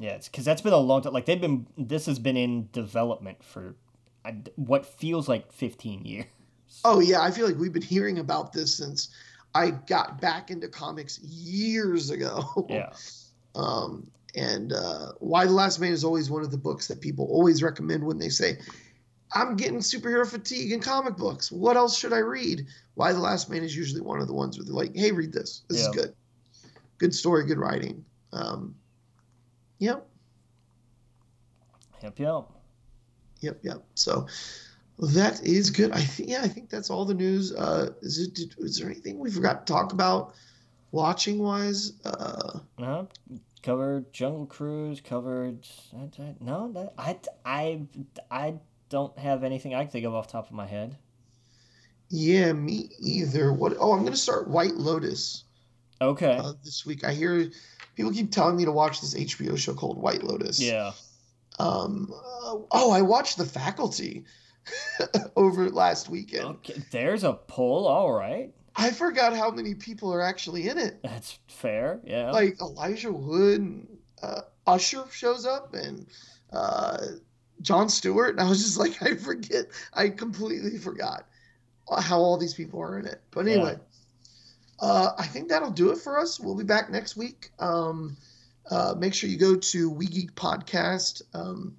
Yeah, it's because that's been a long time. Like they've been, this has been in development for what feels like fifteen years. Oh yeah, I feel like we've been hearing about this since I got back into comics years ago. Yeah, Um, and uh, Y: The Last Man is always one of the books that people always recommend when they say, I'm getting superhero fatigue in comic books. What else should I read? Y: The Last Man is usually one of the ones where they're like, hey, read this. This Yeah. is good. Good story, good writing. Um, yep, yep, yep. yep, yep. So that is good. I think, yeah, I think that's all the news. Uh, is it? Did, is there anything we forgot to talk about watching wise? Uh, Uh, covered Jungle Cruise. Covered no, that, I I I don't have anything I can think of off the top of my head. yeah, me either. What? Oh, I'm gonna start White Lotus. Okay. uh, this week. I hear people keep telling me to watch this HBO show called White Lotus. yeah. Um. uh, oh, I watched The Faculty over last weekend. Okay. There's a poll. All right. I forgot how many people are actually in it. That's fair. Yeah. Like Elijah Wood, and, uh, Usher shows up, and uh, Jon Stewart. And I was just like, I forget. I completely forgot how all these people are in it. But Yeah. anyway, uh, I think that'll do it for us. We'll be back next week. Um, uh, make sure you go to We Geek Podcast um,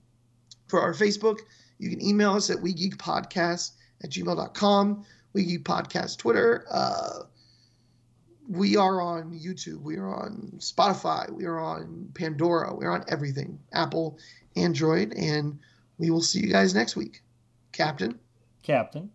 for our Facebook. You can email us at WeGeekPodcast at gmail.com. We Geek Podcast Twitter. Uh, we are on YouTube. We are on Spotify. We are on Pandora. We're on everything Apple, Android. And we will see you guys next week. Captain. Captain.